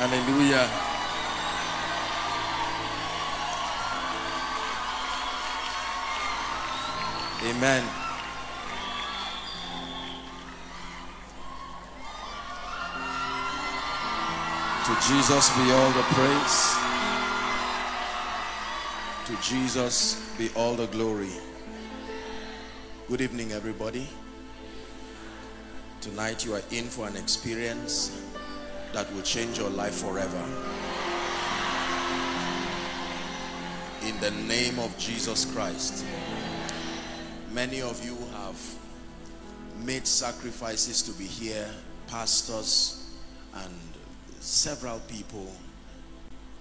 Hallelujah. Amen. To Jesus be all the praise. To Jesus be all the glory. Good evening, everybody. Tonight you are in for an experience that will change your life forever. In the name of Jesus Christ. Many of you have made sacrifices to be here, pastors and several people.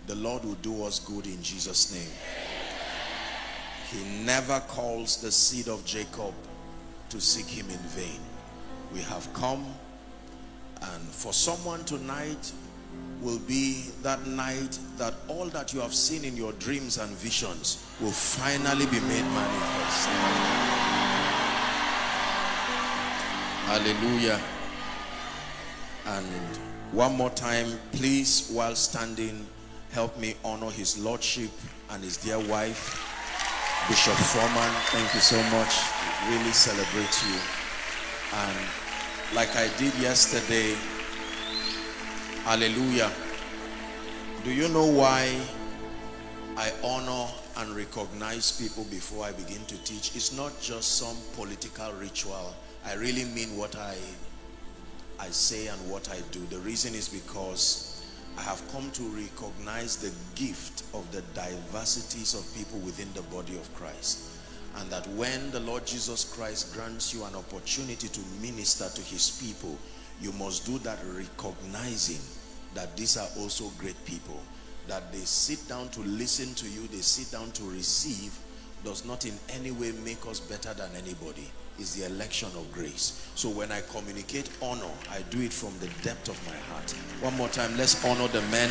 The Lord will do us good in Jesus' name. He never calls the seed of Jacob to seek him in vain. We have come and for someone tonight will be that night that all that you have seen in your dreams and visions will finally be made manifest. Hallelujah. And one more time, please, while standing, help me honor his lordship and his dear wife, Bishop Foreman. Thank you so much. Really celebrate you. And like I did yesterday, hallelujah. Do you know why I honor and recognize people before I begin to teach? It's not just some political ritual. I really mean what I I say and what I do. The reason is because I have come to recognize the gift of the diversities of people within the body of Christ. And that when the Lord Jesus Christ grants you an opportunity to minister to his people, you must do that recognizing that these are also great people. That they sit down to listen to you, they sit down to receive, does not in any way make us better than anybody. Is the election of grace. So when I communicate honor, I do it from the depth of my heart. One more time, let's honor the men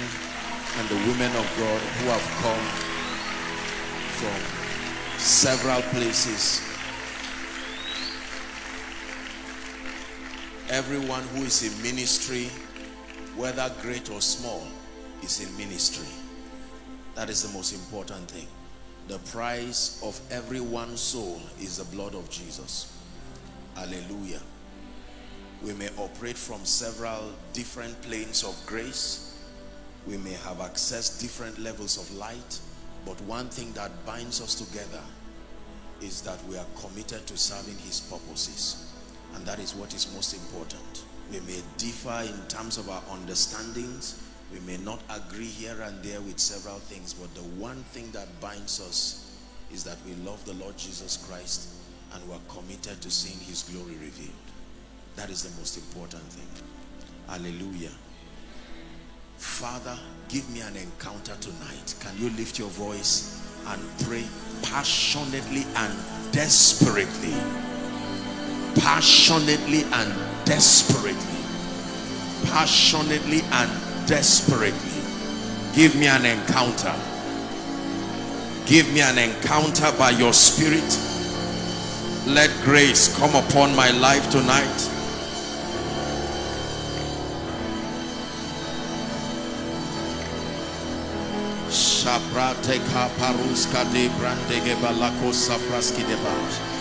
and the women of God who have come from several places. Everyone who is in ministry, whether great or small, is in ministry. That is the most important thing. The price of every one soul is the blood of Jesus. Hallelujah. We may operate from several different planes of grace. We may have accessed different levels of light. But one thing that binds us together is that we are committed to serving his purposes. And that is what is most important. We may differ in terms of our understandings. We may not agree here and there with several things. But the one thing that binds us is that we love the Lord Jesus Christ and we're committed to seeing his glory revealed. That is the most important thing. Hallelujah. Father, give me an encounter tonight. Can you lift your voice and pray passionately and desperately? Passionately and desperately. Passionately and desperately. Give me an encounter. Give me an encounter by your spirit. Let grace come upon my life tonight.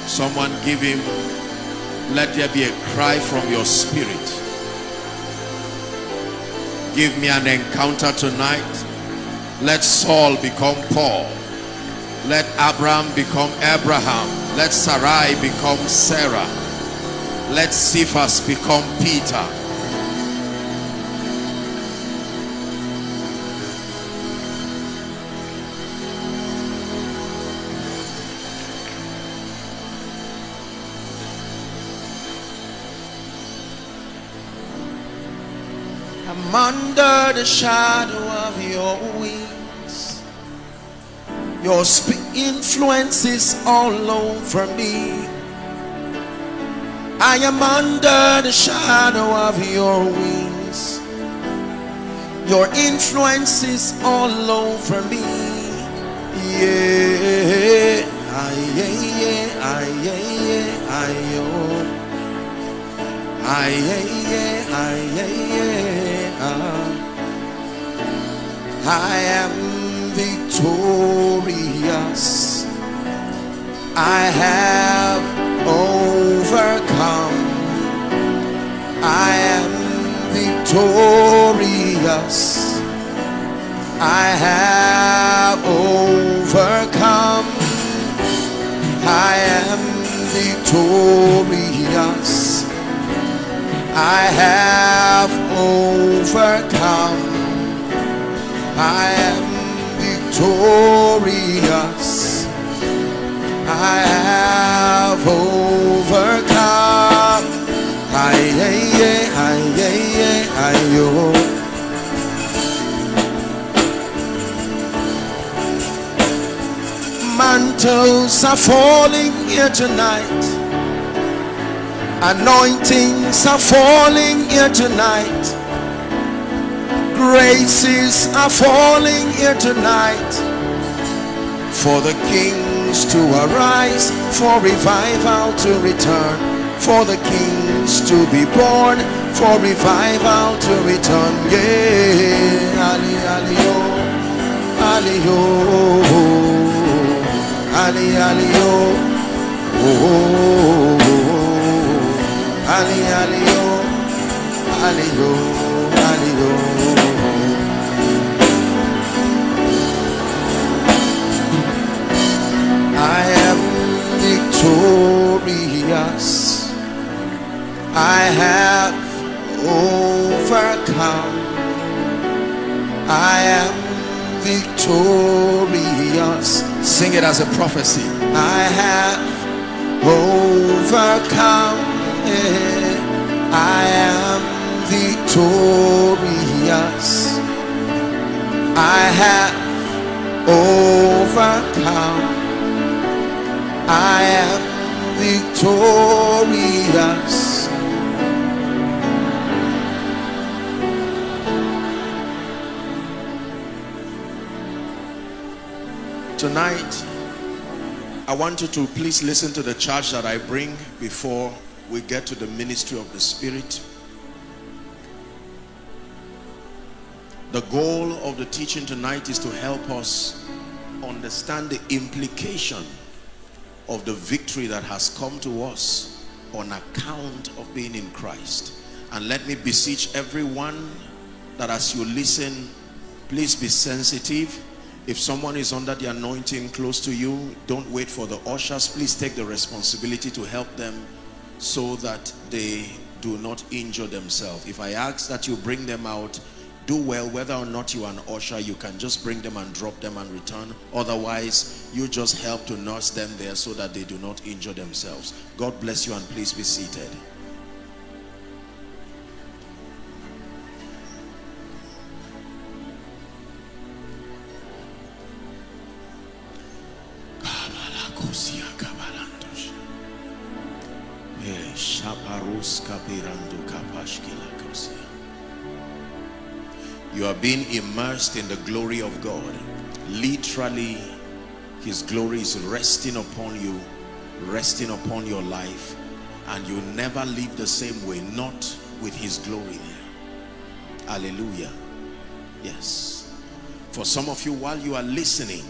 Someone give him, let there be a cry from your spirit. Give me an encounter tonight. Let Saul become Paul. Let Abram become Abraham. Let Sarai become Sarah. Let Cephas become Peter. Under the shadow of your wings. Your influence is all over me. I am under the shadow of your wings. Your influence is all over me. Yeah, I, yeah, yeah, I, yeah, yeah, I, oh. I, yeah, yeah, I, yeah, yeah, ah. I am victorious. I have overcome. I am victorious. I have overcome. I am victorious. I have overcome. I am victorious. I have overcome. Aye, aye, aye, aye, aye, aye, Mantles are falling here tonight. Anointings are falling here tonight. Graces are falling here tonight. For the kings to arise, for revival to return, for the kings to be born, for revival to return. Yeah, Ali, Ali, oh, oh. oh, oh, oh, oh. Ali, Ali, oh, Ali, oh, Ali, oh. I am victorious. I have overcome. I am victorious. Sing it as a prophecy. I have overcome. I am victorious. I have overcome. I am victorious. Tonight, I want you to please listen to the charge that I bring before we get to the ministry of the Spirit. The goal of the teaching tonight is to help us understand the implication of the victory that has come to us on account of being in Christ. And let me beseech everyone that as you listen, please be sensitive. If someone is under the anointing close to you, don't wait for the ushers. Please take the responsibility to help them so that they do not injure themselves. If I ask that you bring them out, do well whether or not you are an usher you can just bring them and drop them and return. Otherwise you just help to nurse them there so that they do not injure themselves. God bless you and please be seated you are being immersed in the glory of God. Literally his glory is resting upon you resting upon your life and you never live the same way not with his glory there. Hallelujah. Yes. For some of you while you are listening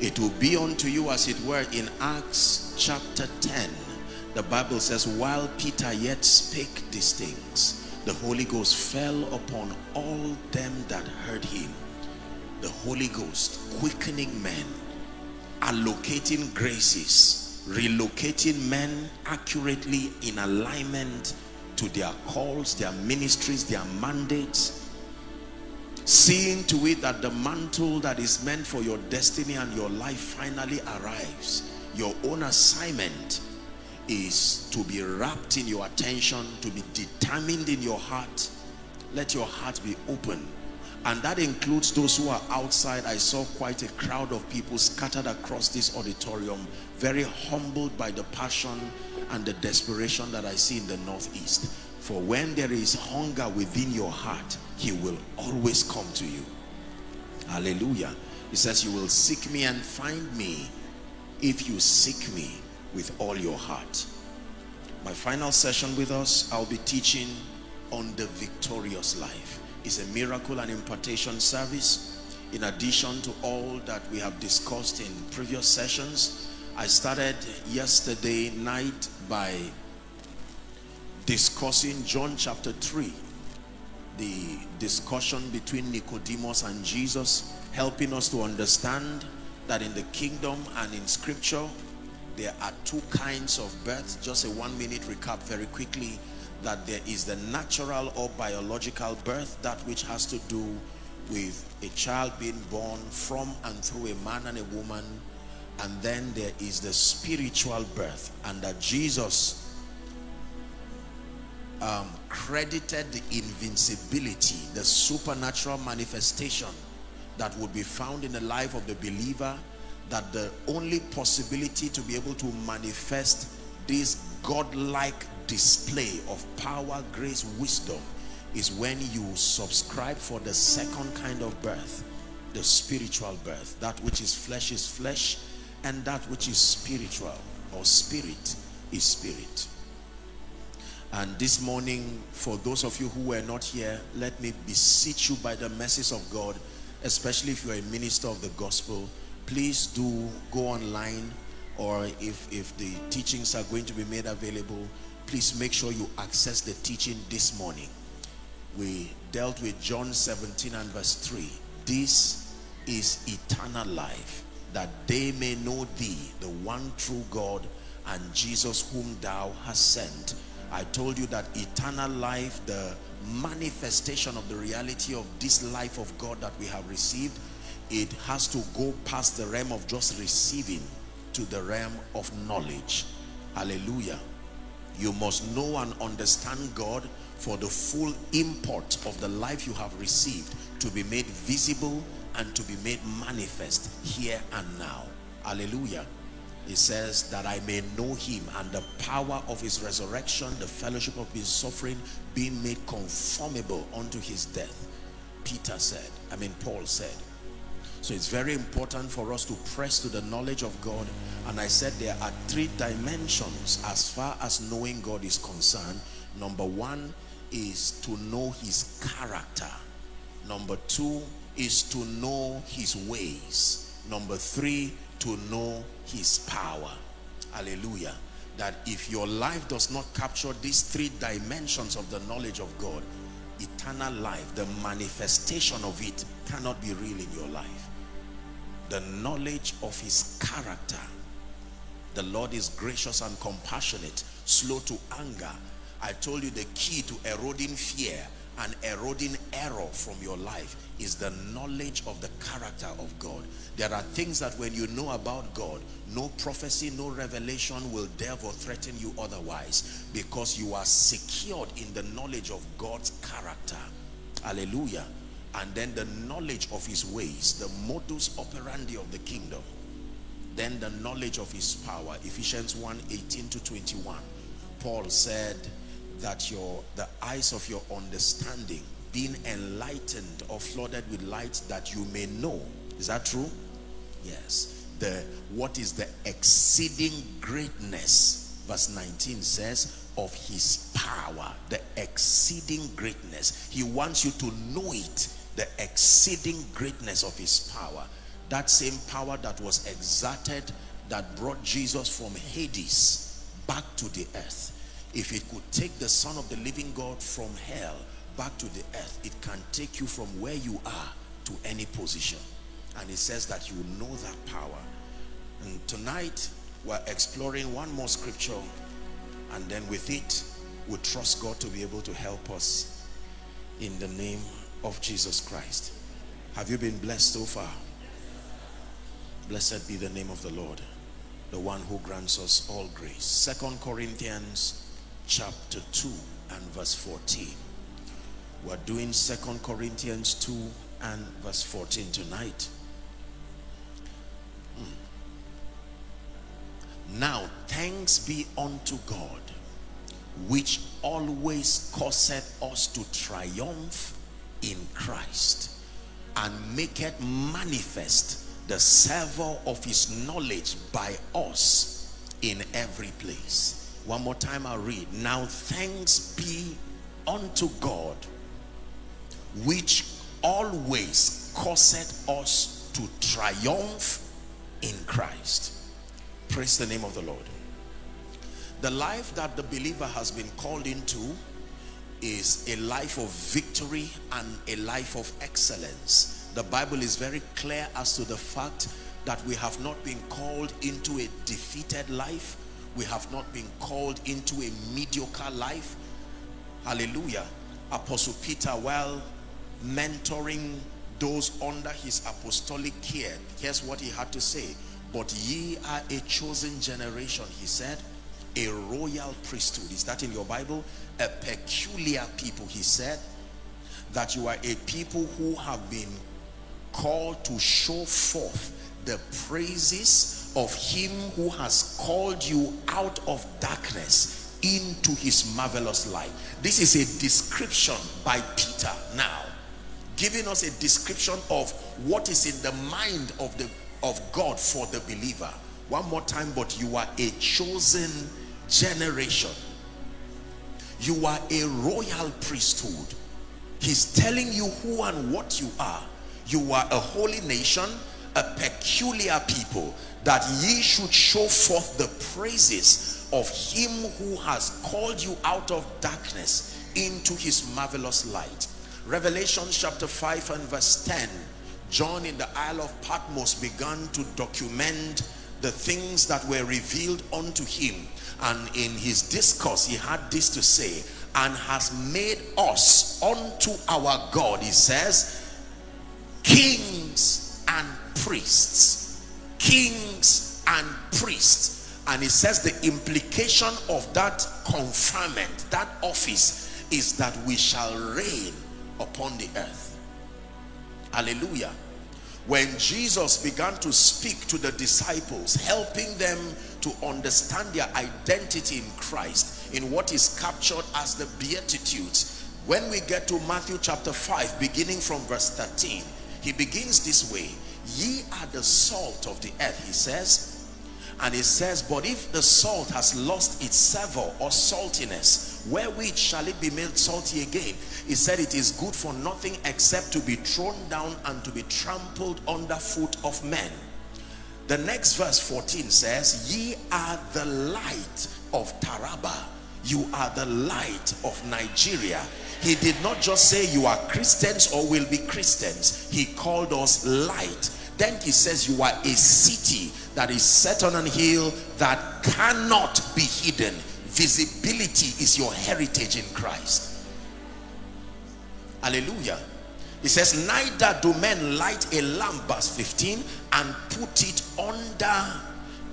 it will be unto you as it were in Acts chapter 10 the Bible says while Peter yet spake these things the Holy Ghost fell upon all them that heard him. The Holy Ghost quickening men, allocating graces, relocating men accurately in alignment to their calls, their ministries, their mandates, seeing to it that the mantle that is meant for your destiny and your life finally arrives. Your own assignment is to be wrapped in your attention, to be determined in your heart. Let your heart be open. And that includes those who are outside. I saw quite a crowd of people scattered across this auditorium, very humbled by the passion and the desperation that I see in the northeast. For when there is hunger within your heart, he will always come to you. Hallelujah. He says, you will seek me and find me if you seek me with all your heart. My final session with us, I'll be teaching on the victorious life. It's a miracle and impartation service. in addition to all that we have discussed in previous sessions. I started yesterday night by discussing John chapter 3, the discussion between Nicodemus and Jesus, helping us to understand that in the kingdom and in scripture, there are two kinds of birth. Just a one minute recap very quickly that there is the natural or biological birth, that which has to do with a child being born from and through a man and a woman. And then there is the spiritual birth, and that Jesus um, credited the invincibility, the supernatural manifestation that would be found in the life of the believer that the only possibility to be able to manifest this godlike display of power, grace, wisdom is when you subscribe for the second kind of birth, the spiritual birth. That which is flesh is flesh and that which is spiritual or spirit is spirit. And this morning, for those of you who were not here, let me beseech you by the mercies of God, especially if you're a minister of the gospel, please do go online or if, if the teachings are going to be made available, please make sure you access the teaching this morning. We dealt with John 17 and verse 3. This is eternal life, that they may know thee, the one true God, and Jesus whom thou hast sent. I told you that eternal life, the manifestation of the reality of this life of God that we have received, it has to go past the realm of just receiving to the realm of knowledge. Hallelujah. You must know and understand God for the full import of the life you have received to be made visible and to be made manifest here and now. Hallelujah. It says that I may know him and the power of his resurrection, the fellowship of his suffering, being made conformable unto his death. Peter said, I mean Paul said, so it's very important for us to press to the knowledge of God. And I said there are three dimensions as far as knowing God is concerned. Number one is to know his character. Number two is to know his ways. Number three, to know his power. Hallelujah. That if your life does not capture these three dimensions of the knowledge of God, eternal life, the manifestation of it cannot be real in your life the knowledge of his character. The Lord is gracious and compassionate, slow to anger. I told you the key to eroding fear and eroding error from your life is the knowledge of the character of God. There are things that when you know about God, no prophecy, no revelation will dare or threaten you otherwise because you are secured in the knowledge of God's character. Hallelujah and then the knowledge of his ways, the modus operandi of the kingdom, then the knowledge of his power. Ephesians 1, 18 to 21. Paul said that your the eyes of your understanding being enlightened or flooded with light that you may know. Is that true? Yes. The what is the exceeding greatness, verse 19 says, of his power, the exceeding greatness. He wants you to know it the exceeding greatness of his power. That same power that was exerted that brought Jesus from Hades back to the earth. If it could take the son of the living God from hell back to the earth, it can take you from where you are to any position. And it says that you know that power. And tonight, we're exploring one more scripture. And then with it, we trust God to be able to help us in the name of Jesus Christ. Have you been blessed so far? Blessed be the name of the Lord, the one who grants us all grace. Second Corinthians chapter 2 and verse 14. We're doing Second Corinthians 2 and verse 14 tonight. Hmm. Now, thanks be unto God, which always causeth us to triumph in Christ and make it manifest the savor of his knowledge by us in every place. One more time I'll read. Now thanks be unto God which always causeth us to triumph in Christ. Praise the name of the Lord. The life that the believer has been called into is a life of victory and a life of excellence. The Bible is very clear as to the fact that we have not been called into a defeated life. We have not been called into a mediocre life. Hallelujah. Apostle Peter, while mentoring those under his apostolic care, here's what he had to say. But ye are a chosen generation, he said, a royal priesthood. Is that in your Bible? A peculiar people, he said, that you are a people who have been called to show forth the praises of him who has called you out of darkness into his marvelous light. This is a description by Peter now, giving us a description of what is in the mind of the of God for the believer. One more time, but you are a chosen generation. You are a royal priesthood. He's telling you who and what you are. You are a holy nation, a peculiar people, that ye should show forth the praises of him who has called you out of darkness into his marvelous light. Revelation chapter 5 and verse 10. John in the Isle of Patmos began to document the things that were revealed unto him. And in his discourse, he had this to say, and has made us unto our God, he says, kings and priests. Kings and priests. And he says the implication of that conferment, that office, is that we shall reign upon the earth. Hallelujah when Jesus began to speak to the disciples, helping them to understand their identity in Christ, in what is captured as the Beatitudes, when we get to Matthew chapter 5, beginning from verse 13, he begins this way, Ye are the salt of the earth, he says, and he says, But if the salt has lost its savor or saltiness, wherewith shall it be made salty again? He said, It is good for nothing except to be thrown down and to be trampled under foot of men. The next verse 14 says, Ye are the light of Taraba. You are the light of Nigeria. He did not just say you are Christians or will be Christians. He called us light. Then he says you are a city that is set on an hill that cannot be hidden. Visibility is your heritage in Christ. Hallelujah. He says, neither do men light a lamp, verse 15, and put it under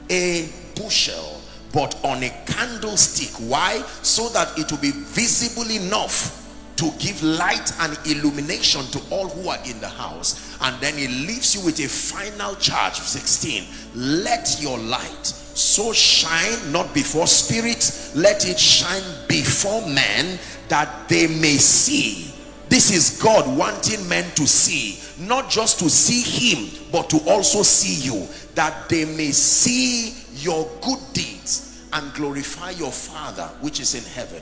a bushel, but on a candlestick. Why? So that it will be visible enough to give light and illumination to all who are in the house and then he leaves you with a final charge 16 let your light so shine not before spirits let it shine before men that they may see this is God wanting men to see not just to see him but to also see you that they may see your good deeds and glorify your father which is in heaven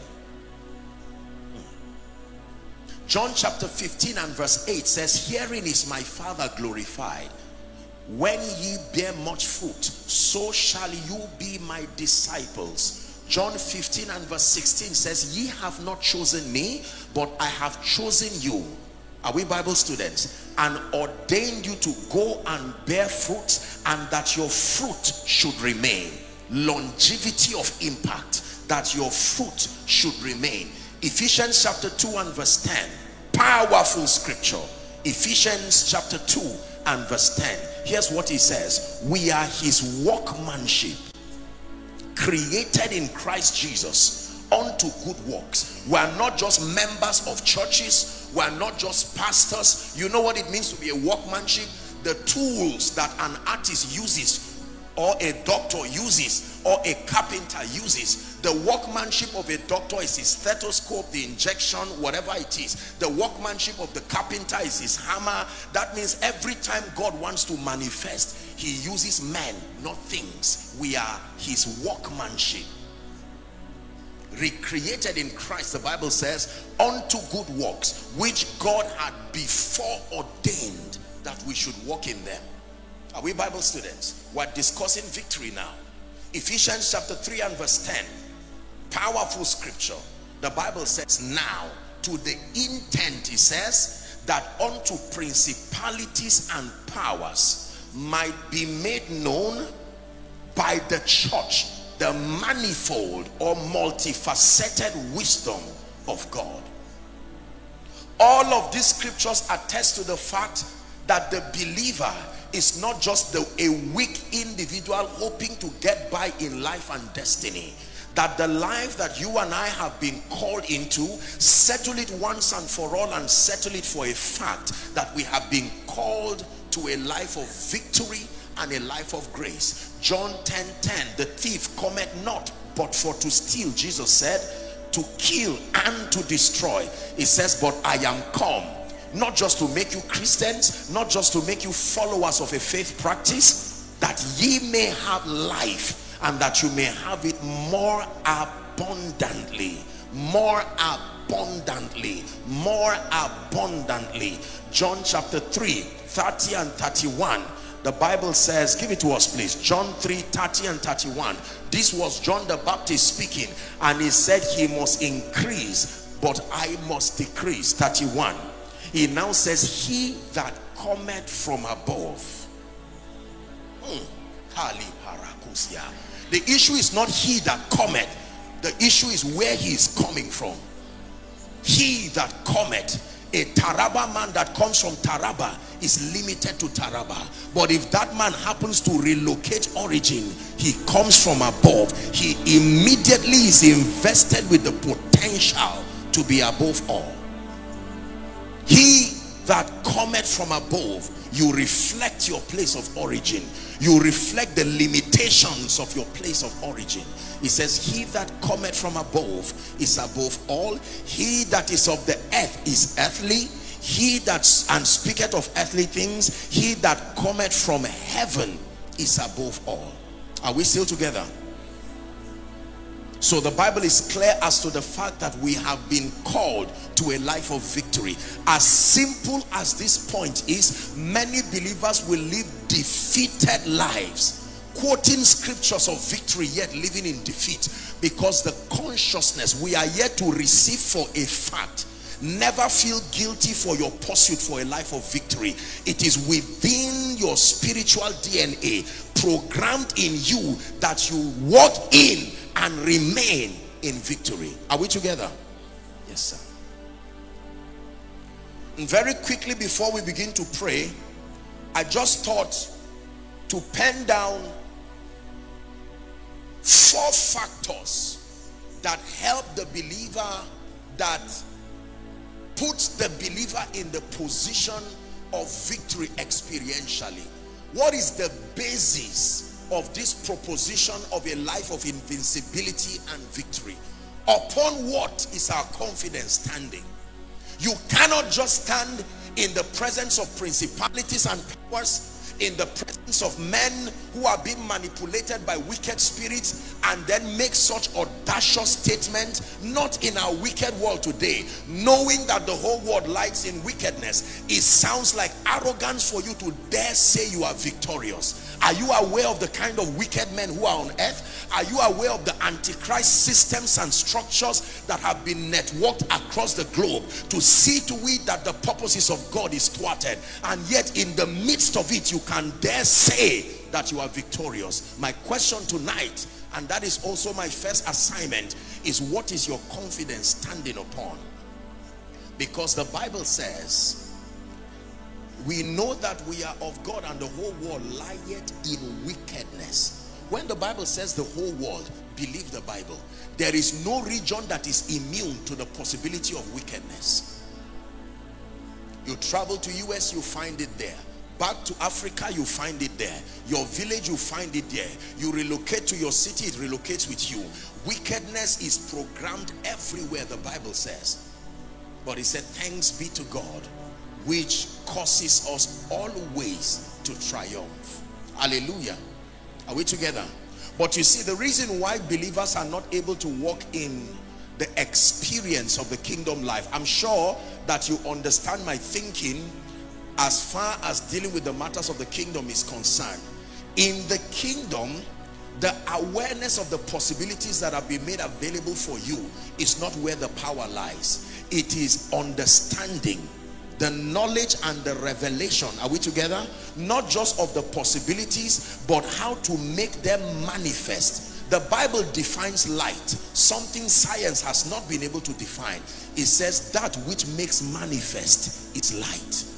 hmm. John chapter 15 and verse 8 says, Herein is my Father glorified. When ye bear much fruit, so shall you be my disciples. John 15 and verse 16 says, Ye have not chosen me, but I have chosen you. Are we Bible students? And ordained you to go and bear fruit, and that your fruit should remain. Longevity of impact, that your fruit should remain. Ephesians chapter 2 and verse 10 powerful scripture Ephesians chapter 2 and verse 10 here's what he says we are his workmanship created in Christ Jesus unto good works. We are not just members of churches. We are not just pastors. You know what it means to be a workmanship? The tools that an artist uses or a doctor uses or a carpenter uses the workmanship of a doctor is his stethoscope the injection whatever it is the workmanship of the carpenter is his hammer that means every time god wants to manifest he uses men not things we are his workmanship recreated in christ the bible says unto good works which god had before ordained that we should walk in them. Are we Bible students? We're discussing victory now. Ephesians chapter 3 and verse 10. Powerful scripture. The Bible says, now to the intent, it says, that unto principalities and powers might be made known by the church the manifold or multifaceted wisdom of God. All of these scriptures attest to the fact that the believer is not just the, a weak individual hoping to get by in life and destiny that the life that you and I have been called into settle it once and for all and settle it for a fact that we have been called to a life of victory and a life of grace. John 10 10 the thief cometh not but for to steal Jesus said to kill and to destroy. He says but I am come not just to make you Christians not just to make you followers of a faith practice that ye may have life and that you may have it more abundantly more abundantly more abundantly John chapter 3 30 and 31 the Bible says, give it to us please. John 3, 30 and 31. This was John the Baptist speaking. And he said he must increase, but I must decrease. 31. He now says, he that cometh from above. Hmm. The issue is not he that cometh. The issue is where he is coming from. He that cometh a Taraba man that comes from Taraba is limited to Taraba. But if that man happens to relocate origin, he comes from above. He immediately is invested with the potential to be above all. He that cometh from above, you reflect your place of origin. You reflect the limitations of your place of origin. He says, he that cometh from above is above all. He that is of the earth is earthly. He that and speaketh of earthly things, he that cometh from heaven is above all. Are we still together? So the Bible is clear as to the fact that we have been called to a life of victory. As simple as this point is, many believers will live defeated lives quoting scriptures of victory yet living in defeat because the consciousness we are yet to receive for a fact never feel guilty for your pursuit for a life of victory. It is within your spiritual dna programmed in you that you walk in and remain in victory. Are we together? Yes sir. And very quickly before we begin to pray i just thought to pen down four factors that help the believer that puts the believer in the position of victory experientially. What is the basis of this proposition of a life of invincibility and victory? Upon what is our confidence standing? You cannot just stand in the presence of principalities and powers in the presence of men who are being manipulated by wicked spirits and then make such audacious statement not in our wicked world today knowing that the whole world lies in wickedness. It sounds like arrogance for you to dare say you are victorious are you aware of the kind of wicked men who are on earth? Are you aware of the antichrist systems and structures that have been networked across the globe to see to it that the purposes of God is thwarted? And yet in the midst of it you can dare say that you are victorious. My question tonight and that is also my first assignment is what is your confidence standing upon? Because the bible says we know that we are of god and the whole world lieth in wickedness when the bible says the whole world believe the bible there is no region that is immune to the possibility of wickedness you travel to us you find it there back to Africa, you find it there. Your village, you find it there. You relocate to your city, it relocates with you. Wickedness is programmed everywhere, the Bible says. But he said, thanks be to God, which causes us always to triumph. Hallelujah. Are we together? But you see, the reason why believers are not able to walk in the experience of the kingdom life, I'm sure that you understand my thinking as far as dealing with the matters of the kingdom is concerned. In the kingdom, the awareness of the possibilities that have been made available for you is not where the power lies. It is understanding the knowledge and the revelation. Are we together? Not just of the possibilities but how to make them manifest. The bible defines light. Something science has not been able to define. It says that which makes manifest is light.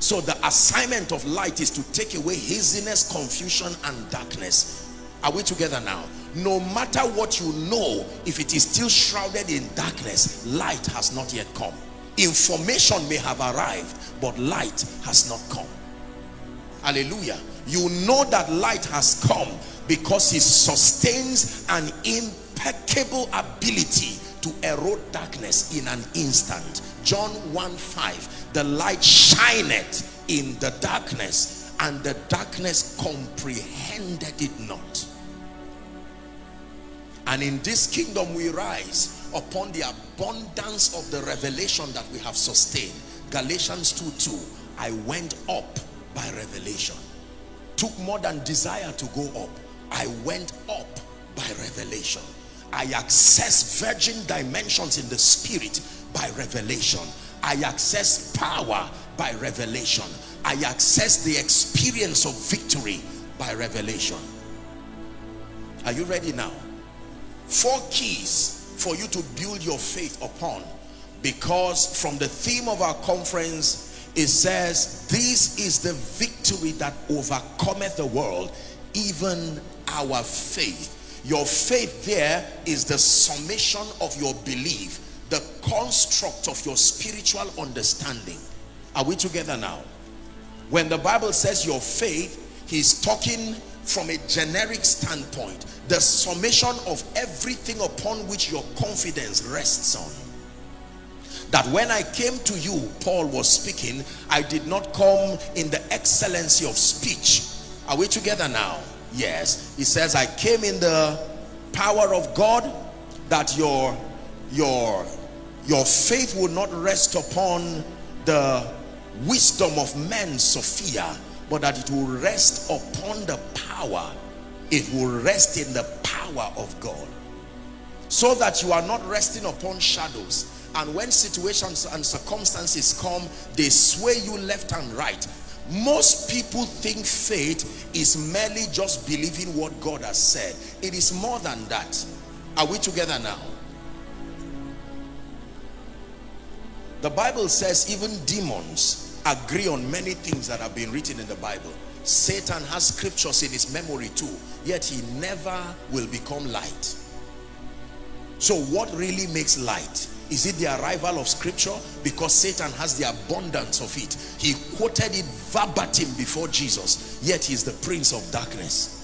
So the assignment of light is to take away haziness confusion and darkness. Are we together now? No matter what you know if it is still shrouded in darkness light has not yet come information may have arrived but light has not come. Hallelujah. You know that light has come because he sustains an impeccable ability to erode darkness in an instant. John 1 5 the light shineth in the darkness and the darkness comprehended it not. And in this kingdom we rise upon the abundance of the revelation that we have sustained. Galatians 2 2. I went up by revelation. Took more than desire to go up. I went up by revelation. I access virgin dimensions in the spirit by revelation. I access power by revelation. I access the experience of victory by revelation. Are you ready now? Four keys for you to build your faith upon. Because from the theme of our conference it says this is the victory that overcometh the world even our faith. Your faith there is the summation of your belief the construct of your spiritual understanding. Are we together now? When the bible says your faith he's talking from a generic standpoint the summation of everything upon which your confidence rests on. That when I came to you Paul was speaking I did not come in the excellency of speech. Are we together now? Yes. He says I came in the power of God that your your your faith would not rest upon the wisdom of men Sophia but that it will rest upon the power it will rest in the power of God. So that you are not resting upon shadows and when situations and circumstances come they sway you left and right. Most people think faith is merely just believing what God has said. It is more than that. Are we together now? The Bible says even demons agree on many things that have been written in the Bible Satan has scriptures in his memory too, yet he never will become light. So what really makes light? Is it the arrival of scripture? Because Satan has the abundance of it. He quoted it verbatim before Jesus, yet he is the prince of darkness.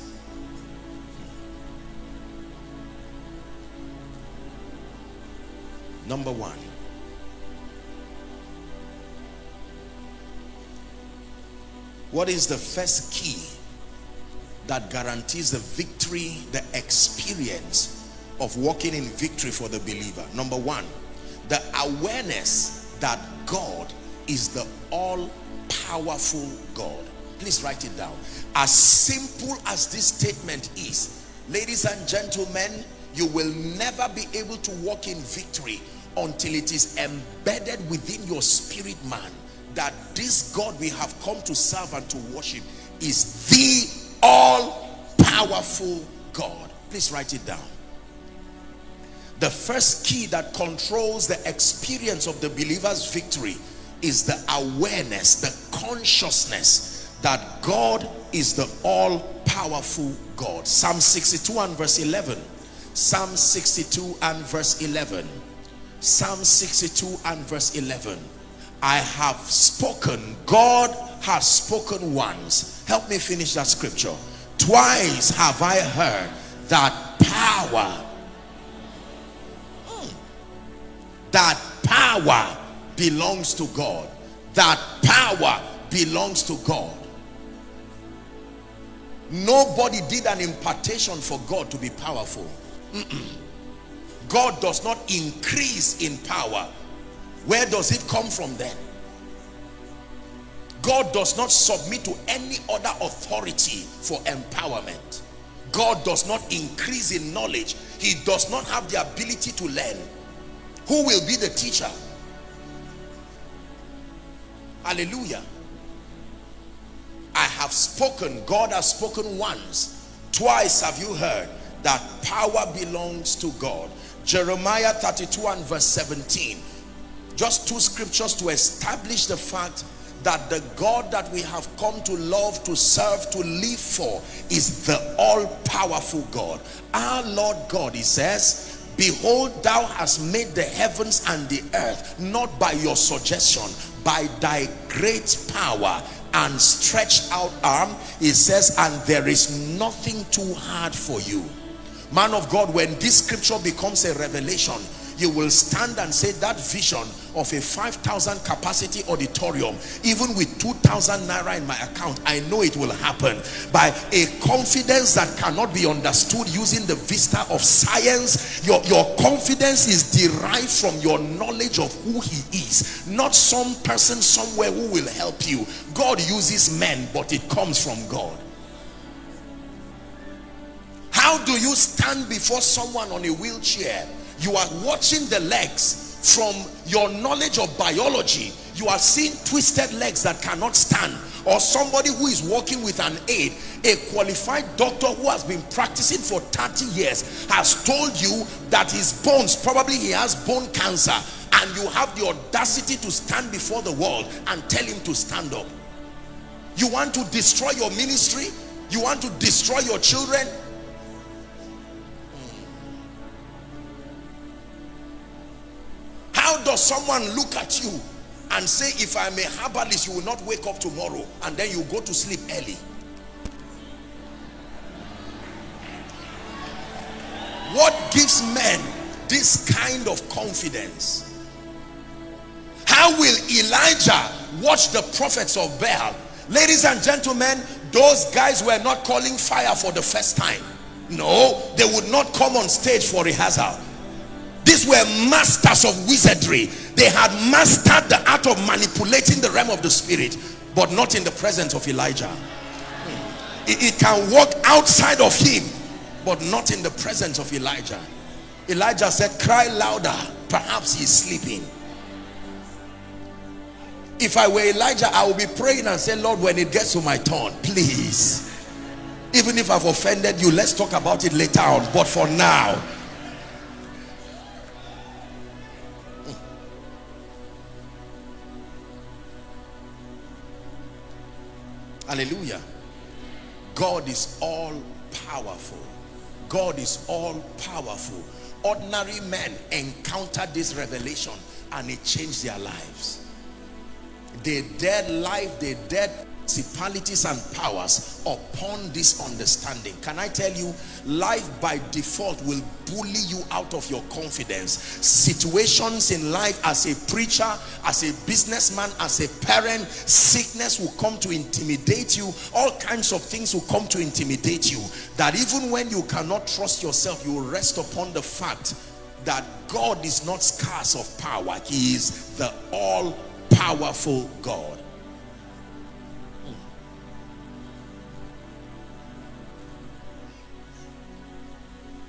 Number one, What is the first key that guarantees the victory, the experience of walking in victory for the believer? Number one, the awareness that God is the all-powerful God. Please write it down. As simple as this statement is, ladies and gentlemen, you will never be able to walk in victory until it is embedded within your spirit man that this God we have come to serve and to worship is the all-powerful God. Please write it down. The first key that controls the experience of the believer's victory is the awareness, the consciousness that God is the all-powerful God. Psalm 62 and verse 11. Psalm 62 and verse 11. Psalm 62 and verse 11. I have spoken. God has spoken once. Help me finish that scripture. Twice have I heard that power, that power belongs to God. That power belongs to God. Nobody did an impartation for God to be powerful. Mm -mm. God does not increase in power where does it come from then? God does not submit to any other authority for empowerment. God does not increase in knowledge. He does not have the ability to learn. Who will be the teacher? Hallelujah. I have spoken. God has spoken once. Twice have you heard that power belongs to God. Jeremiah 32 and verse 17. Just two scriptures to establish the fact that the God that we have come to love, to serve, to live for is the all-powerful God. Our Lord God, he says, Behold, thou hast made the heavens and the earth, not by your suggestion, by thy great power and stretched out arm. He says, and there is nothing too hard for you. Man of God, when this scripture becomes a revelation, you will stand and say that vision of a 5,000 capacity auditorium, even with 2,000 naira in my account, I know it will happen by a confidence that cannot be understood using the vista of science. Your, your confidence is derived from your knowledge of who he is, not some person somewhere who will help you. God uses men, but it comes from God. How do you stand before someone on a wheelchair you are watching the legs from your knowledge of biology you are seeing twisted legs that cannot stand or somebody who is working with an aid a qualified doctor who has been practicing for 30 years has told you that his bones probably he has bone cancer and you have the audacity to stand before the world and tell him to stand up. You want to destroy your ministry? You want to destroy your children How does someone look at you and say, if I'm a herbalist, you will not wake up tomorrow and then you go to sleep early? What gives men this kind of confidence? How will Elijah watch the prophets of Baal? Ladies and gentlemen, those guys were not calling fire for the first time. No, they would not come on stage for rehearsal. These were masters of wizardry. They had mastered the art of manipulating the realm of the spirit, but not in the presence of Elijah. Hmm. It, it can work outside of him, but not in the presence of Elijah. Elijah said, cry louder. Perhaps he's sleeping. If I were Elijah, I would be praying and say, Lord, when it gets to my turn, please. Even if I've offended you, let's talk about it later on. But for now, Hallelujah. God is all powerful. God is all powerful. Ordinary men encountered this revelation and it changed their lives. They dead life, they dared principalities and powers upon this understanding. Can I tell you, life by default will bully you out of your confidence. Situations in life as a preacher, as a businessman, as a parent, sickness will come to intimidate you. All kinds of things will come to intimidate you. That even when you cannot trust yourself, you rest upon the fact that God is not scarce of power. He is the all-powerful God.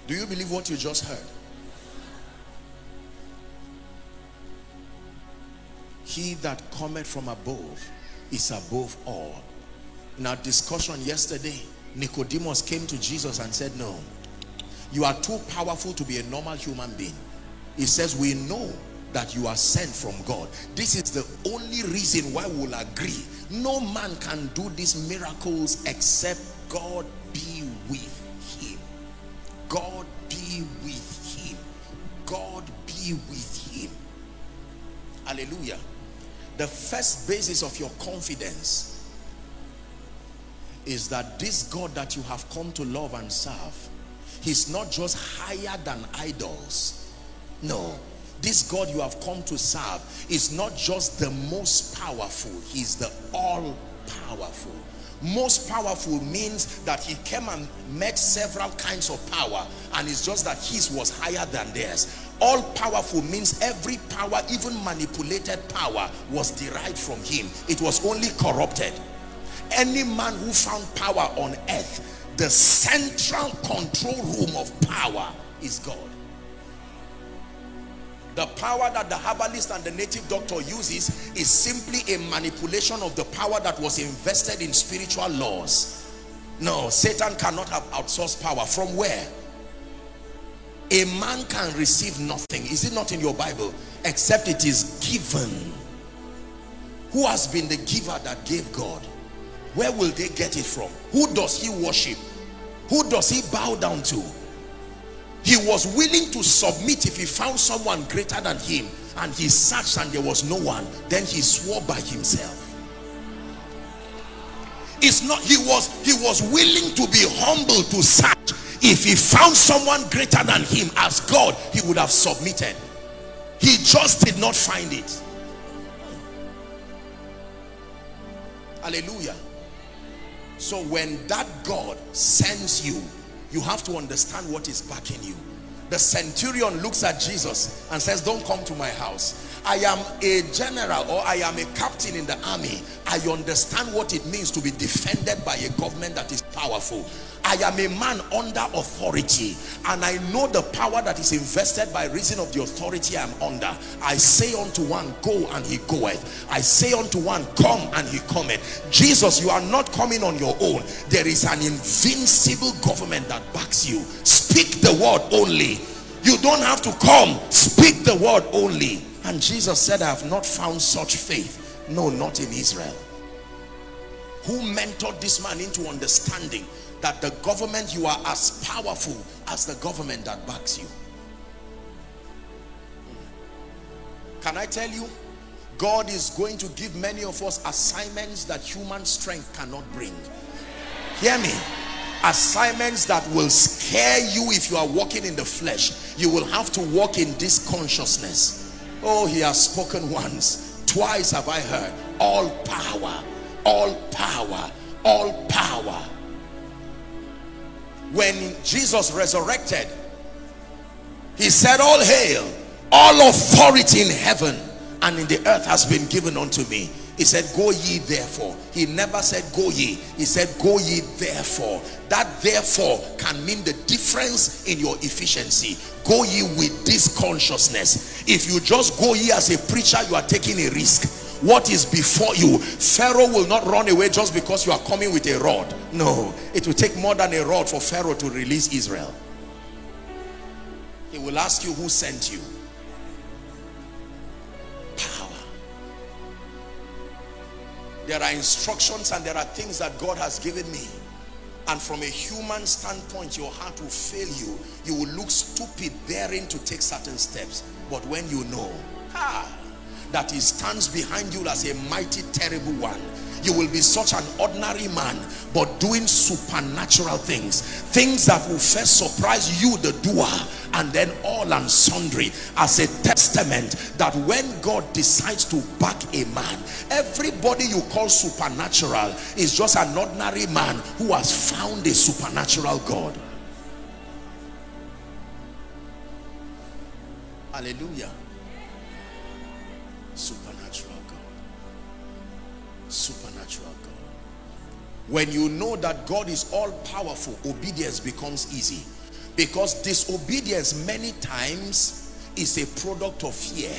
Do you believe what you just heard? He that cometh from above is above all. In our discussion yesterday, Nicodemus came to Jesus and said, no, you are too powerful to be a normal human being. He says, we know that you are sent from God. This is the only reason why we will agree. No man can do these miracles except God be with God be with him. God be with him. Hallelujah. The first basis of your confidence is that this God that you have come to love and serve, he's not just higher than idols. No, this God you have come to serve is not just the most powerful, he's the all powerful. Most powerful means that he came and met several kinds of power and it's just that his was higher than theirs. All powerful means every power even manipulated power was derived from him. It was only corrupted. Any man who found power on earth the central control room of power is God the power that the herbalist and the native doctor uses is simply a manipulation of the power that was invested in spiritual laws. No, Satan cannot have outsourced power. From where? A man can receive nothing. Is it not in your Bible? Except it is given. Who has been the giver that gave God? Where will they get it from? Who does he worship? Who does he bow down to? He was willing to submit if he found someone greater than him and he searched and there was no one. Then he swore by himself. It's not, he was, he was willing to be humble to search. If he found someone greater than him as God, he would have submitted. He just did not find it. Hallelujah. So when that God sends you you have to understand what is backing you. The centurion looks at Jesus and says don't come to my house I am a general or I am a captain in the army I understand what it means to be defended by a government that is powerful I am a man under authority and I know the power that is invested by reason of the authority I am under. I say unto one, go and he goeth. I say unto one, come and he cometh. Jesus, you are not coming on your own. There is an invincible government that backs you. Speak the word only. You don't have to come. Speak the word only. And Jesus said, I have not found such faith. No, not in Israel. Who mentored this man into understanding that the government you are as powerful as the government that backs you? Can I tell you? God is going to give many of us assignments that human strength cannot bring. Hear me. Assignments that will scare you if you are walking in the flesh. You will have to walk in this consciousness oh he has spoken once twice have I heard. All power all power all power. When Jesus resurrected he said all hail all authority in heaven and in the earth has been given unto me he said go ye therefore. He never said go ye. He said go ye therefore. That therefore can mean the difference in your efficiency. Go ye with this consciousness. If you just go ye as a preacher you are taking a risk. What is before you? Pharaoh will not run away just because you are coming with a rod. No it will take more than a rod for pharaoh to release israel. He will ask you who sent you there are instructions and there are things that god has given me. And from a human standpoint your heart will fail you. You will look stupid daring to take certain steps. But when you know that he stands behind you as a mighty terrible one you will be such an ordinary man but doing supernatural things. Things that will first surprise you the doer and then all and sundry as a testament that when God decides to back a man everybody you call supernatural is just an ordinary man who has found a supernatural God. Hallelujah. Supernatural supernatural God. When you know that God is all powerful obedience becomes easy. Because disobedience many times is a product of fear.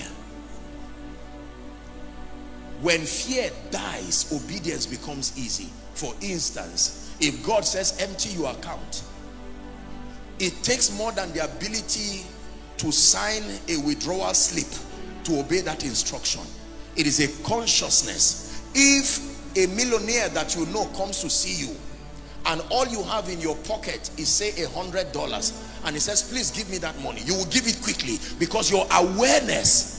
When fear dies obedience becomes easy. For instance if God says empty your account it takes more than the ability to sign a withdrawal slip to obey that instruction. It is a consciousness if a millionaire that you know comes to see you and all you have in your pocket is say a hundred dollars and he says please give me that money you will give it quickly because your awareness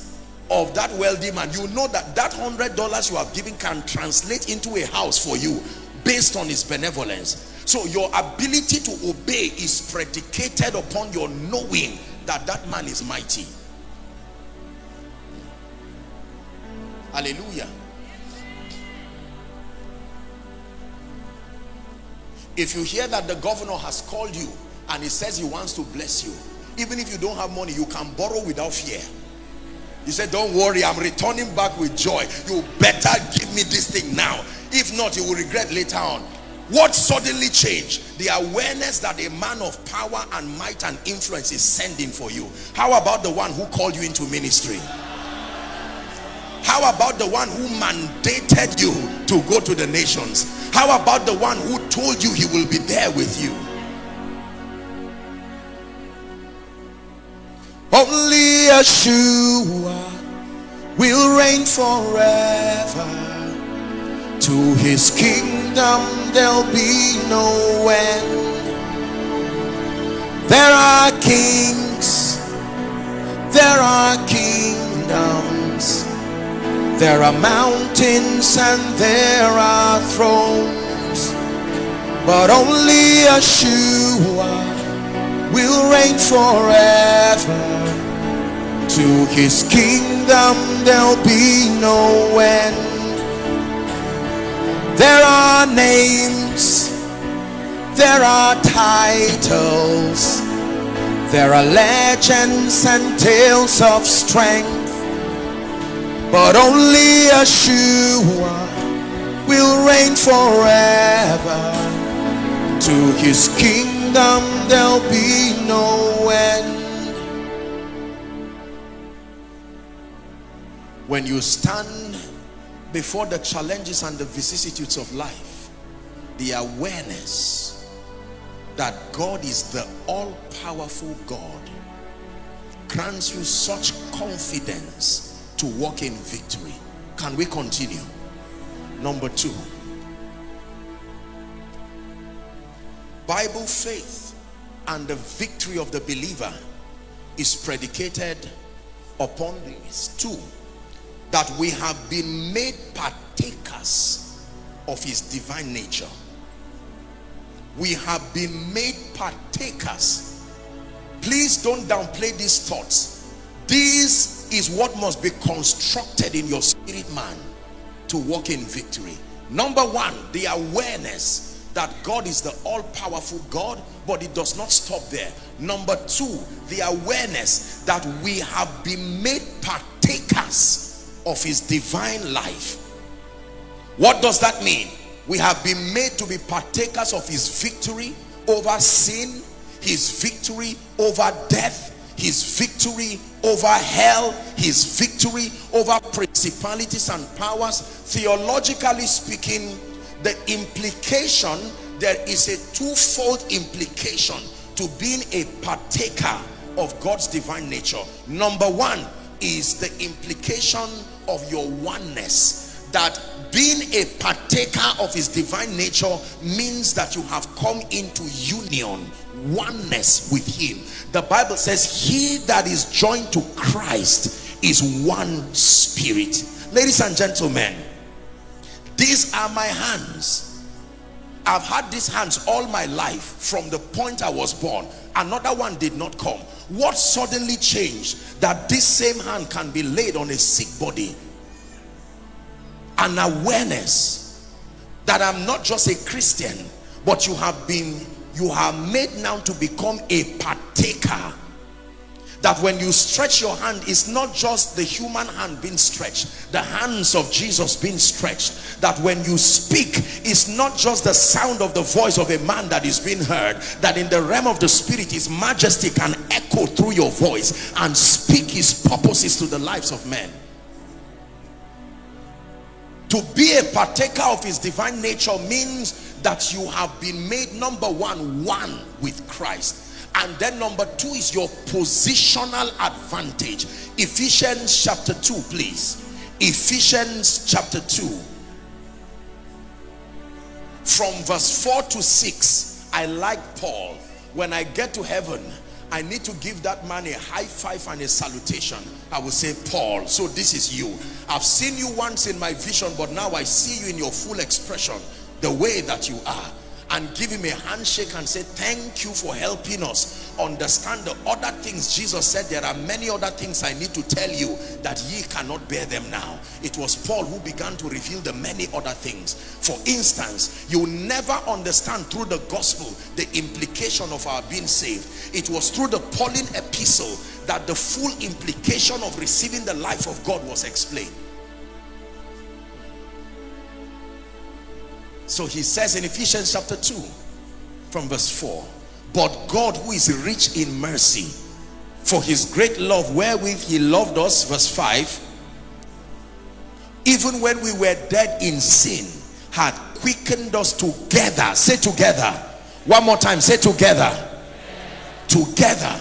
of that wealthy man you know that that hundred dollars you have given can translate into a house for you based on his benevolence so your ability to obey is predicated upon your knowing that that man is mighty Hallelujah. If you hear that the governor has called you and he says he wants to bless you, even if you don't have money, you can borrow without fear. He said, don't worry, I'm returning back with joy. You better give me this thing now. If not, you will regret later on. What suddenly changed? The awareness that a man of power and might and influence is sending for you. How about the one who called you into ministry? How about the one who mandated you to go to the nations? How about the one who told you he will be there with you? Only Yeshua will reign forever. To his kingdom there'll be no end. There are kings, there are kingdoms there are mountains and there are thrones, but only Yeshua will reign forever. To his kingdom there'll be no end. There are names, there are titles, there are legends and tales of strength but only Yeshua will reign forever. To his kingdom there'll be no end. When you stand before the challenges and the vicissitudes of life, the awareness that God is the all-powerful God grants you such confidence to walk in victory. Can we continue? Number two. Bible faith and the victory of the believer is predicated upon these two that we have been made partakers of his divine nature we have been made partakers please don't downplay these thoughts these is what must be constructed in your spirit man to walk in victory. Number one, the awareness that God is the all-powerful God, but it does not stop there. Number two, the awareness that we have been made partakers of his divine life. What does that mean? We have been made to be partakers of his victory over sin, his victory over death, his victory over hell, his victory over principalities and powers. Theologically speaking, the implication, there is a twofold implication to being a partaker of God's divine nature. Number one is the implication of your oneness that being a partaker of his divine nature means that you have come into union oneness with him. The bible says he that is joined to christ is one spirit. Ladies and gentlemen these are my hands. I've had these hands all my life from the point i was born. Another one did not come. What suddenly changed? That this same hand can be laid on a sick body. An awareness that i'm not just a christian but you have been you are made now to become a partaker. That when you stretch your hand it's not just the human hand being stretched the hands of jesus being stretched. That when you speak it's not just the sound of the voice of a man that is being heard that in the realm of the spirit his majesty can echo through your voice and speak his purposes to the lives of men. To be a partaker of his divine nature means that you have been made number one one with Christ. And then number two is your positional advantage. Ephesians chapter 2 please. Ephesians chapter 2 from verse 4 to 6 I like Paul. When I get to heaven I need to give that man a high five and a salutation. I will say, Paul, so this is you. I've seen you once in my vision, but now I see you in your full expression the way that you are and give him a handshake and say thank you for helping us understand the other things jesus said. There are many other things i need to tell you that ye cannot bear them now. It was paul who began to reveal the many other things. For instance you never understand through the gospel the implication of our being saved. It was through the pauline epistle that the full implication of receiving the life of god was explained So he says in Ephesians chapter 2 from verse 4, but God who is rich in mercy for his great love wherewith he loved us, verse 5, even when we were dead in sin, had quickened us together. Say together. One more time, say together. Together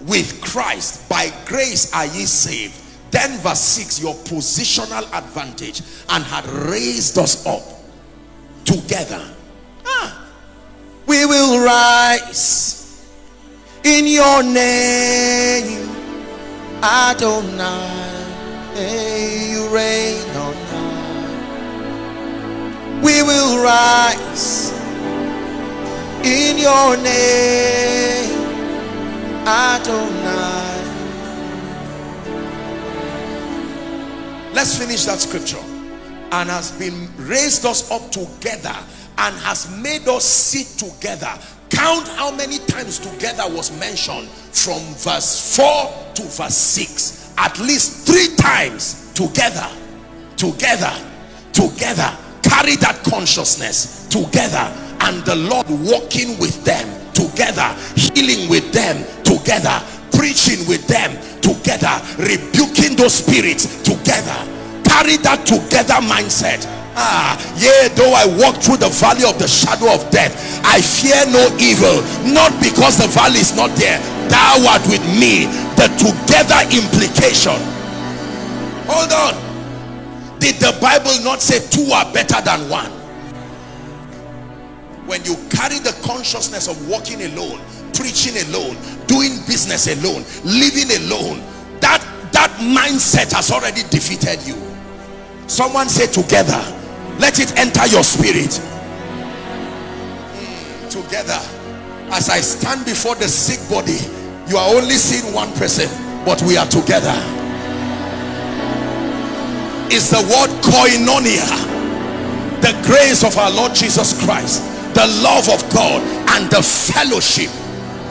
with Christ. By grace are ye saved then verse 6, your positional advantage and had raised us up together. Ah, we will rise in your name. Adonai, you reign on high. We will rise in your name. Adonai. Let's finish that scripture. And has been raised us up together and has made us sit together. Count how many times together was mentioned from verse 4 to verse 6. At least three times together, together, together. Carry that consciousness together. And the Lord walking with them together, healing with them together, preaching with them together rebuking those spirits together. Carry that together mindset. Ah yea though i walk through the valley of the shadow of death i fear no evil not because the valley is not there. Thou art with me. The together implication. Hold on. Did the bible not say two are better than one? When you carry the consciousness of walking alone preaching alone doing business alone living alone that that mindset has already defeated you. Someone say together let it enter your spirit. Mm, together as i stand before the sick body you are only seeing one person but we are together. Is the word koinonia the grace of our lord jesus christ the love of god and the fellowship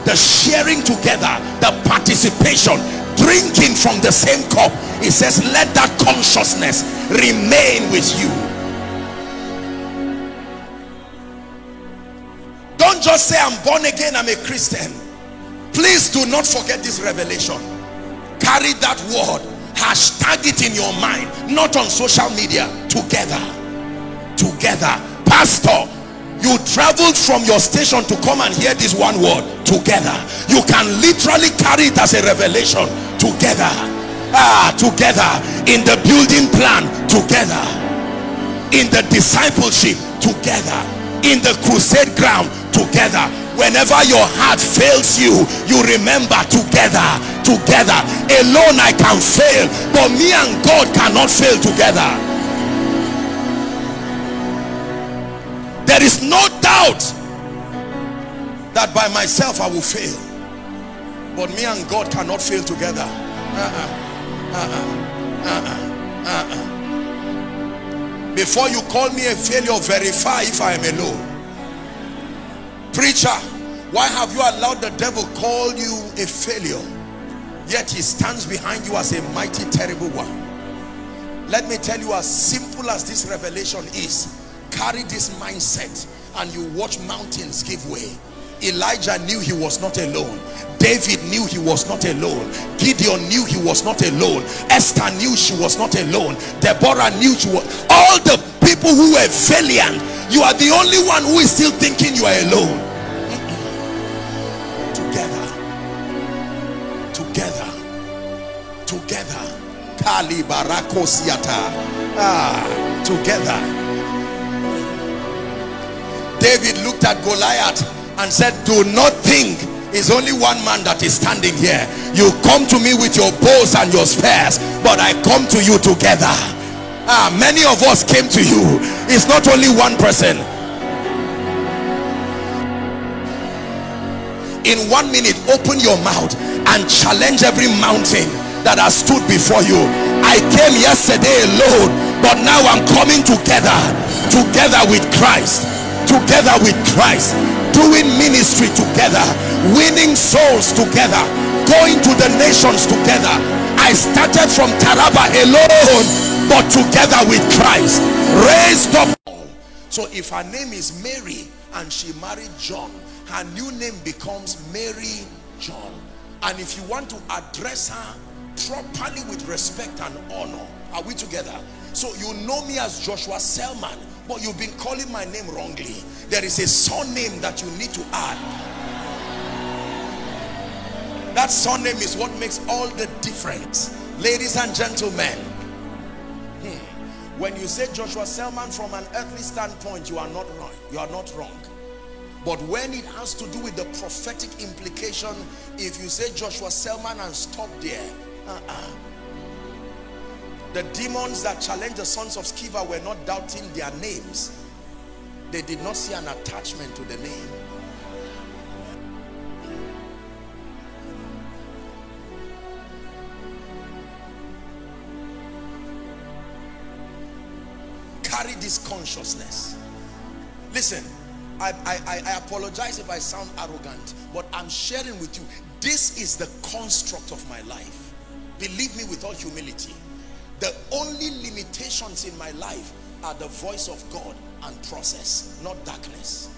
the sharing together the participation drinking from the same cup. It says let that consciousness remain with you. Don't just say i'm born again i'm a christian. Please do not forget this revelation. Carry that word hashtag it in your mind not on social media together. Together. Pastor you traveled from your station to come and hear this one word together. You can literally carry it as a revelation together. Ah together. In the building plan together. In the discipleship together. In the crusade ground together. Whenever your heart fails you you remember together together. Alone i can fail but me and god cannot fail together there is no doubt that by myself I will fail but me and God cannot fail together uh-uh. uh-uh. Uh-uh. Uh-uh. before you call me a failure verify if I am alone preacher why have you allowed the devil call you a failure yet he stands behind you as a mighty terrible one let me tell you as simple as this revelation is carry this mindset and you watch mountains give way. Elijah knew he was not alone. David knew he was not alone. Gideon knew he was not alone. Esther knew she was not alone. Deborah knew she was. All the people who were valiant you are the only one who is still thinking you are alone. Together. Together. Together. Kali ah together David looked at Goliath and said, do not think it's only one man that is standing here. You come to me with your bows and your spears, but I come to you together. Ah, many of us came to you. It's not only one person. in one minute open your mouth and challenge every mountain that has stood before you i came yesterday alone but now i'm coming together together with christ together with christ doing ministry together winning souls together going to the nations together i started from taraba alone but together with christ raised up so if her name is mary and she married john her new name becomes Mary John. And if you want to address her properly with respect and honor, are we together? So you know me as Joshua Selman, but you've been calling my name wrongly. There is a surname that you need to add. That surname is what makes all the difference. Ladies and gentlemen, hmm, when you say Joshua Selman from an earthly standpoint, you are not wrong. You are not wrong. But when it has to do with the prophetic implication, if you say Joshua Selman and stop there, uh -uh. The demons that challenged the sons of Sceva were not doubting their names. They did not see an attachment to the name. Carry this consciousness. Listen, I, I, I apologize if I sound arrogant, but I'm sharing with you. This is the construct of my life. Believe me with all humility. The only limitations in my life are the voice of God and process, not darkness.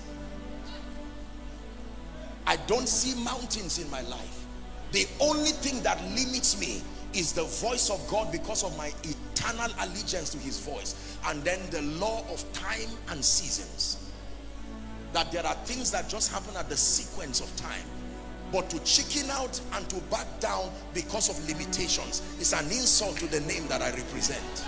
I don't see mountains in my life. The only thing that limits me is the voice of God because of my eternal allegiance to his voice. And then the law of time and seasons that there are things that just happen at the sequence of time but to chicken out and to back down because of limitations is an insult to the name that I represent.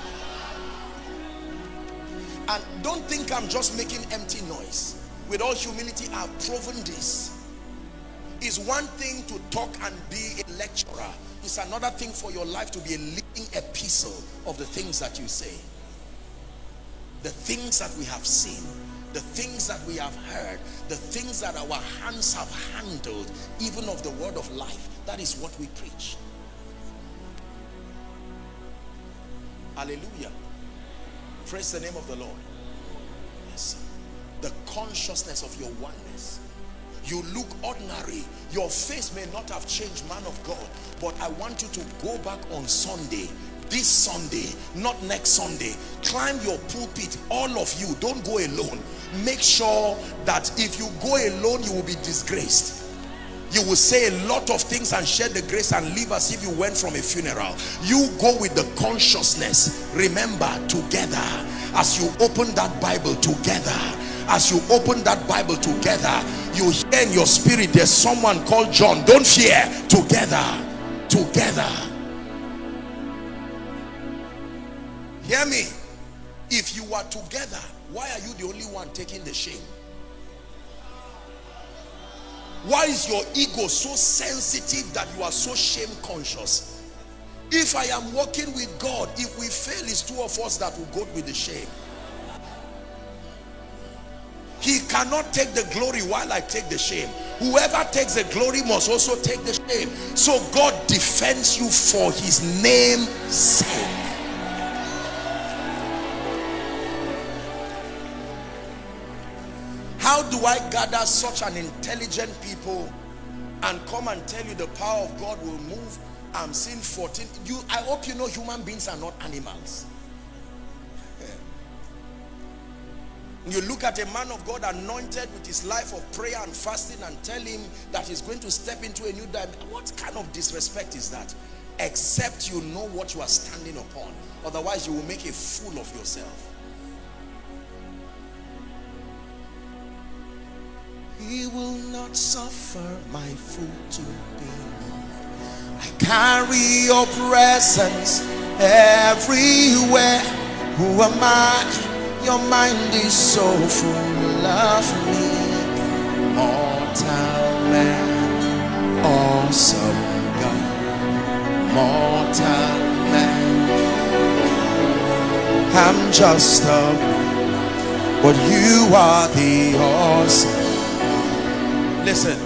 And don't think I'm just making empty noise. With all humility I've proven this. It's one thing to talk and be a lecturer. It's another thing for your life to be a living epistle of the things that you say. The things that we have seen the things that we have heard, the things that our hands have handled, even of the word of life. That is what we preach. Hallelujah. Praise the name of the Lord. Yes. The consciousness of your oneness. You look ordinary. Your face may not have changed, man of God. But I want you to go back on Sunday this Sunday, not next Sunday, climb your pulpit, all of you, don't go alone. Make sure that if you go alone, you will be disgraced. You will say a lot of things and share the grace and live as if you went from a funeral. You go with the consciousness. Remember, together, as you open that Bible together, as you open that Bible together, you hear in your spirit there's someone called John. Don't fear. Together, together Hear me. If you are together, why are you the only one taking the shame? Why is your ego so sensitive that you are so shame conscious? If I am walking with God, if we fail, it's two of us that will go with the shame. He cannot take the glory while I take the shame. Whoever takes the glory must also take the shame. So God defends you for his name's sake. Do I gather such an intelligent people and come and tell you the power of God will move? I'm seeing 14. You, I hope you know human beings are not animals. You look at a man of God anointed with his life of prayer and fasting and tell him that he's going to step into a new dimension. What kind of disrespect is that? Except you know what you are standing upon. Otherwise, you will make a fool of yourself. He will not suffer my foot to be. I carry your presence everywhere. Who am I? Your mind is so full of me. Mortal man, awesome God. Mortal man. I'm just a but you are the awesome Listen,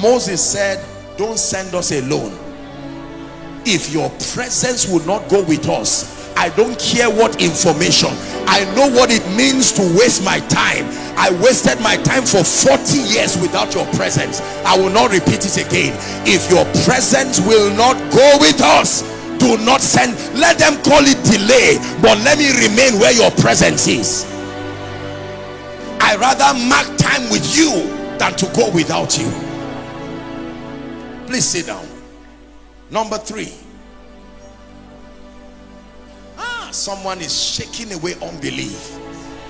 Moses said, don't send us alone. If your presence will not go with us, I don't care what information. I know what it means to waste my time. I wasted my time for 40 years without your presence. I will not repeat it again. If your presence will not go with us, do not send. Let them call it delay, but let me remain where your presence is. I rather mark time with you than to go without you. Please sit down. Number three. Ah, someone is shaking away unbelief.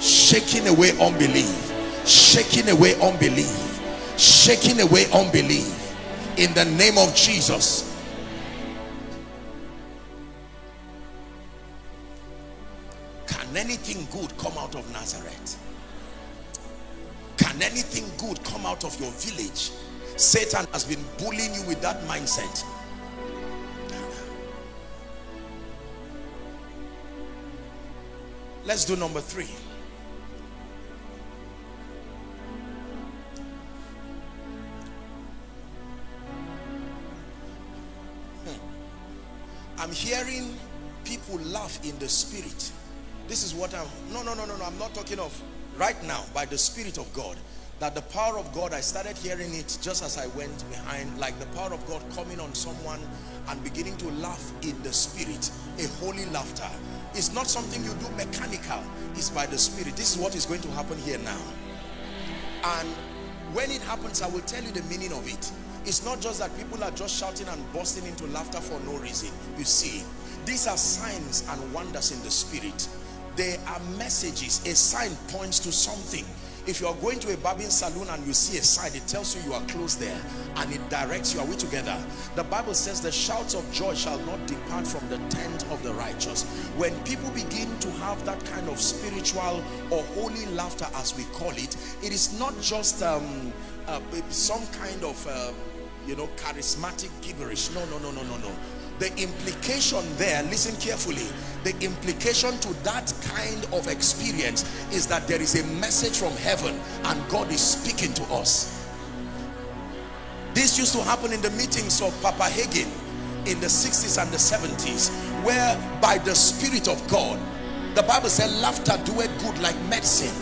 Shaking away unbelief. Shaking away unbelief. Shaking away unbelief. In the name of Jesus. Can anything good come out of Nazareth? Can anything good come out of your village? Satan has been bullying you with that mindset. Let's do number three. Hmm. I'm hearing people laugh in the spirit. This is what I'm, no, no, no, no, no, I'm not talking of right now by the spirit of God that the power of God, I started hearing it just as I went behind, like the power of God coming on someone and beginning to laugh in the spirit, a holy laughter. It's not something you do mechanical, it's by the spirit. This is what is going to happen here now. And when it happens, I will tell you the meaning of it. It's not just that people are just shouting and bursting into laughter for no reason. You see, these are signs and wonders in the spirit. They are messages. A sign points to something if you are going to a barbing salon and you see a sign, it tells you you are close there and it directs you. Are we together? The Bible says the shouts of joy shall not depart from the tent of the righteous. When people begin to have that kind of spiritual or holy laughter, as we call it, it is not just um, uh, some kind of, uh, you know, charismatic gibberish. No, no, no, no, no, no the implication there listen carefully the implication to that kind of experience is that there is a message from heaven and God is speaking to us. This used to happen in the meetings of Papa Hagin in the 60s and the 70s where by the spirit of God the Bible said laughter doeth good like medicine.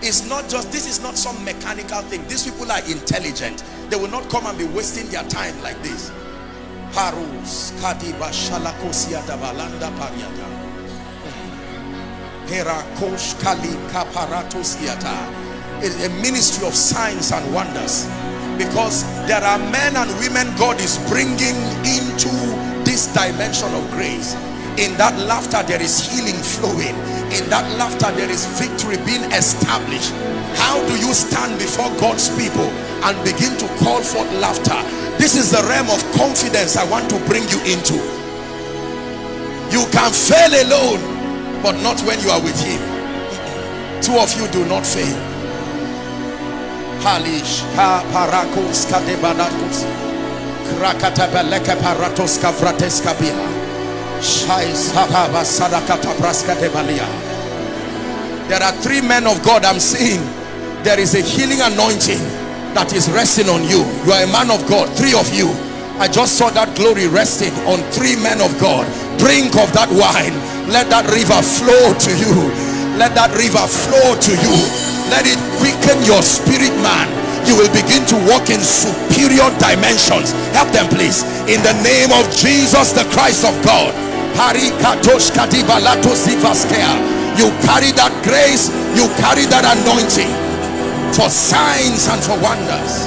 It's not just this is not some mechanical thing. These people are intelligent. They will not come and be wasting their time like this Parus Kadiba Shalakosia Dabalanda Pariata Herakosh Kali Kaparatosiata is a ministry of signs and wonders. Because there are men and women God is bringing into this dimension of grace in that laughter there is healing flowing. In that laughter there is victory being established. How do you stand before God's people and begin to call forth laughter? This is the realm of confidence I want to bring you into. You can fail alone but not when you are with him. Two of you do not fail. Halish ka parakos kadebanatos krakatabeleke paratos kavrates kabia there are three men of God I'm seeing. There is a healing anointing that is resting on you. You are a man of God three of you. I just saw that glory resting on three men of God. Drink of that wine. Let that river flow to you. Let that river flow to you. Let it quicken your spirit man. You will begin to walk in superior dimensions. Help them please. In the name of Jesus the Christ of God you carry that grace you carry that anointing for signs and for wonders.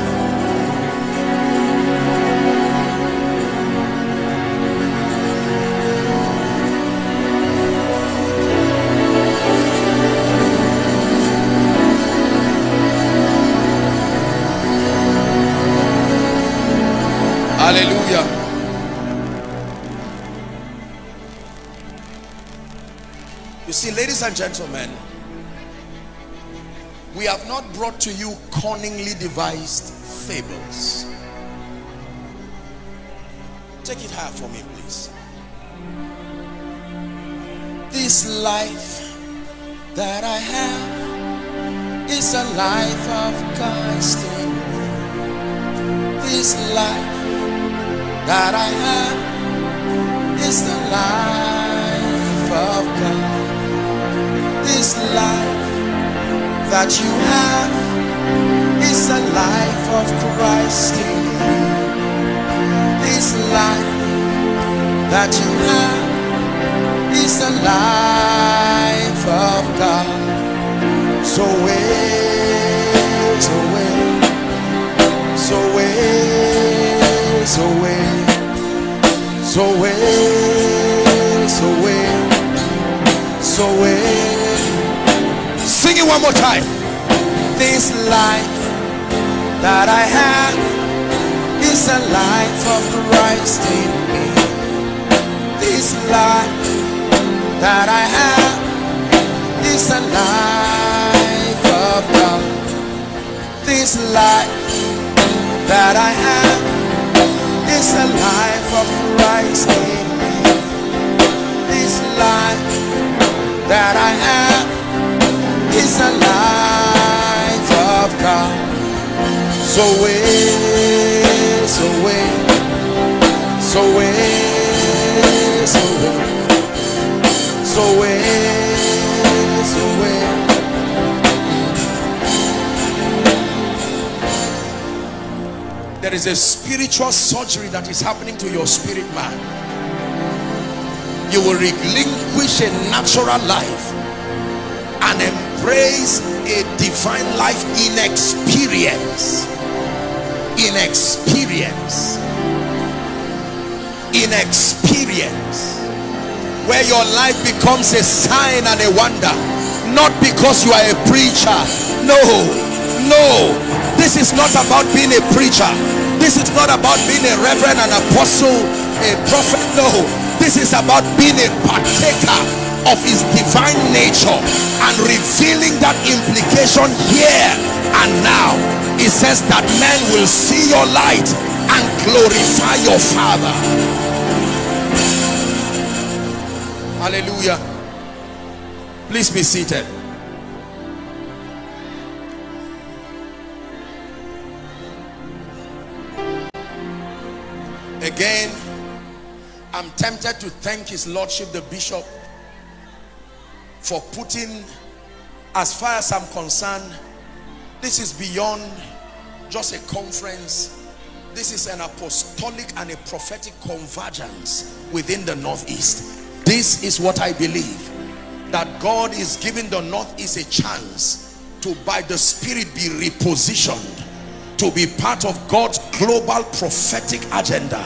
Hallelujah. See, ladies and gentlemen, we have not brought to you cunningly devised fables. Take it higher for me please. This life that I have is a life of constant This life that I have is the life of God. This life that you have is the life of Christ in you. This life that you have is the life of God. So wait, so wait, so wait, so wait, so wait, so wait, so wait. It one more time. This life that I have is the life of Christ in me. This life that I have is the life of God. This life that I have is the life of Christ in me. This life that I have is the life of God. So wait, so wait, so wait, so wait, so wait, so wait. There is a spiritual surgery that is happening to your spirit man. You will relinquish a natural life and embrace a divine life in experience. In experience. In experience. Where your life becomes a sign and a wonder. Not because you are a preacher. No. No. This is not about being a preacher. This is not about being a reverend an apostle a prophet. No. This is about being a partaker of his divine nature and revealing that implication here and now. It says that men will see your light and glorify your father. Hallelujah. Please be seated. Again i'm tempted to thank his lordship the bishop for putting as far as i'm concerned this is beyond just a conference. This is an apostolic and a prophetic convergence within the northeast. This is what i believe that god is giving the northeast a chance to by the spirit be repositioned to be part of god's global prophetic agenda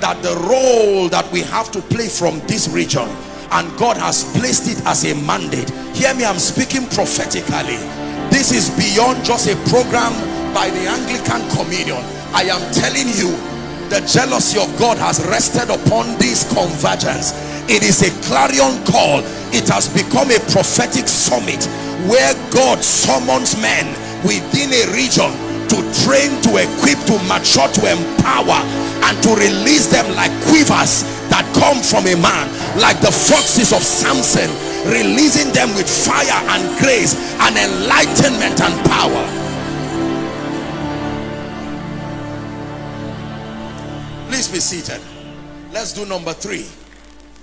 that the role that we have to play from this region and God has placed it as a mandate. Hear me I'm speaking prophetically. This is beyond just a program by the Anglican Communion. I am telling you the jealousy of God has rested upon this convergence. It is a clarion call. It has become a prophetic summit where God summons men within a region to train to equip to mature to empower and to release them like quivers that come from a man like the foxes of Samson releasing them with fire and grace and enlightenment and power. Please be seated. Let's do number three.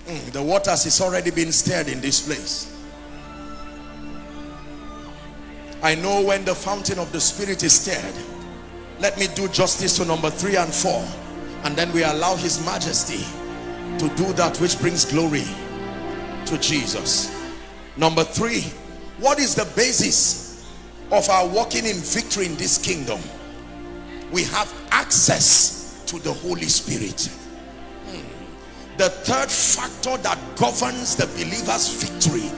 Mm, the waters is already been stirred in this place. I know when the fountain of the spirit is stirred let me do justice to number three and four and then we allow his majesty to do that which brings glory to Jesus. Number three what is the basis of our walking in victory in this kingdom? We have access to the Holy Spirit. Hmm. the third factor that governs the believer's victory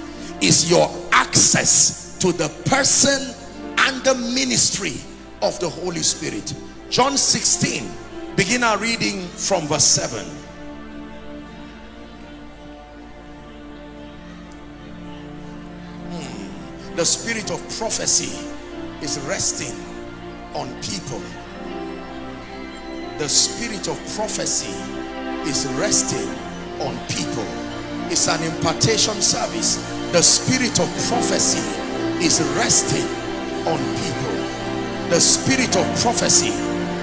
is your access to the person and the ministry of the Holy Spirit. John 16 begin our reading from verse 7 the spirit of prophecy is resting on people the spirit of prophecy is resting on people it's an impartation service the spirit of prophecy is resting on people the spirit of prophecy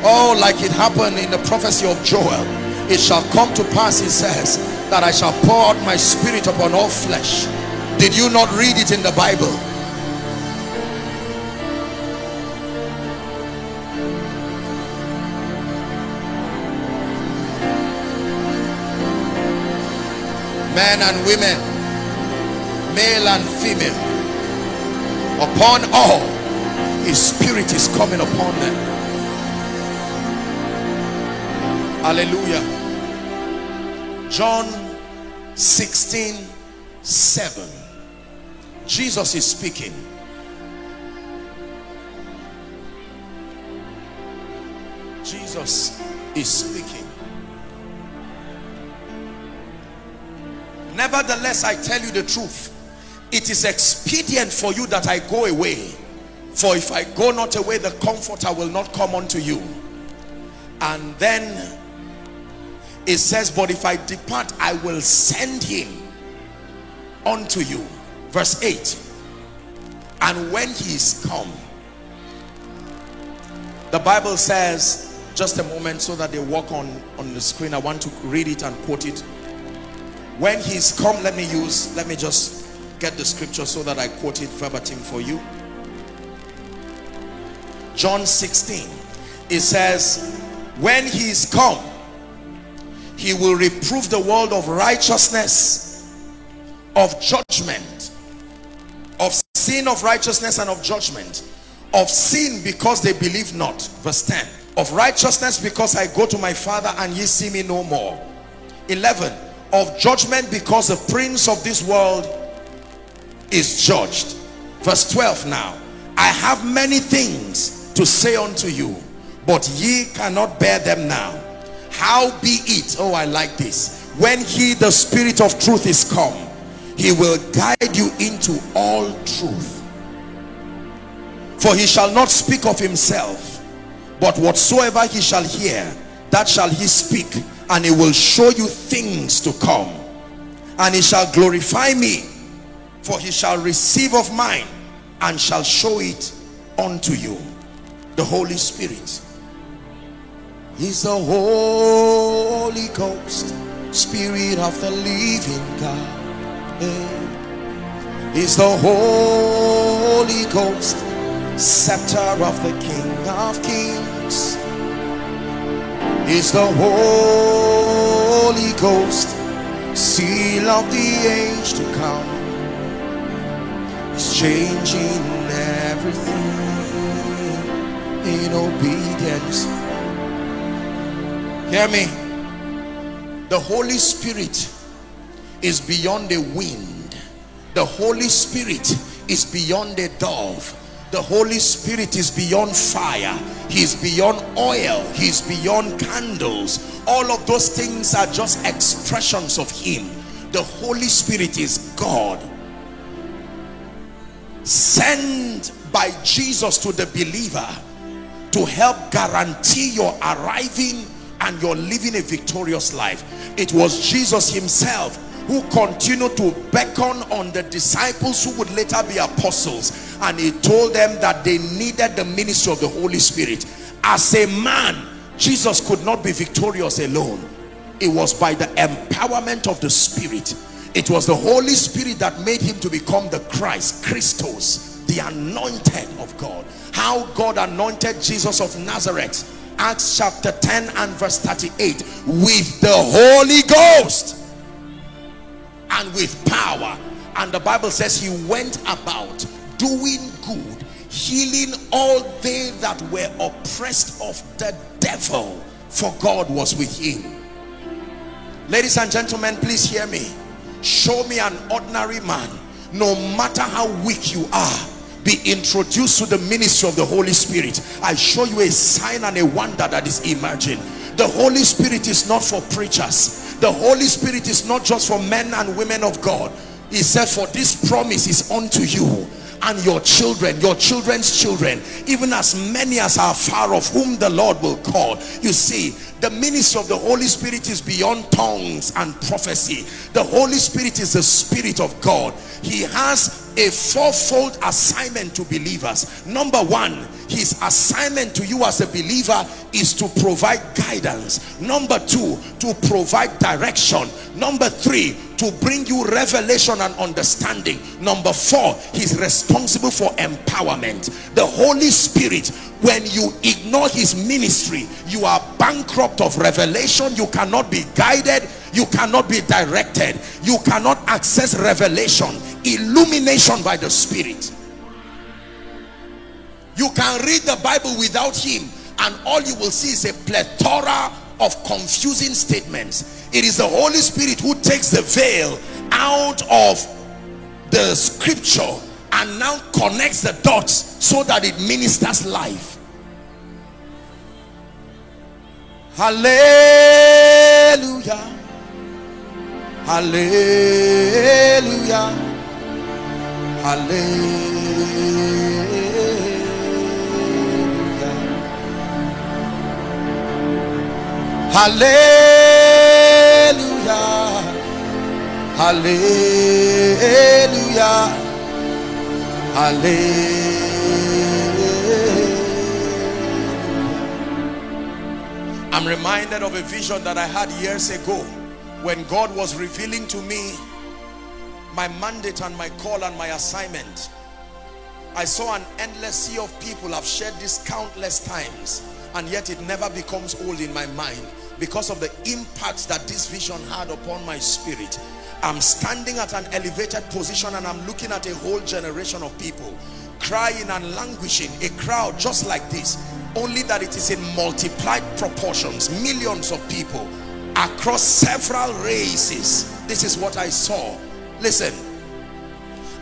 Oh, like it happened in the prophecy of Joel. It shall come to pass, he says, that I shall pour out my spirit upon all flesh. Did you not read it in the Bible? Men and women male and female upon all his spirit is coming upon them. Hallelujah. John 16 7 jesus is speaking. Jesus is speaking nevertheless i tell you the truth. It is expedient for you that i go away. For if i go not away the comforter will not come unto you. And then it says but if i depart i will send him unto you. Verse 8 and when he is come the bible says just a moment so that they walk on on the screen. I want to read it and quote it when he's come let me use let me just get the scripture so that I quote it verbatim for you. John 16 it says when he is come he will reprove the world of righteousness of judgment of sin of righteousness and of judgment of sin because they believe not. Verse 10 of righteousness because I go to my father and ye see me no more. 11 of judgment because the prince of this world is judged. Verse 12 now. I have many things to say unto you but ye cannot bear them now. How be it oh i like this when he the spirit of truth is come he will guide you into all truth. For he shall not speak of himself but whatsoever he shall hear that shall he speak and he will show you things to come. And he shall glorify me for he shall receive of mine and shall show it unto you. The Holy Spirit. He's the Holy Ghost Spirit of the living God. Eh. He's the Holy Ghost Scepter of the King of Kings is the Holy Ghost, seal of the age to come. He's changing everything in obedience. Hear me. The Holy Spirit is beyond the wind. The Holy Spirit is beyond the dove the Holy Spirit is beyond fire. He's beyond oil. He's beyond candles. All of those things are just expressions of him. The Holy Spirit is God. Sent by Jesus to the believer to help guarantee your arriving and your living a victorious life. It was Jesus himself who continued to beckon on the disciples who would later be apostles and he told them that they needed the ministry of the Holy Spirit. As a man Jesus could not be victorious alone. It was by the empowerment of the Spirit. It was the Holy Spirit that made him to become the Christ Christos the anointed of God. How God anointed Jesus of Nazareth. Acts chapter 10 and verse 38 with the Holy Ghost. And with power. And the bible says he went about doing good healing all they that were oppressed of the devil for god was with him. Ladies and gentlemen please hear me. Show me an ordinary man no matter how weak you are be introduced to the ministry of the Holy Spirit. I show you a sign and a wonder that is emerging. The Holy Spirit is not for preachers. The Holy Spirit is not just for men and women of God. He said for this promise is unto you and your children your children's children even as many as are far of whom the Lord will call. You see the ministry of the Holy Spirit is beyond tongues and prophecy. The Holy Spirit is the Spirit of God. He has a fourfold assignment to believers. Number one his assignment to you as a believer is to provide guidance. Number two to provide direction. Number three to bring you revelation and understanding. Number four he's responsible for empowerment. The holy spirit when you ignore his ministry you are bankrupt of revelation. You cannot be guided. You cannot be directed. You cannot access revelation. Illumination by the spirit you can read the Bible without him and all you will see is a plethora of confusing statements. It is the Holy Spirit who takes the veil out of the scripture and now connects the dots so that it ministers life. Hallelujah. Hallelujah. Hallelujah. Hallelujah. Hallelujah. Hallelujah. I'm reminded of a vision that I had years ago when God was revealing to me my mandate and my call and my assignment. I saw an endless sea of people. I've shared this countless times and yet it never becomes old in my mind because of the impact that this vision had upon my spirit I'm standing at an elevated position and I'm looking at a whole generation of people crying and languishing a crowd just like this only that it is in multiplied proportions millions of people across several races. This is what I saw. Listen.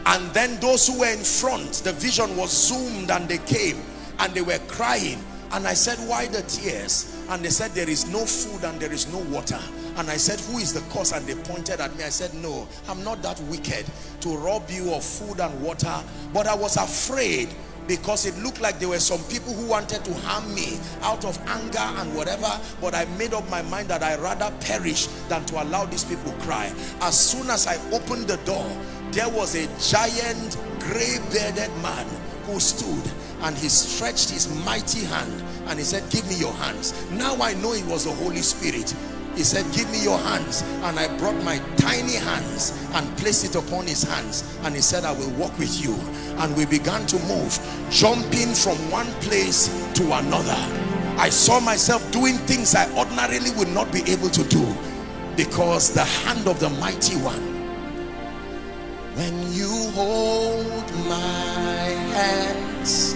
And then those who were in front the vision was zoomed and they came and they were crying and I said, why the tears? And they said, there is no food and there is no water. And I said, who is the cause? And they pointed at me. I said, no, I'm not that wicked to rob you of food and water. But I was afraid because it looked like there were some people who wanted to harm me out of anger and whatever but I made up my mind that I rather perish than to allow these people cry as soon as I opened the door there was a giant gray bearded man who stood and he stretched his mighty hand and he said give me your hands. Now I know it was the Holy Spirit. He said give me your hands. And I brought my tiny hands and placed it upon his hands. And he said I will walk with you. And we began to move jumping from one place to another. I saw myself doing things I ordinarily would not be able to do because the hand of the mighty one. When you hold my hands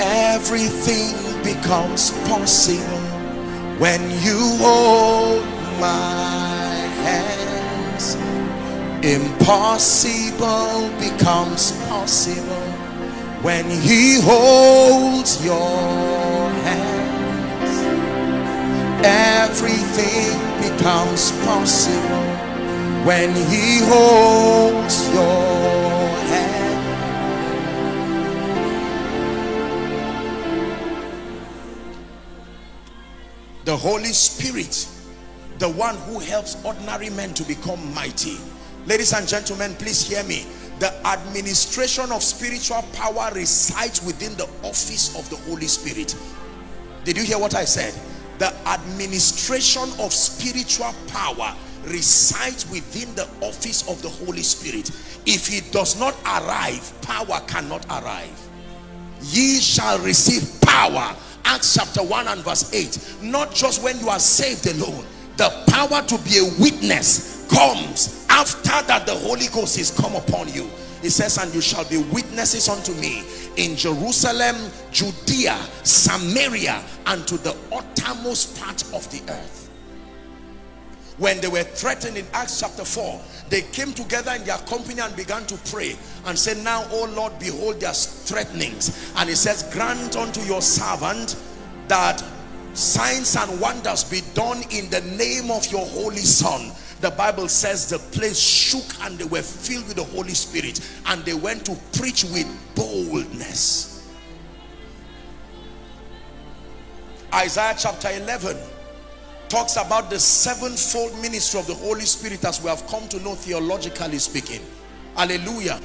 everything becomes possible when you hold my hands. Impossible becomes possible when he holds your hands. Everything becomes possible when he holds your the Holy Spirit the one who helps ordinary men to become mighty. Ladies and gentlemen please hear me. The administration of spiritual power resides within the office of the Holy Spirit. Did you hear what I said? The administration of spiritual power resides within the office of the Holy Spirit. If he does not arrive power cannot arrive. Ye shall receive power Acts chapter 1 and verse 8 not just when you are saved alone. The power to be a witness comes after that the Holy Ghost is come upon you. It says and you shall be witnesses unto me in Jerusalem Judea Samaria and to the uttermost part of the earth when they were threatened in Acts chapter 4 they came together in their company and began to pray and said now O Lord behold their threatenings. And he says grant unto your servant that signs and wonders be done in the name of your holy son. The Bible says the place shook and they were filled with the Holy Spirit and they went to preach with boldness. Isaiah chapter 11 talks about the sevenfold ministry of the Holy Spirit as we have come to know theologically speaking. Hallelujah.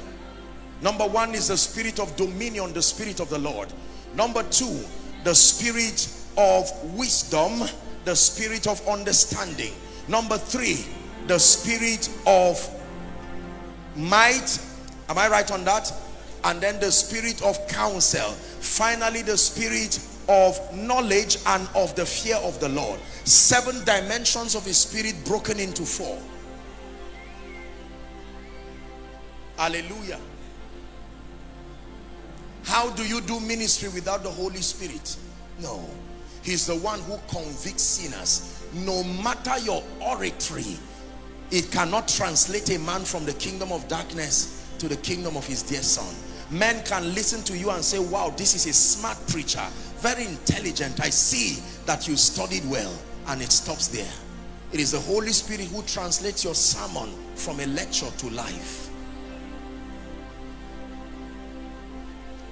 Number one is the spirit of dominion, the spirit of the Lord. Number two, the spirit of wisdom, the spirit of understanding. Number three, the spirit of might. Am I right on that? And then the spirit of counsel. Finally, the spirit of knowledge and of the fear of the Lord. Seven dimensions of his spirit broken into four. Hallelujah. How do you do ministry without the Holy Spirit? No. He's the one who convicts sinners. No matter your oratory, it cannot translate a man from the kingdom of darkness to the kingdom of his dear son. Men can listen to you and say, wow, this is a smart preacher, very intelligent. I see that you studied well. And it stops there. It is the Holy Spirit who translates your sermon from a lecture to life.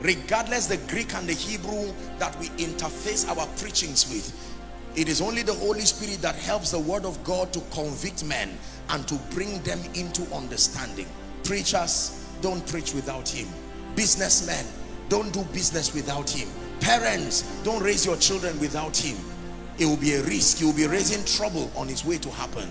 regardless the Greek and the Hebrew that we interface our preachings with it is only the Holy Spirit that helps the word of God to convict men and to bring them into understanding preachers don't preach without him businessmen don't do business without him parents don't raise your children without him. It will be a risk. You'll be raising trouble on his way to happen.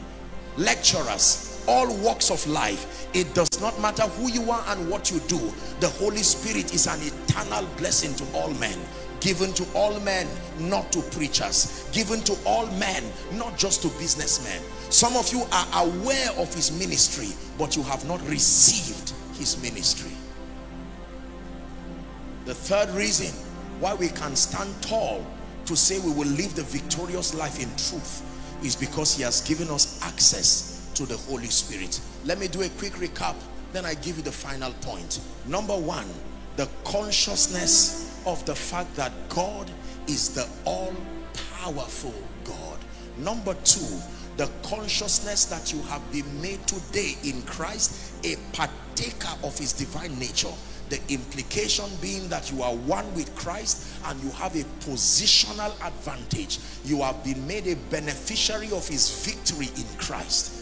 Lecturers all walks of life it does not matter who you are and what you do. The Holy Spirit is an eternal blessing to all men. Given to all men not to preachers. Given to all men not just to businessmen. Some of you are aware of his ministry but you have not received his ministry. The third reason why we can stand tall to say we will live the victorious life in truth is because he has given us access to the Holy Spirit. Let me do a quick recap, then I give you the final point. Number one, the consciousness of the fact that God is the all-powerful God. Number two, the consciousness that you have been made today in Christ a partaker of his divine nature the implication being that you are one with Christ and you have a positional advantage. You have been made a beneficiary of his victory in Christ.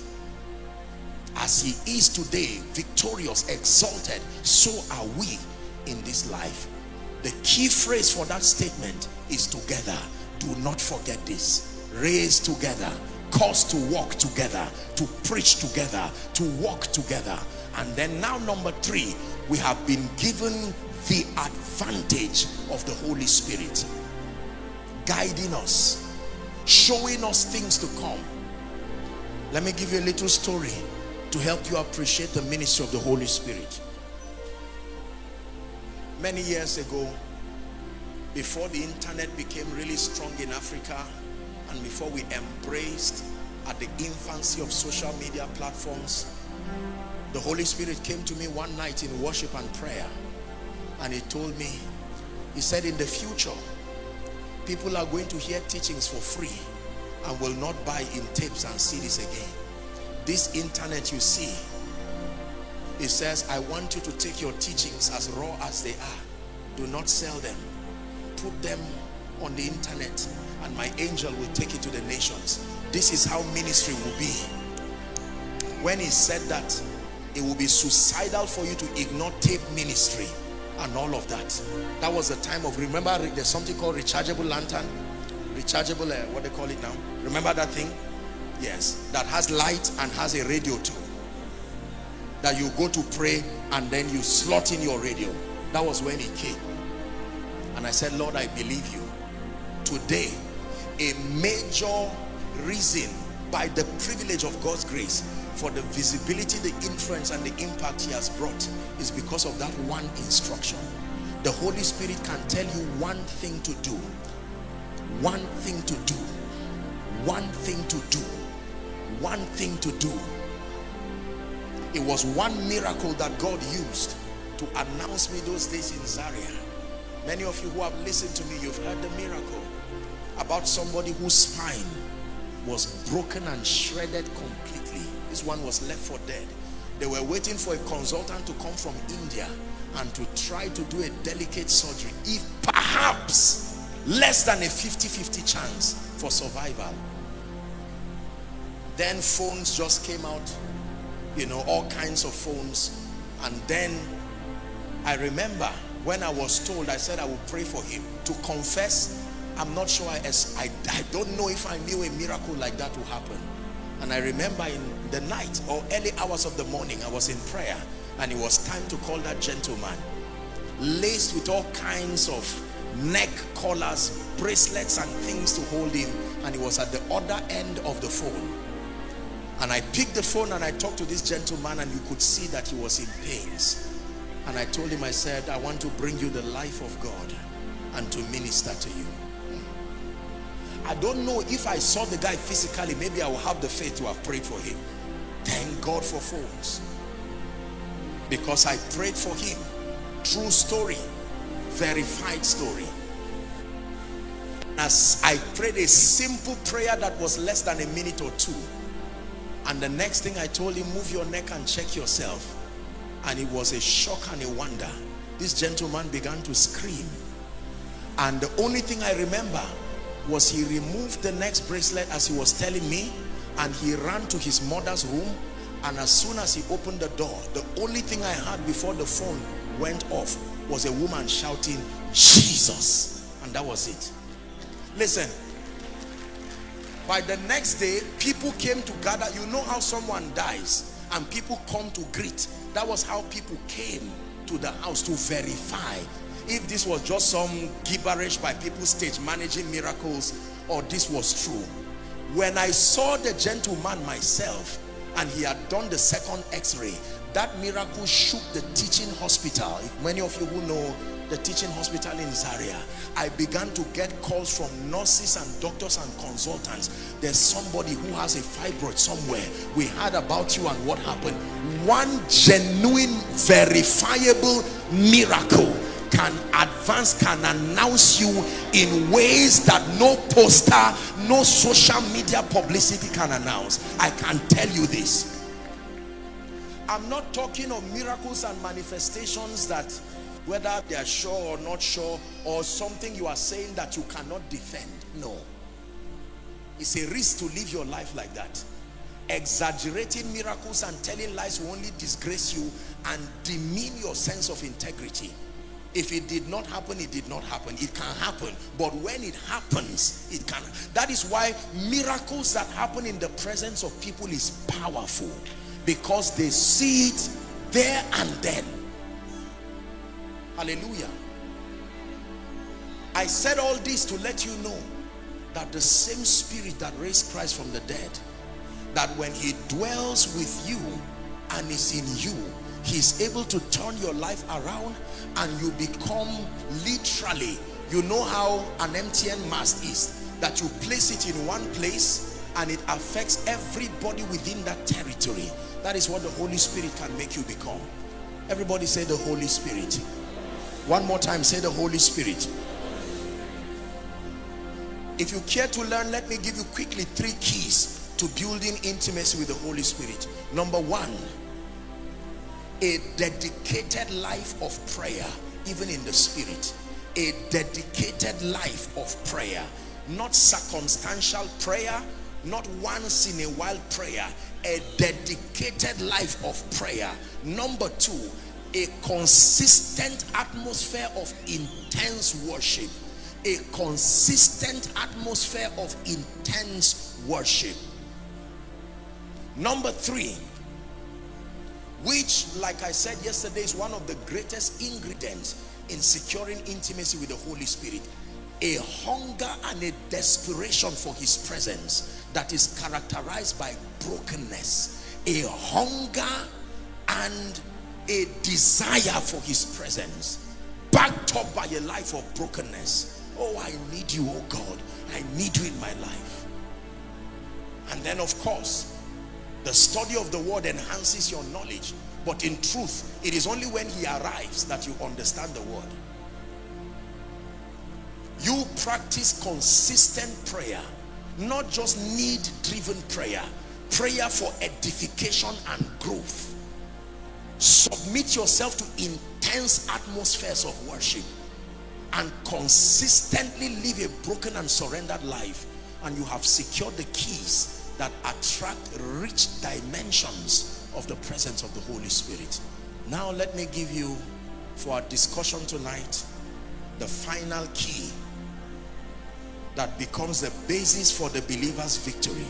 As he is today victorious exalted so are we in this life. The key phrase for that statement is together. Do not forget this. Raise together. Cause to walk together. To preach together. To walk together. And then now number three we have been given the advantage of the Holy Spirit guiding us showing us things to come let me give you a little story to help you appreciate the ministry of the Holy Spirit. Many years ago, before the internet became really strong in Africa and before we embraced at the infancy of social media platforms, the Holy Spirit came to me one night in worship and prayer and he told me, he said in the future, people are going to hear teachings for free and will not buy in tapes and CDs again. This internet you see it says i want you to take your teachings as raw as they are. Do not sell them. Put them on the internet and my angel will take it to the nations this is how ministry will be. When he said that it will be suicidal for you to ignore tape ministry and all of that. That was the time of remember there's something called rechargeable lantern? Rechargeable uh, what they call it now? Remember that thing? Yes. That has light and has a radio too. That you go to pray and then you slot in your radio. That was when it came. And I said Lord I believe you. Today a major reason by the privilege of God's grace for the visibility the influence and the impact he has brought is because of that one instruction. The Holy Spirit can tell you one thing to do. One thing to do. One thing to do. One thing to do. It was one miracle that God used to announce me those days in Zaria. Many of you who have listened to me you've heard the miracle about somebody whose spine was broken and shredded completely this one was left for dead they were waiting for a consultant to come from India and to try to do a delicate surgery if perhaps less than a 50-50 chance for survival then phones just came out you know all kinds of phones and then I remember When I was told, I said I would pray for him. To confess, I'm not sure, I, I, I don't know if I knew a miracle like that would happen. And I remember in the night or early hours of the morning, I was in prayer and it was time to call that gentleman. Laced with all kinds of neck collars, bracelets and things to hold him. And he was at the other end of the phone. And I picked the phone and I talked to this gentleman and you could see that he was in pains. And I told him, I said, I want to bring you the life of God and to minister to you. I don't know if I saw the guy physically, maybe I will have the faith to have prayed for him. Thank God for phones. Because I prayed for him. True story. Verified story. As I prayed a simple prayer that was less than a minute or two. And the next thing I told him, move your neck and check yourself. And it was a shock and a wonder. This gentleman began to scream. And the only thing I remember was he removed the next bracelet as he was telling me and he ran to his mother's room and as soon as he opened the door the only thing I heard before the phone went off was a woman shouting Jesus. And that was it. Listen. By the next day people came to gather. You know how someone dies and people come to greet. That was how people came to the house to verify if this was just some gibberish by people stage managing miracles or this was true when I saw the gentleman myself and he had done the second x-ray that miracle shook the teaching hospital. If many of you who know the teaching hospital in Zaria I began to get calls from nurses and doctors and consultants. There's somebody who has a fibroid somewhere. We heard about you and what happened. One genuine verifiable miracle can advance, can announce you in ways that no poster, no social media publicity can announce. I can tell you this. I'm not talking of miracles and manifestations that whether they are sure or not sure or something you are saying that you cannot defend. No. It's a risk to live your life like that. Exaggerating miracles and telling lies will only disgrace you and demean your sense of integrity. If it did not happen, it did not happen. It can happen. But when it happens, it can. That is why miracles that happen in the presence of people is powerful. Because they see it there and then. Hallelujah. I said all this to let you know that the same spirit that raised Christ from the dead, that when he dwells with you and is in you, he's able to turn your life around and you become literally you know how an MTN mast is that you place it in one place and it affects everybody within that territory. That is what the Holy Spirit can make you become. Everybody say the Holy Spirit. One more time say the Holy Spirit. If you care to learn let me give you quickly three keys to building intimacy with the Holy Spirit. Number one a dedicated life of prayer even in the spirit. A dedicated life of prayer. Not circumstantial prayer not once in a while prayer. A dedicated life of prayer. Number two a consistent atmosphere of intense worship. A consistent atmosphere of intense worship. Number three which like I said yesterday is one of the greatest ingredients in securing intimacy with the Holy Spirit. A hunger and a desperation for his presence that is characterized by brokenness. A hunger and a desire for his presence backed up by a life of brokenness. Oh I need you oh God. I need you in my life. And then of course the study of the word enhances your knowledge. But in truth, it is only when he arrives that you understand the word. You practice consistent prayer, not just need-driven prayer. Prayer for edification and growth. Submit yourself to intense atmospheres of worship and consistently live a broken and surrendered life and you have secured the keys that attract rich dimensions of the presence of the Holy Spirit. Now let me give you for our discussion tonight, the final key that becomes the basis for the believer's victory.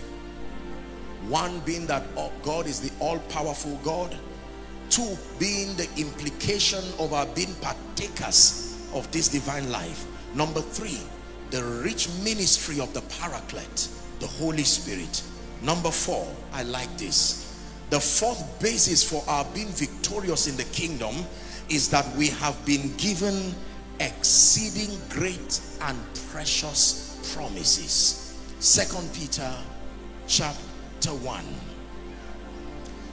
One being that oh, God is the all-powerful God. Two being the implication of our being partakers of this divine life. Number three, the rich ministry of the paraclete, the Holy Spirit. Number four, I like this. The fourth basis for our being victorious in the kingdom is that we have been given exceeding great and precious promises. Second Peter chapter 1.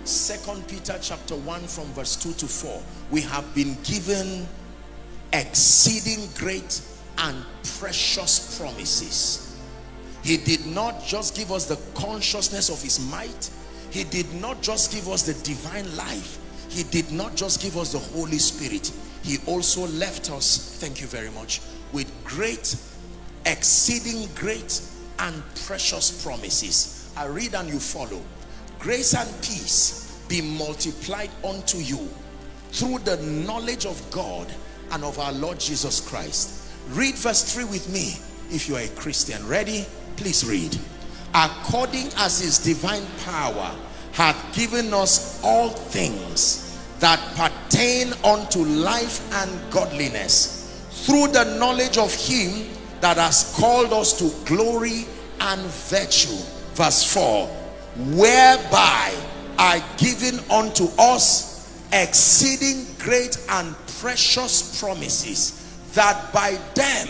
Second Peter chapter 1 from verse 2 to 4. We have been given exceeding great and precious promises. He did not just give us the consciousness of his might. He did not just give us the divine life. He did not just give us the Holy Spirit. He also left us, thank you very much, with great, exceeding great and precious promises. I read and you follow. Grace and peace be multiplied unto you through the knowledge of God and of our Lord Jesus Christ. Read verse 3 with me if you are a Christian. Ready? Please read. According as his divine power hath given us all things that pertain unto life and godliness through the knowledge of him that has called us to glory and virtue. Verse 4 Whereby are given unto us exceeding great and precious promises that by them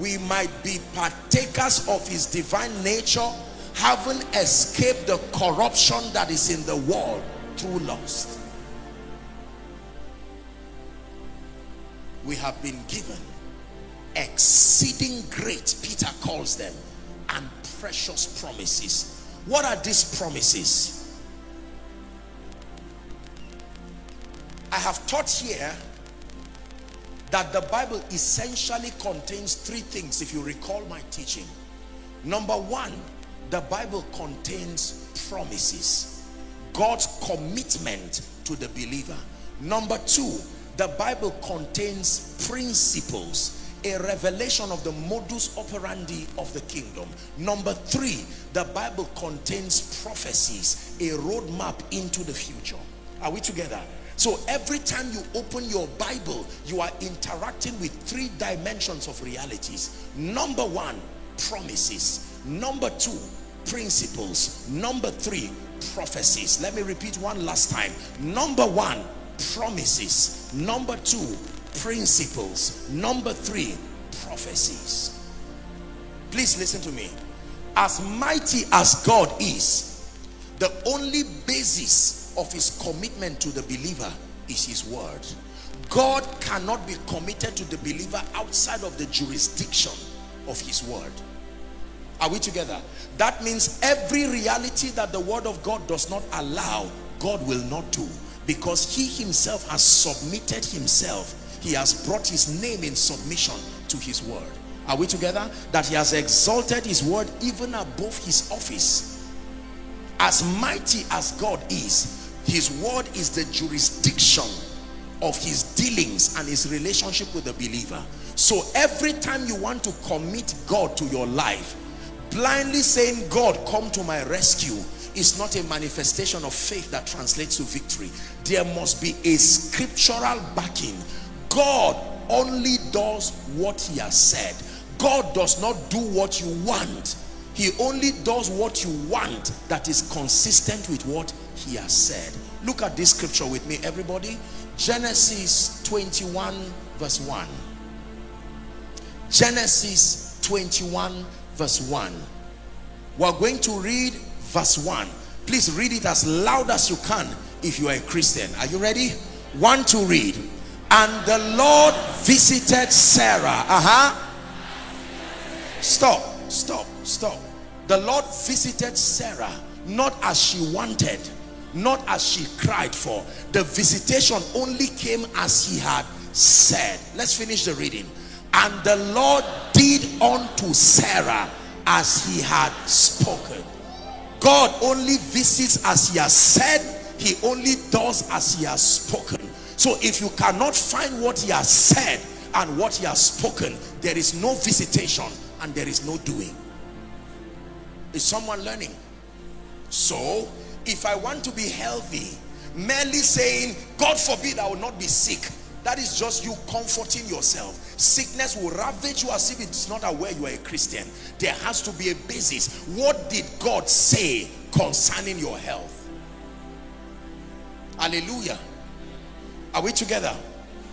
we might be partakers of his divine nature having escaped the corruption that is in the world through lust. We have been given exceeding great Peter calls them and precious promises. What are these promises? I have taught here that the Bible essentially contains three things if you recall my teaching. Number one, the Bible contains promises. God's commitment to the believer. Number two, the Bible contains principles a revelation of the modus operandi of the kingdom. Number three, the Bible contains prophecies, a roadmap into the future. Are we together? So every time you open your Bible, you are interacting with three dimensions of realities. Number one, promises. Number two, principles. Number three, prophecies. Let me repeat one last time. Number one, promises. Number two, principles. Number three, prophecies. Please listen to me. As mighty as God is, the only basis of his commitment to the believer is his word. God cannot be committed to the believer outside of the jurisdiction of his word. Are we together? That means every reality that the word of God does not allow, God will not do. Because he himself has submitted himself. He has brought his name in submission to his word. Are we together? That he has exalted his word even above his office. As mighty as God is, his word is the jurisdiction of his dealings and his relationship with the believer. So every time you want to commit God to your life, blindly saying, God, come to my rescue, is not a manifestation of faith that translates to victory. There must be a scriptural backing. God only does what he has said. God does not do what you want. He only does what you want that is consistent with what he has said. Look at this scripture with me, everybody. Genesis 21 verse 1. Genesis 21 verse 1. We're going to read verse 1. Please read it as loud as you can if you are a Christian. Are you ready? One to read. And the Lord visited Sarah. Uh-huh. Stop, stop, stop. The Lord visited Sarah not as she wanted not as she cried for. The visitation only came as he had said. Let's finish the reading. And the lord did unto sarah as he had spoken. God only visits as he has said. He only does as he has spoken. So if you cannot find what he has said and what he has spoken, there is no visitation and there is no doing. Is someone learning? So, if I want to be healthy, merely saying, God forbid I will not be sick, that is just you comforting yourself. Sickness will ravage you as if it's not aware you are a Christian. There has to be a basis. What did God say concerning your health? Hallelujah. Are we together?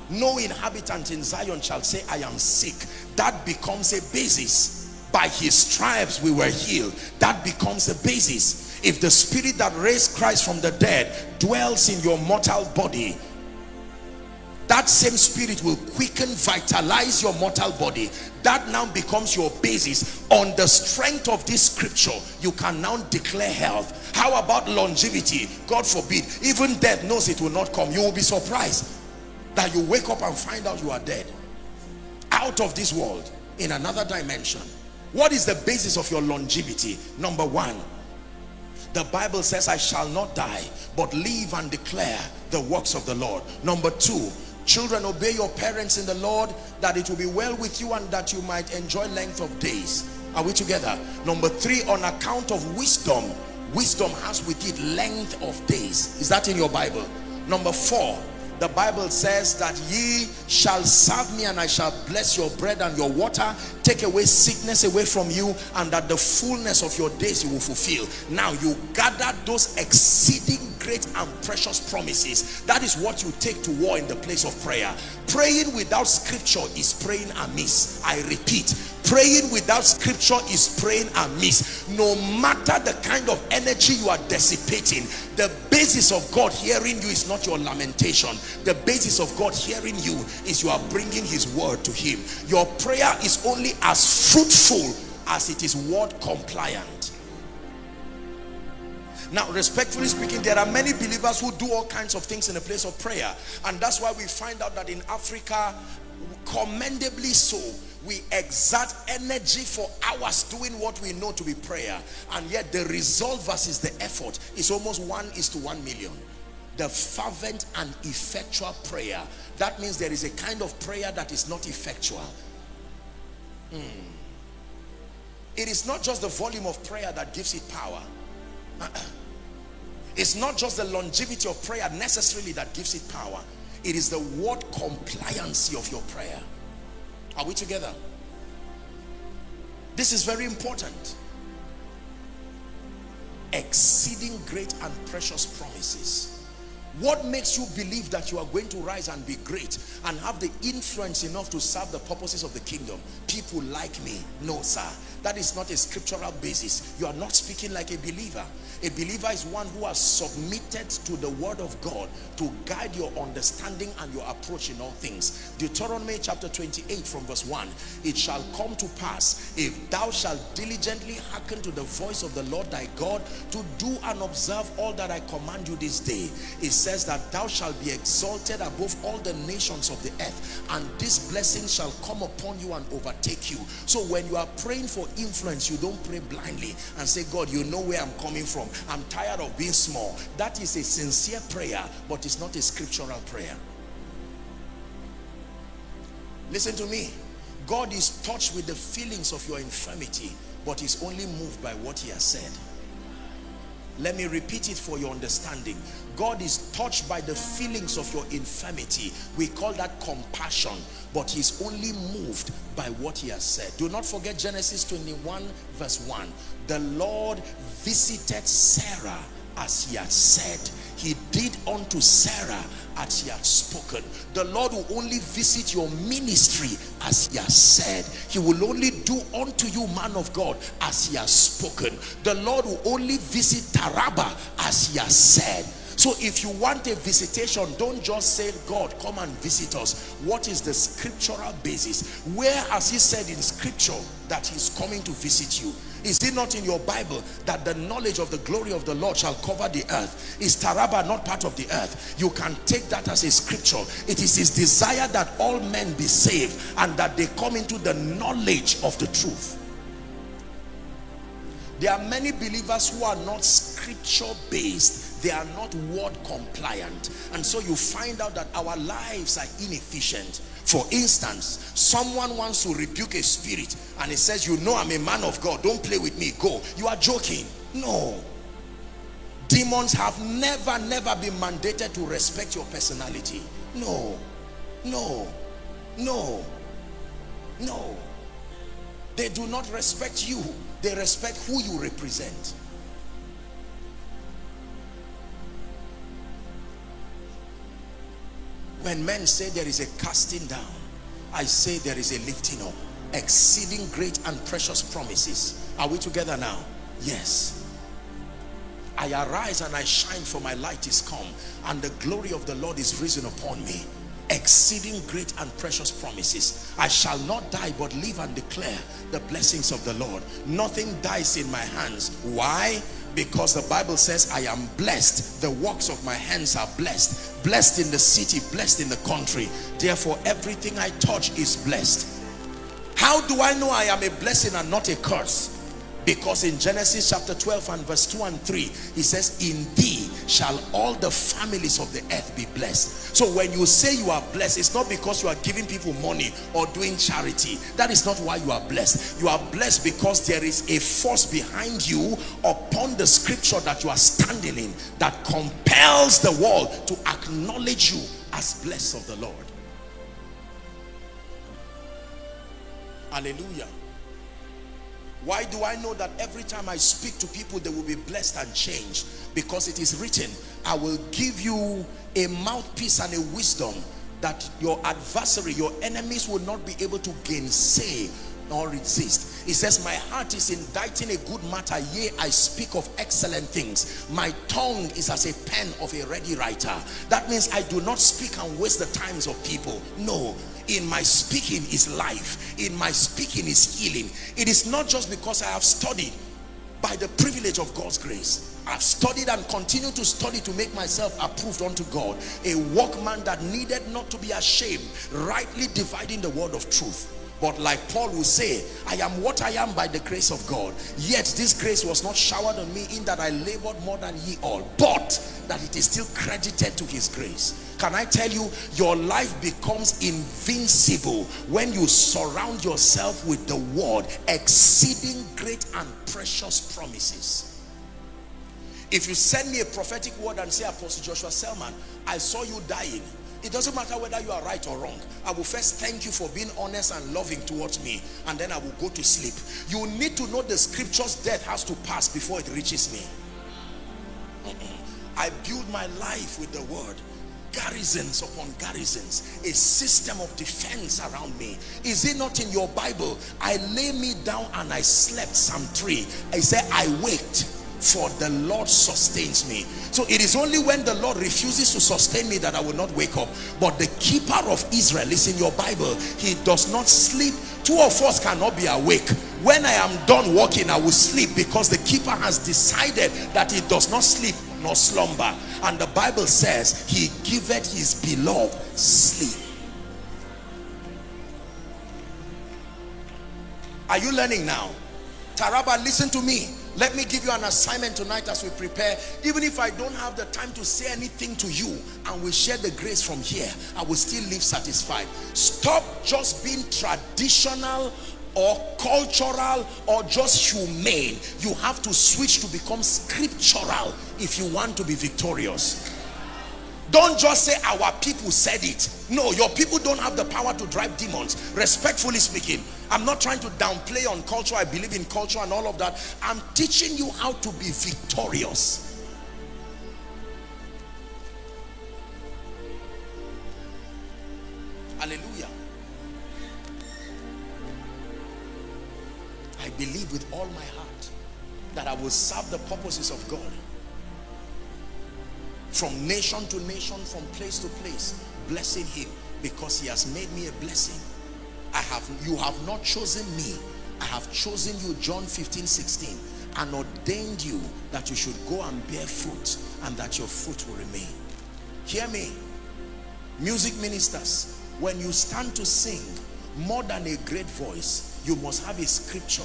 No inhabitant in Zion shall say, I am sick. That becomes a basis. By his stripes we were healed. That becomes a basis. If the spirit that raised Christ from the dead dwells in your mortal body, that same spirit will quicken vitalize your mortal body. That now becomes your basis. On the strength of this scripture you can now declare health. How about longevity? God forbid. Even death knows it will not come. You will be surprised that you wake up and find out you are dead. Out of this world in another dimension. What is the basis of your longevity? Number one the bible says i shall not die but live and declare the works of the lord number two Children, obey your parents in the Lord that it will be well with you and that you might enjoy length of days. Are we together? Number three, on account of wisdom, wisdom has with it length of days. Is that in your Bible? Number four, the Bible says that ye shall serve me and I shall bless your bread and your water, take away sickness away from you and that the fullness of your days you will fulfill. Now you gather those exceeding great and precious promises. That is what you take to war in the place of prayer. Praying without scripture is praying amiss. I repeat, praying without scripture is praying amiss no matter the kind of energy you are dissipating the basis of God hearing you is not your lamentation the basis of God hearing you is you are bringing his word to him your prayer is only as fruitful as it is word compliant now, respectfully speaking, there are many believers who do all kinds of things in a place of prayer. And that's why we find out that in Africa, commendably so, we exert energy for hours doing what we know to be prayer. And yet the result versus the effort is almost one is to one million. The fervent and effectual prayer. That means there is a kind of prayer that is not effectual. Hmm. it is not just the volume of prayer that gives it power it's not just the longevity of prayer necessarily that gives it power it is the word compliancy of your prayer are we together? This is very important. Exceeding great and precious promises. What makes you believe that you are going to rise and be great and have the influence enough to serve the purposes of the kingdom? People like me. No, sir. That is not a scriptural basis. You are not speaking like a believer. A believer is one who has submitted to the word of God to guide your understanding and your approach in all things. Deuteronomy chapter 28 from verse 1. It shall come to pass if thou shalt diligently hearken to the voice of the Lord thy God to do and observe all that I command you this day. It says that thou shalt be exalted above all the nations of the earth and this blessing shall come upon you and overtake you. So when you are praying for influence, you don't pray blindly and say, God, you know where I'm coming from. I'm tired of being small. That is a sincere prayer, but it's not a scriptural prayer. Listen to me. God is touched with the feelings of your infirmity, but is only moved by what he has said. Let me repeat it for your understanding. God is touched by the feelings of your infirmity. We call that compassion, but he's only moved by what he has said. Do not forget Genesis 21 verse 1. The Lord visited Sarah as he had said. He did unto Sarah as he had spoken. The Lord will only visit your ministry as he has said. He will only do unto you, man of God, as he has spoken. The Lord will only visit Taraba as he has said. So if you want a visitation, don't just say, God, come and visit us. What is the scriptural basis? Where has he said in scripture that he's coming to visit you? Is it not in your Bible that the knowledge of the glory of the Lord shall cover the earth? Is Taraba not part of the earth? You can take that as a scripture. It is his desire that all men be saved and that they come into the knowledge of the truth. There are many believers who are not scripture based they are not word compliant. And so you find out that our lives are inefficient. For instance, someone wants to rebuke a spirit and he says, you know I'm a man of God, don't play with me, go. You are joking. No. Demons have never, never been mandated to respect your personality. No, no, no, no. They do not respect you. They respect who you represent. When men say there is a casting down, I say there is a lifting up. Exceeding great and precious promises. Are we together now? Yes. I arise and I shine for my light is come and the glory of the Lord is risen upon me exceeding great and precious promises. I shall not die but live and declare the blessings of the Lord. Nothing dies in my hands. Why? Because the Bible says I am blessed. The works of my hands are blessed. Blessed in the city, blessed in the country. Therefore everything I touch is blessed. How do I know I am a blessing and not a curse? Because in Genesis chapter 12 and verse 2 and 3, he says, In thee shall all the families of the earth be blessed. So when you say you are blessed, it's not because you are giving people money or doing charity. That is not why you are blessed. You are blessed because there is a force behind you upon the scripture that you are standing in that compels the world to acknowledge you as blessed of the Lord. Hallelujah. Why do I know that every time I speak to people, they will be blessed and changed? Because it is written, I will give you a mouthpiece and a wisdom that your adversary, your enemies will not be able to gainsay nor resist. He says, my heart is inditing a good matter. Yea, I speak of excellent things. My tongue is as a pen of a ready writer. That means I do not speak and waste the times of people. No, in my speaking is life. In my speaking is healing. It is not just because i have studied by the privilege of god's grace. I've studied and continue to study to make myself approved unto god. A workman that needed not to be ashamed rightly dividing the word of truth but like Paul will say, I am what I am by the grace of God. Yet this grace was not showered on me in that I labored more than ye all. But that it is still credited to his grace. Can I tell you, your life becomes invincible when you surround yourself with the word exceeding great and precious promises. If you send me a prophetic word and say, Apostle Joshua Selman, I saw you dying it doesn't matter whether you are right or wrong. I will first thank you for being honest and loving towards me. And then I will go to sleep. You need to know the scriptures death has to pass before it reaches me. I build my life with the word garrisons upon garrisons a system of defense around me is it not in your bible i lay me down and i slept psalm 3 i said i waked for the Lord sustains me. So it is only when the Lord refuses to sustain me that I will not wake up. But the keeper of Israel is in your Bible. He does not sleep. Two of us cannot be awake. When I am done walking, I will sleep because the keeper has decided that he does not sleep nor slumber. And the Bible says he giveth his beloved sleep. Are you learning now? Taraba, listen to me. Let me give you an assignment tonight as we prepare. Even if I don't have the time to say anything to you and we share the grace from here, I will still live satisfied. Stop just being traditional or cultural or just humane. You have to switch to become scriptural if you want to be victorious. Don't just say our people said it. No, your people don't have the power to drive demons. Respectfully speaking, I'm not trying to downplay on culture. I believe in culture and all of that. I'm teaching you how to be victorious. Hallelujah. I believe with all my heart that I will serve the purposes of God from nation to nation, from place to place, blessing him because he has made me a blessing. I have, you have not chosen me. I have chosen you, John 15, 16, and ordained you that you should go and bear fruit and that your fruit will remain. Hear me. Music ministers, when you stand to sing, more than a great voice, you must have a scripture.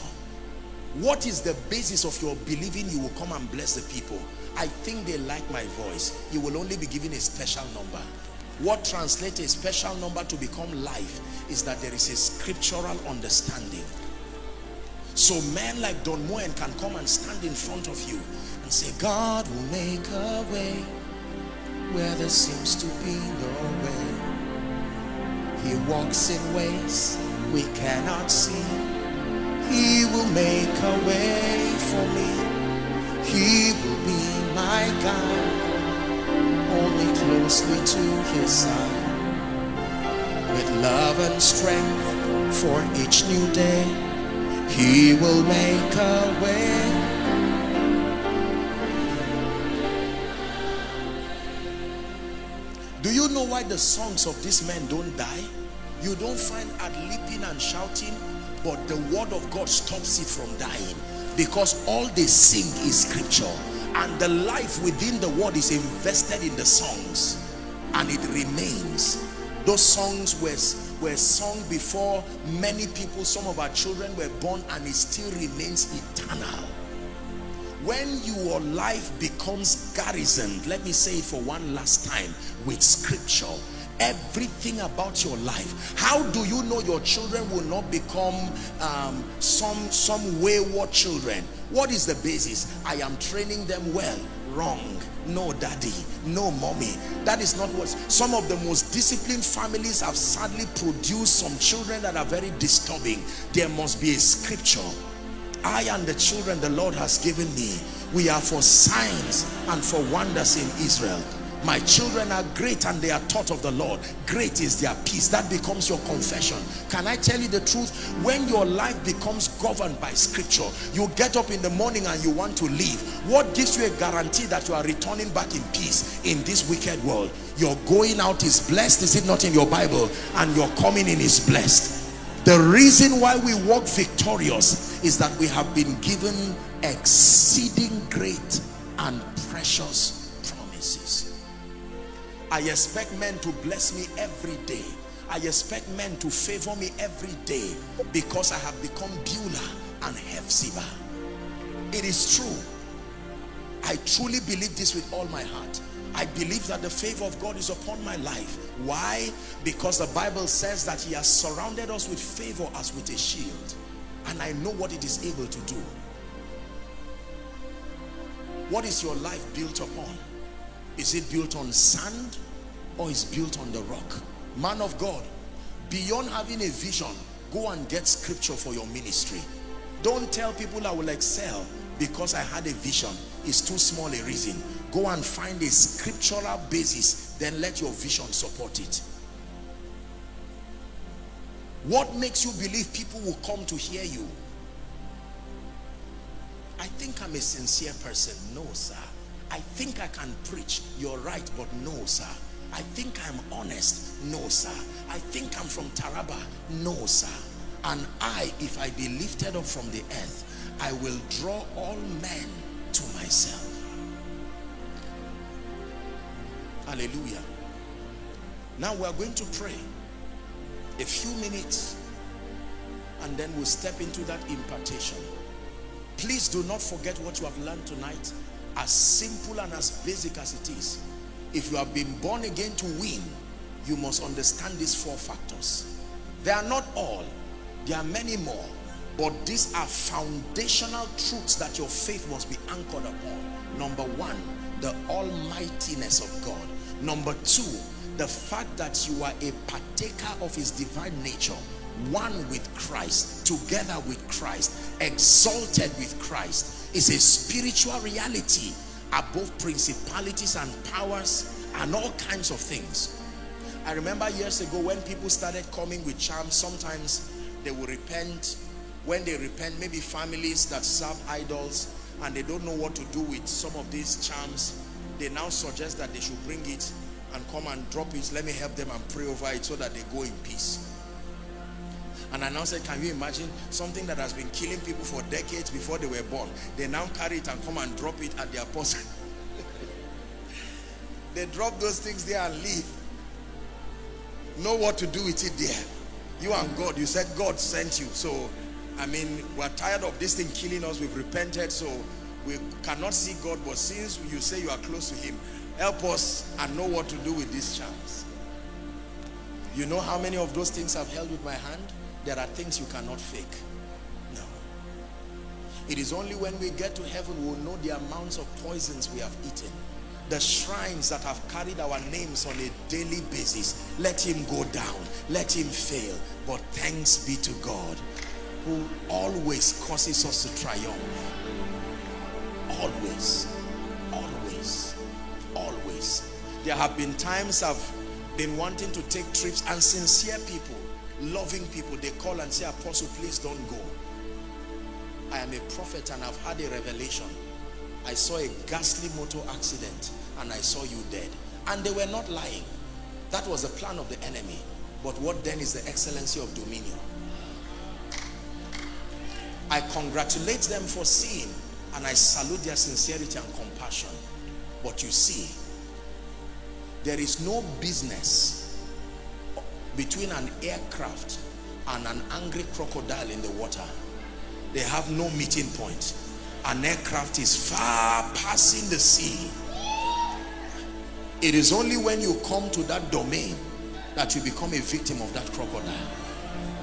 What is the basis of your believing you will come and bless the people? I think they like my voice. You will only be given a special number. What translates a special number to become life is that there is a scriptural understanding. So men like Don Moen can come and stand in front of you and say, God will make a way where there seems to be no way. He walks in ways we cannot see. He will make a way for me. He will be my hold me closely to his side with love and strength for each new day he will make a way. Do you know why the songs of these men don't die? You don't find ad leaping and shouting but the word of God stops it from dying. Because all they sing is scripture and the life within the word is invested in the songs. And it remains. Those songs were, were sung before many people some of our children were born and it still remains eternal. When your life becomes garrisoned let me say it for one last time with scripture everything about your life. How do you know your children will not become um, some some wayward children? What is the basis? I am training them well. Wrong. No daddy. No mommy. That is not what some of the most disciplined families have sadly produced some children that are very disturbing. There must be a scripture. I and the children the lord has given me we are for signs and for wonders in israel my children are great and they are taught of the Lord. Great is their peace. That becomes your confession. Can I tell you the truth? When your life becomes governed by scripture you get up in the morning and you want to leave. What gives you a guarantee that you are returning back in peace in this wicked world? Your going out is blessed is it not in your Bible? And your coming in is blessed. The reason why we walk victorious is that we have been given exceeding great and precious I expect men to bless me every day. I expect men to favor me every day because I have become Beulah and Hephzibah. It is true. I truly believe this with all my heart. I believe that the favor of God is upon my life. Why? Because the Bible says that he has surrounded us with favor as with a shield. And I know what it is able to do. What is your life built upon? Is it built on sand or is built on the rock? Man of God, beyond having a vision, go and get scripture for your ministry. Don't tell people I will excel because I had a vision. It's too small a reason. Go and find a scriptural basis, then let your vision support it. What makes you believe people will come to hear you? I think I'm a sincere person. No, sir. I think I can preach. You're right, but no, sir. I think I'm honest. No, sir. I think I'm from Taraba. No, sir. And I, if I be lifted up from the earth, I will draw all men to myself. Hallelujah. Now we are going to pray a few minutes and then we'll step into that impartation. Please do not forget what you have learned tonight as simple and as basic as it is if you have been born again to win you must understand these four factors. They are not all there are many more but these are foundational truths that your faith must be anchored upon. Number one the almightiness of God. Number two the fact that you are a partaker of his divine nature one with Christ together with Christ exalted with Christ is a spiritual reality above principalities and powers and all kinds of things. I remember years ago when people started coming with charms, sometimes they will repent. When they repent, maybe families that serve idols and they don't know what to do with some of these charms, they now suggest that they should bring it and come and drop it. Let me help them and pray over it so that they go in peace. And I now said, can you imagine something that has been killing people for decades before they were born? They now carry it and come and drop it at their post. they drop those things there and leave. Know what to do with it there. You and God, you said God sent you. So, I mean, we're tired of this thing killing us. We've repented. So, we cannot see God, but since you say you are close to him, help us and know what to do with these charms. You know how many of those things I've held with my hand? There are things you cannot fake. No. It is only when we get to heaven we'll know the amounts of poisons we have eaten. The shrines that have carried our names on a daily basis. Let him go down. Let him fail. But thanks be to God who always causes us to triumph. Always. Always. Always. There have been times I've been wanting to take trips and sincere people, loving people, they call and say, Apostle, please don't go. I am a prophet and I've had a revelation. I saw a ghastly motor accident and I saw you dead. And they were not lying. That was the plan of the enemy. But what then is the excellency of dominion? I congratulate them for seeing and I salute their sincerity and compassion. But you see, there is no business between an aircraft and an angry crocodile in the water. They have no meeting point. An aircraft is far passing the sea. It is only when you come to that domain that you become a victim of that crocodile.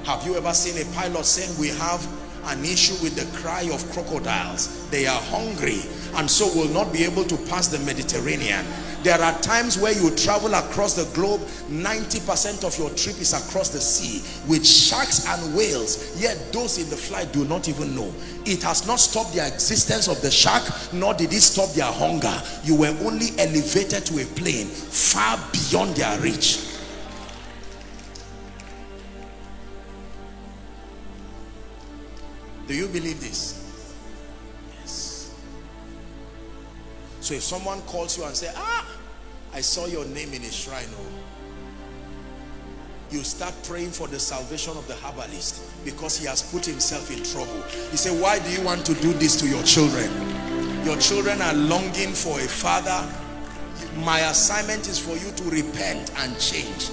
Have you ever seen a pilot saying we have an issue with the cry of crocodiles. They are hungry and so will not be able to pass the Mediterranean. There are times where you travel across the globe, 90% of your trip is across the sea with sharks and whales, yet those in the flight do not even know. It has not stopped the existence of the shark, nor did it stop their hunger. You were only elevated to a plane far beyond their reach. Do you believe this? Yes. So if someone calls you and say, ah, I saw your name in a shrine, oh, you start praying for the salvation of the herbalist because he has put himself in trouble. You say, why do you want to do this to your children? Your children are longing for a father. My assignment is for you to repent and change.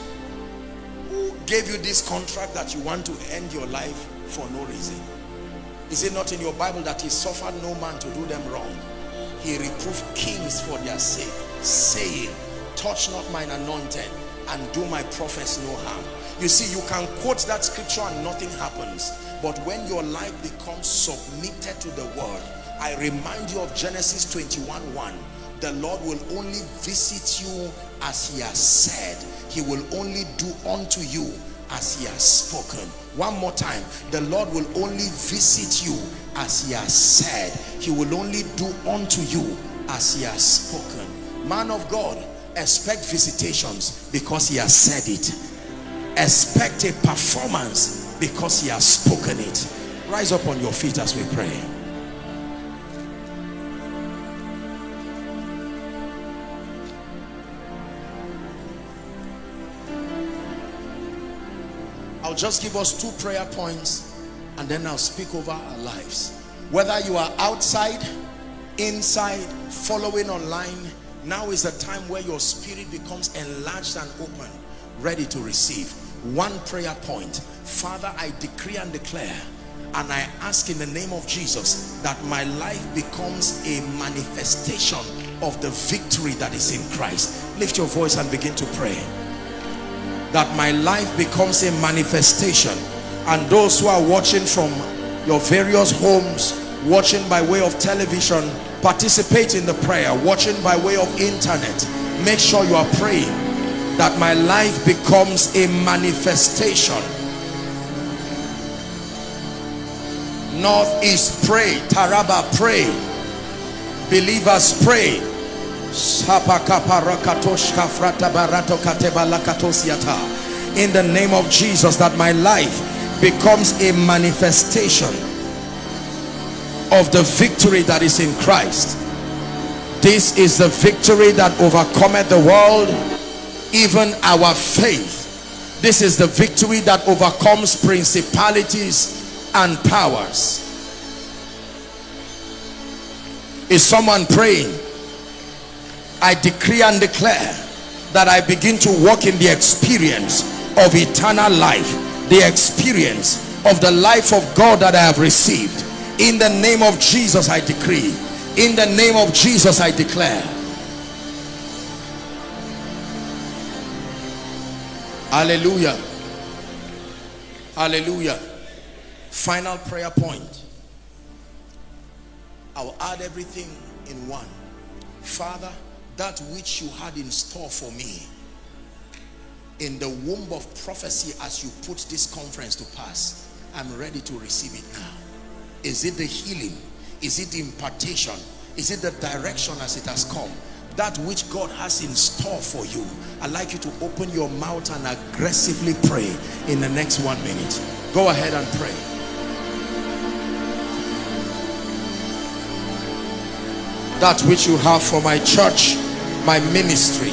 Who gave you this contract that you want to end your life for no reason? Is it not in your Bible that he suffered no man to do them wrong? He reproved kings for their sake, saying, touch not mine anointed and do my prophets no harm. You see, you can quote that scripture and nothing happens. But when your life becomes submitted to the word, I remind you of Genesis 21 1. The Lord will only visit you as he has said. He will only do unto you as he has spoken. One more time. The Lord will only visit you as he has said. He will only do unto you as he has spoken. Man of God, expect visitations because he has said it. Expect a performance because he has spoken it. Rise up on your feet as we pray. I'll just give us two prayer points and then I'll speak over our lives. Whether you are outside, inside, following online, now is the time where your spirit becomes enlarged and open, ready to receive. One prayer point. Father, I decree and declare and I ask in the name of Jesus that my life becomes a manifestation of the victory that is in Christ. Lift your voice and begin to pray that my life becomes a manifestation and those who are watching from your various homes watching by way of television participate in the prayer watching by way of internet. Make sure you are praying that my life becomes a manifestation. Northeast pray. Taraba pray. Believers pray. In the name of Jesus that my life becomes a manifestation of the victory that is in Christ. This is the victory that overcometh the world even our faith. This is the victory that overcomes principalities and powers. Is someone praying? I decree and declare that I begin to walk in the experience of eternal life the experience of the life of God that I have received in the name of Jesus I decree In the name of Jesus, I declare. Hallelujah. Hallelujah. Final prayer point. I'll add everything in one. Father, that which you had in store for me in the womb of prophecy as you put this conference to pass, I'm ready to receive it now. Is it the healing? Is it the impartation? Is it the direction as it has come? That which God has in store for you. I'd like you to open your mouth and aggressively pray in the next one minute. Go ahead and pray. That which you have for my church, my ministry,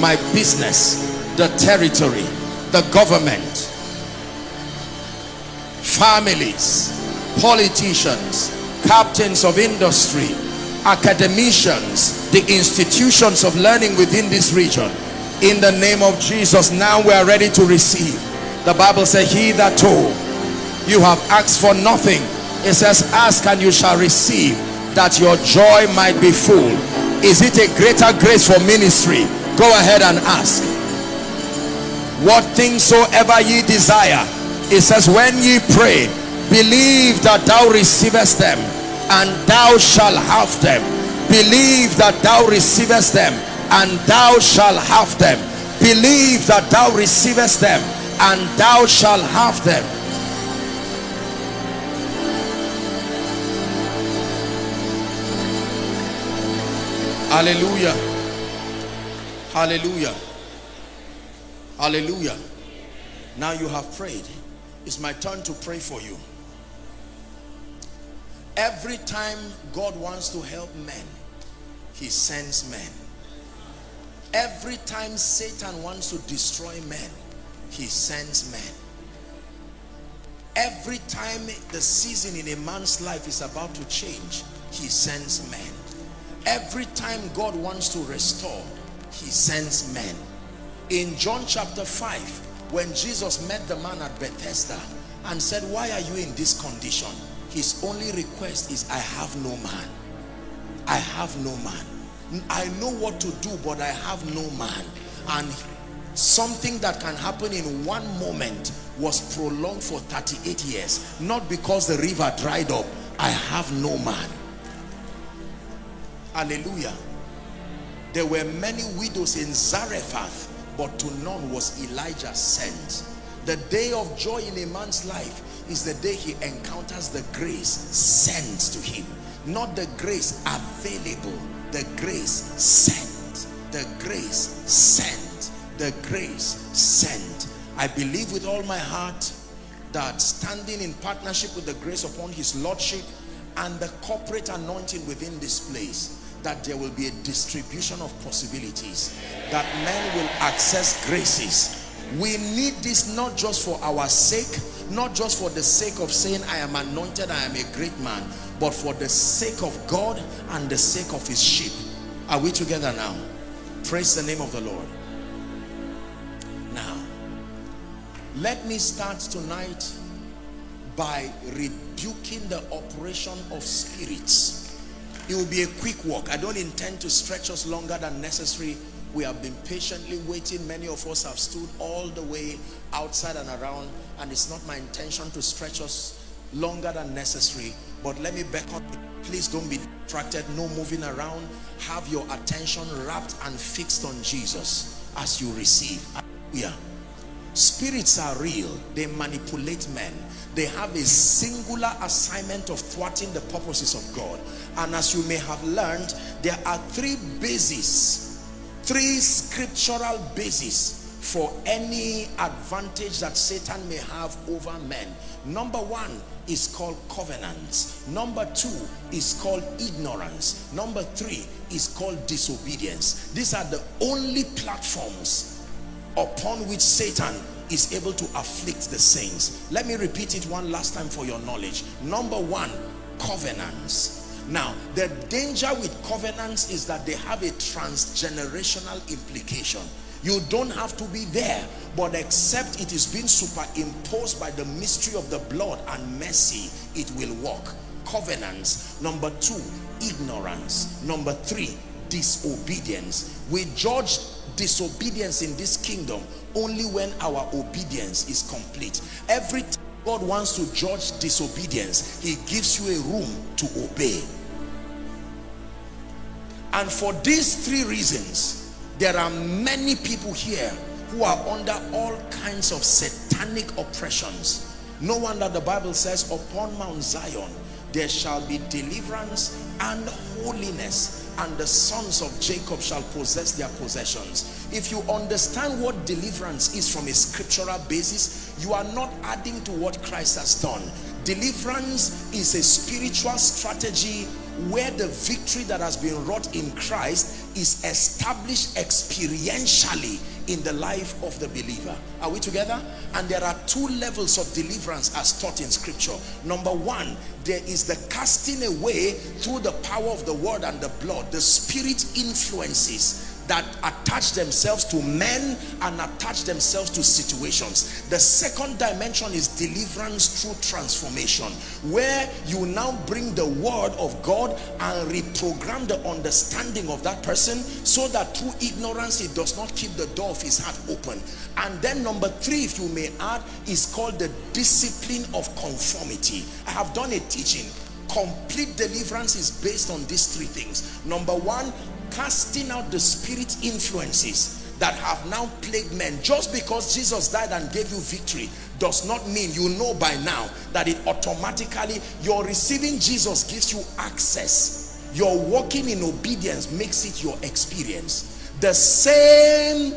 my business, the territory, the government, families, politicians, captains of industry, academicians, the institutions of learning within this region. In the name of Jesus, now we are ready to receive. The Bible says, he that told you have asked for nothing. It says, ask and you shall receive that your joy might be full. Is it a greater grace for ministry? Go ahead and ask. What things soever ye desire. It says, when ye pray, believe that thou receivest them and thou shalt have them. Believe that thou receivest them and thou shalt have them. Believe that thou receivest them and thou shalt have them. Hallelujah. Hallelujah. Hallelujah. Now you have prayed. It's my turn to pray for you Every time God wants to help men, he sends men. Every time Satan wants to destroy men, he sends men. Every time the season in a man's life is about to change, he sends men. Every time God wants to restore, he sends men. In John chapter 5, when Jesus met the man at Bethesda and said, why are you in this condition? His only request is I have no man. I have no man. I know what to do but I have no man. And something that can happen in one moment was prolonged for 38 years. Not because the river dried up. I have no man. Hallelujah. There were many widows in Zarephath but to none was Elijah sent. The day of joy in a man's life is the day he encounters the grace sent to him. Not the grace available the grace sent. The grace sent. The grace sent. I believe with all my heart that standing in partnership with the grace upon his lordship and the corporate anointing within this place that there will be a distribution of possibilities that men will access graces. We need this not just for our sake not just for the sake of saying I am anointed, I am a great man, but for the sake of God and the sake of his sheep. Are we together now? Praise the name of the Lord. Now, let me start tonight by rebuking the operation of spirits. It will be a quick walk. I don't intend to stretch us longer than necessary we have been patiently waiting. Many of us have stood all the way outside and around and it's not my intention to stretch us longer than necessary. But let me beckon Please don't be distracted. No moving around. Have your attention wrapped and fixed on Jesus as you receive. Yeah. Spirits are real. They manipulate men. They have a singular assignment of thwarting the purposes of God. And as you may have learned, there are three bases three scriptural bases for any advantage that Satan may have over men. Number one is called covenants. Number two is called ignorance. Number three is called disobedience. These are the only platforms upon which Satan is able to afflict the saints. Let me repeat it one last time for your knowledge. Number one, covenants. Now, the danger with covenants is that they have a transgenerational implication. You don't have to be there, but except it is being superimposed by the mystery of the blood and mercy, it will work. covenants. Number two, ignorance. Number three, disobedience. We judge disobedience in this kingdom only when our obedience is complete. Every time God wants to judge disobedience, he gives you a room to obey. And for these three reasons, there are many people here who are under all kinds of satanic oppressions. No wonder the Bible says, upon Mount Zion, there shall be deliverance and holiness and the sons of Jacob shall possess their possessions. If you understand what deliverance is from a scriptural basis, you are not adding to what Christ has done. Deliverance is a spiritual strategy where the victory that has been wrought in Christ is established experientially in the life of the believer. Are we together? And there are two levels of deliverance as taught in scripture. Number one, there is the casting away through the power of the word and the blood, the spirit influences that attach themselves to men and attach themselves to situations. The second dimension is deliverance through transformation, where you now bring the word of God and reprogram the understanding of that person so that through ignorance it does not keep the door of his heart open. And then number three, if you may add, is called the discipline of conformity. I have done a teaching complete deliverance is based on these three things number one casting out the spirit influences that have now plagued men. Just because Jesus died and gave you victory does not mean you know by now that it automatically your receiving Jesus gives you access. Your walking in obedience makes it your experience. The same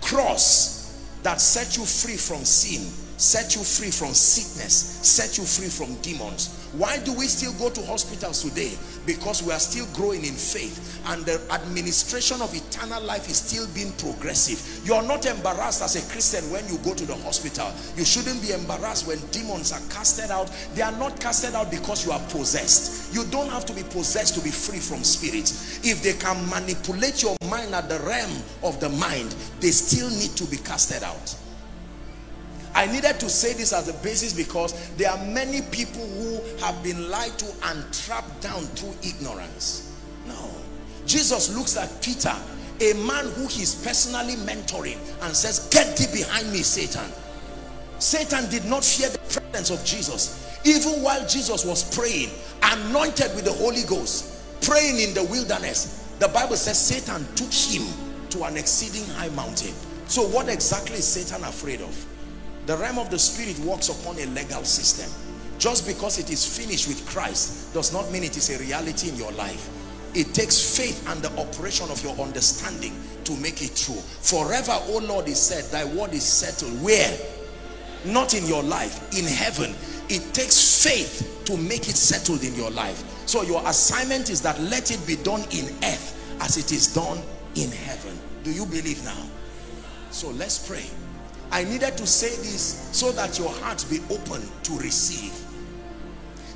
cross that set you free from sin set you free from sickness set you free from demons why do we still go to hospitals today? Because we are still growing in faith and the administration of eternal life is still being progressive. You are not embarrassed as a Christian when you go to the hospital. You shouldn't be embarrassed when demons are casted out. They are not casted out because you are possessed. You don't have to be possessed to be free from spirits. If they can manipulate your mind at the realm of the mind, they still need to be casted out. I needed to say this as a basis because there are many people who have been lied to and trapped down through ignorance. No. Jesus looks at Peter, a man who he's personally mentoring and says, get thee behind me, Satan. Satan did not fear the presence of Jesus. Even while Jesus was praying, anointed with the Holy Ghost, praying in the wilderness, the Bible says Satan took him to an exceeding high mountain. So what exactly is Satan afraid of? The realm of the spirit works upon a legal system. Just because it is finished with Christ does not mean it is a reality in your life. It takes faith and the operation of your understanding to make it true. Forever, O Lord, is said, thy word is settled. Where? Not in your life, in heaven. It takes faith to make it settled in your life. So your assignment is that let it be done in earth as it is done in heaven. Do you believe now? So let's pray. I needed to say this so that your heart be open to receive.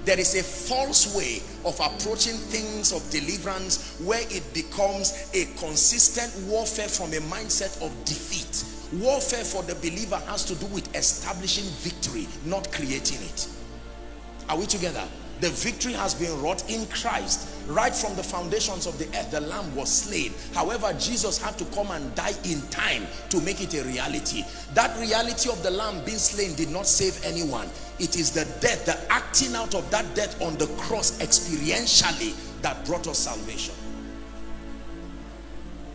There is a false way of approaching things of deliverance where it becomes a consistent warfare from a mindset of defeat. Warfare for the believer has to do with establishing victory, not creating it. Are we together? The victory has been wrought in Christ. Right from the foundations of the earth, the lamb was slain. However, Jesus had to come and die in time to make it a reality. That reality of the lamb being slain did not save anyone. It is the death, the acting out of that death on the cross experientially that brought us salvation.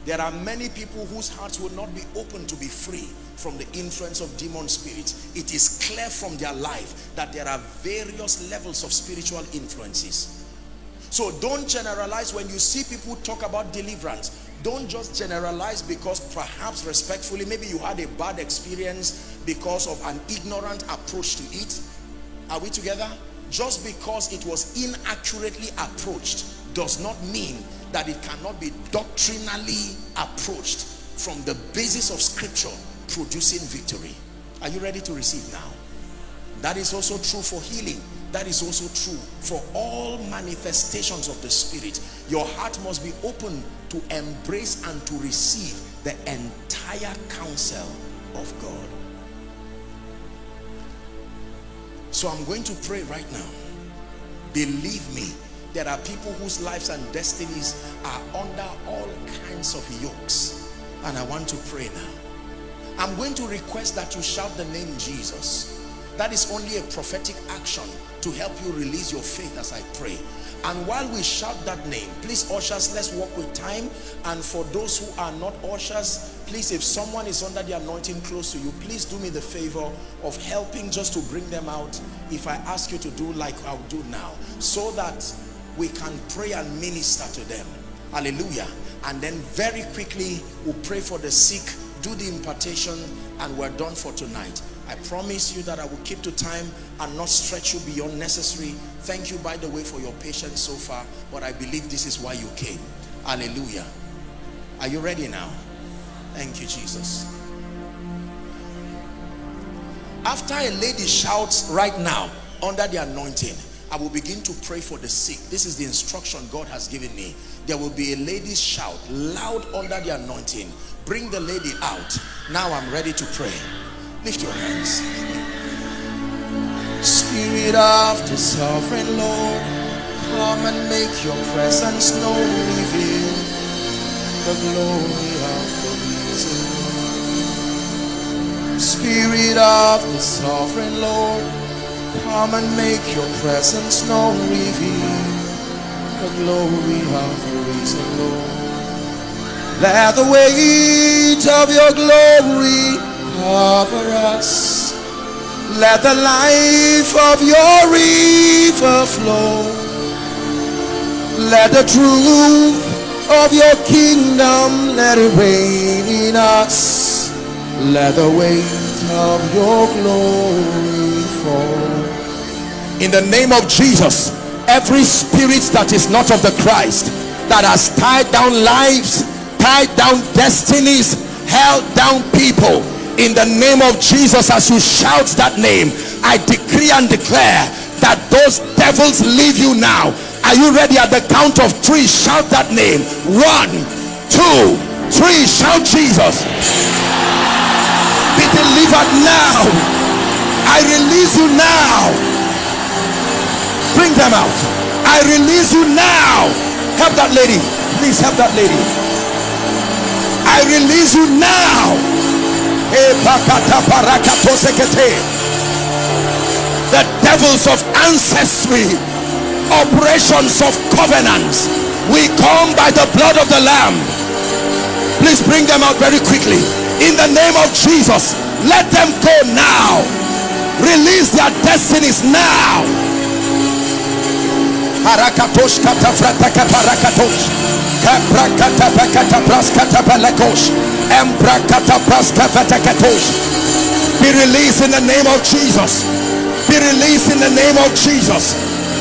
There are many people whose hearts will not be open to be free from the influence of demon spirits. It is clear from their life that there are various levels of spiritual influences. So don't generalize when you see people talk about deliverance. Don't just generalize because perhaps respectfully, maybe you had a bad experience because of an ignorant approach to it. Are we together? Just because it was inaccurately approached does not mean that it cannot be doctrinally approached from the basis of scripture producing victory. Are you ready to receive now? That is also true for healing. That is also true for all manifestations of the spirit. Your heart must be open to embrace and to receive the entire counsel of God. So I'm going to pray right now Believe me, there are people whose lives and destinies are under all kinds of yokes. And I want to pray now. I'm going to request that you shout the name Jesus. That is only a prophetic action to help you release your faith as I pray. And while we shout that name, please ushers, let's walk with time. And for those who are not ushers, please, if someone is under the anointing close to you, please do me the favor of helping just to bring them out. If I ask you to do like I'll do now, so that we can pray and minister to them. Hallelujah. And then very quickly, we'll pray for the sick, do the impartation, and we're done for tonight. I promise you that I will keep to time and not stretch you beyond necessary. Thank you, by the way, for your patience so far. But I believe this is why you came. Hallelujah. Are you ready now? Thank you, Jesus. After a lady shouts right now under the anointing, I will begin to pray for the sick. This is the instruction God has given me. There will be a lady's shout loud under the anointing. Bring the lady out. Now I'm ready to pray. Lift your hands. Spirit of the sovereign Lord, come and make your presence known. Reveal the glory of the risen. Spirit of the sovereign Lord, come and make your presence known. Reveal the glory of the risen Lord. Let the weight of your glory cover us. Let the life of your river flow. Let the truth of your kingdom let it reign in us. Let the weight of your glory. In the name of Jesus, every spirit that is not of the Christ, that has tied down lives, tied down destinies, held down people, in the name of Jesus as you shout that name I decree and declare that those devils leave you now. Are you ready at the count of three? Shout that name. One two three. Shout Jesus. Be delivered now. I release you now bring them out I release you now help that lady please help that lady I release you now eh, the devils of ancestry, operations of covenants, we come by the blood of the Lamb. Please bring them out very quickly. In the name of Jesus, let them go now. Release their destinies now. Parakatosh katafrataka parakatosh. Kaprakata pakata praskata palakosh. Be released in the name of Jesus. Be released in the name of Jesus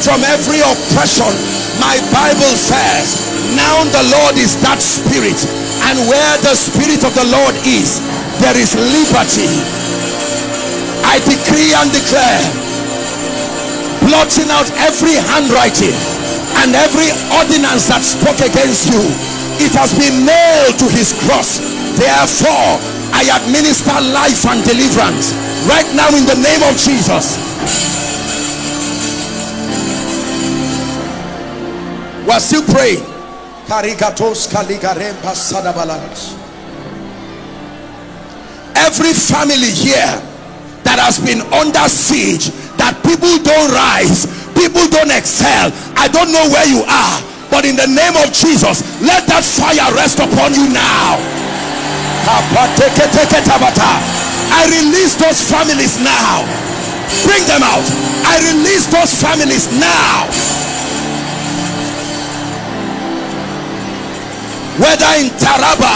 from every oppression. My Bible says, now the Lord is that spirit, and where the spirit of the Lord is, there is liberty. I decree and declare, blotting out every handwriting and every ordinance that spoke against you, it has been nailed to his cross Therefore, I administer life and deliverance right now in the name of Jesus. We're still praying. Every family here that has been under siege, that people don't rise, people don't excel. I don't know where you are, but in the name of Jesus, let that fire rest upon you now. I release those families now. Bring them out. I release those families now. Whether in Taraba,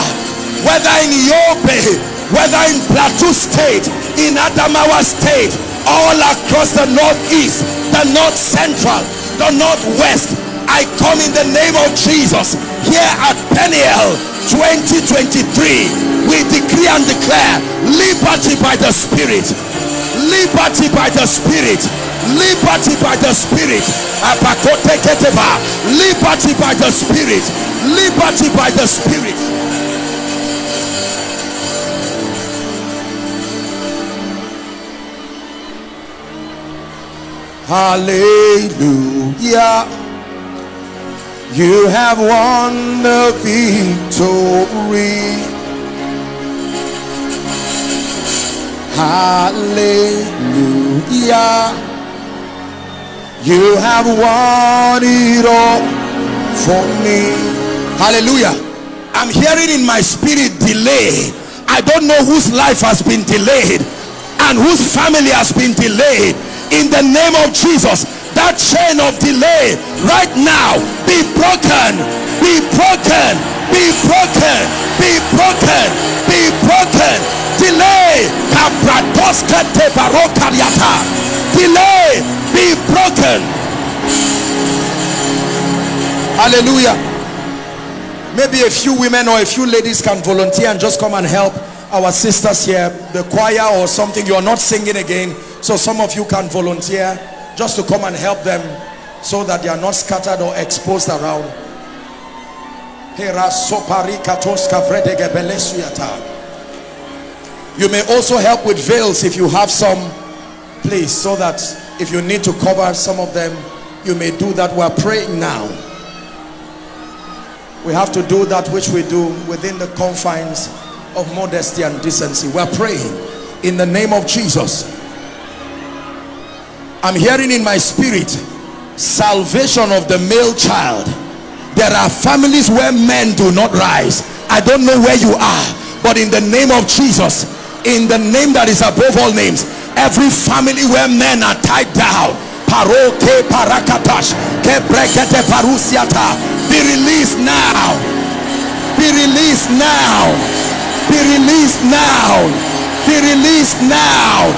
whether in Yobe, whether in Plateau State, in Adamawa State, all across the northeast, the north central, the northwest, I come in the name of Jesus here at Peniel 2023 we decree and declare liberty by the spirit. Liberty by the spirit. Liberty by the spirit. Liberty by the spirit. Liberty by the spirit Hallelujah. You have won the victory. Hallelujah. You have won it all for me. Hallelujah. I'm hearing in my spirit delay. I don't know whose life has been delayed and whose family has been delayed in the name of Jesus. That chain of delay right now be broken be broken be broken be broken be broken. Delay delay be broken. Hallelujah. Maybe a few women or a few ladies can volunteer and just come and help our sisters here the choir or something. You're not singing again so some of you can volunteer just to come and help them so that they are not scattered or exposed around. You may also help with veils if you have some. Please so that if you need to cover some of them you may do that. We're praying now. We have to do that which we do within the confines of modesty and decency. We're praying in the name of Jesus I'm hearing in my spirit salvation of the male child. There are families where men do not rise. I don't know where you are but in the name of Jesus in the name that is above all names every family where men are tied down parakatash be released now be released now. Be released now. Be released now. Be released now.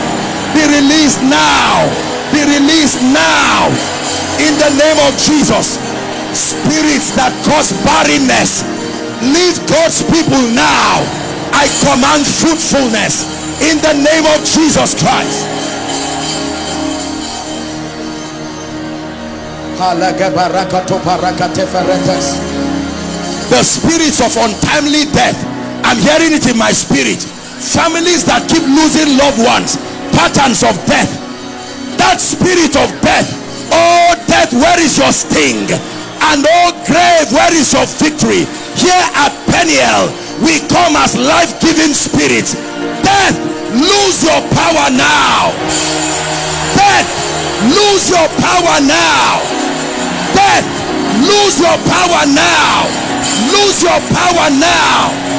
Be released now in the name of Jesus spirits that cause barrenness leave God's people now. I command fruitfulness in the name of Jesus Christ. The spirits of untimely death. I'm hearing it in my spirit. Families that keep losing loved ones patterns of death that spirit of death. Oh death where is your sting? And oh grave where is your victory? Here at Peniel we come as life-giving spirits. Death lose your power now. Death lose your power now. Death lose your power now. Lose your power now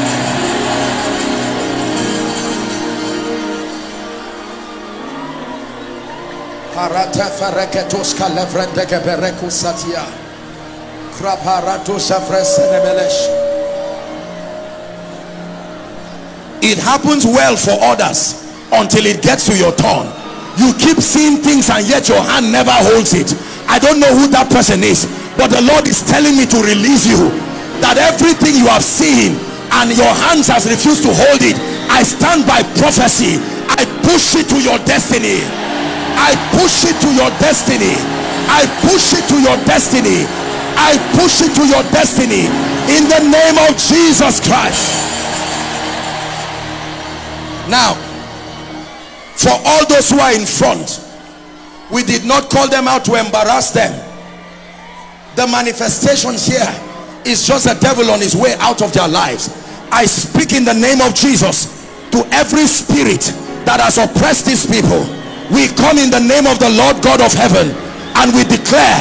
Satia. It happens well for others until it gets to your turn. You keep seeing things and yet your hand never holds it. I don't know who that person is, but the Lord is telling me to release you that everything you have seen and your hands has refused to hold it. I stand by prophecy. I push it to your destiny. I push it to your destiny. I push it to your destiny. I push it to your destiny in the name of Jesus Christ. Now, for all those who are in front, we did not call them out to embarrass them. The manifestations here is just a devil on his way out of their lives. I speak in the name of Jesus to every spirit that has oppressed these people we come in the name of the Lord God of heaven and we declare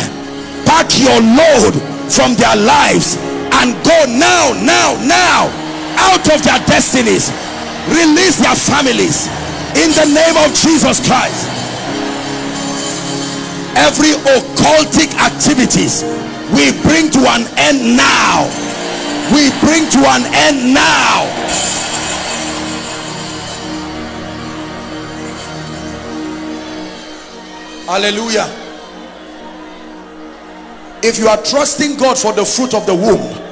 pack your load from their lives and go now now now out of their destinies. Release their families in the name of Jesus Christ. Every occultic activities we bring to an end now. We bring to an end now hallelujah. If you are trusting God for the fruit of the womb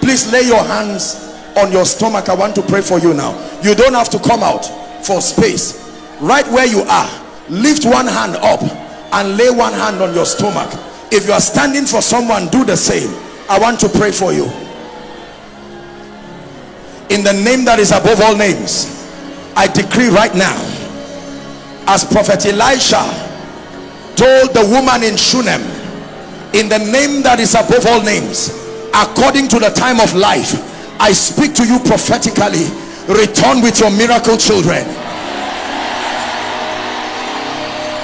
please lay your hands on your stomach. I want to pray for you now. You don't have to come out for space. Right where you are lift one hand up and lay one hand on your stomach. If you are standing for someone do the same. I want to pray for you. In the name that is above all names I decree right now as prophet Elisha told the woman in Shunem in the name that is above all names according to the time of life I speak to you prophetically. Return with your miracle children.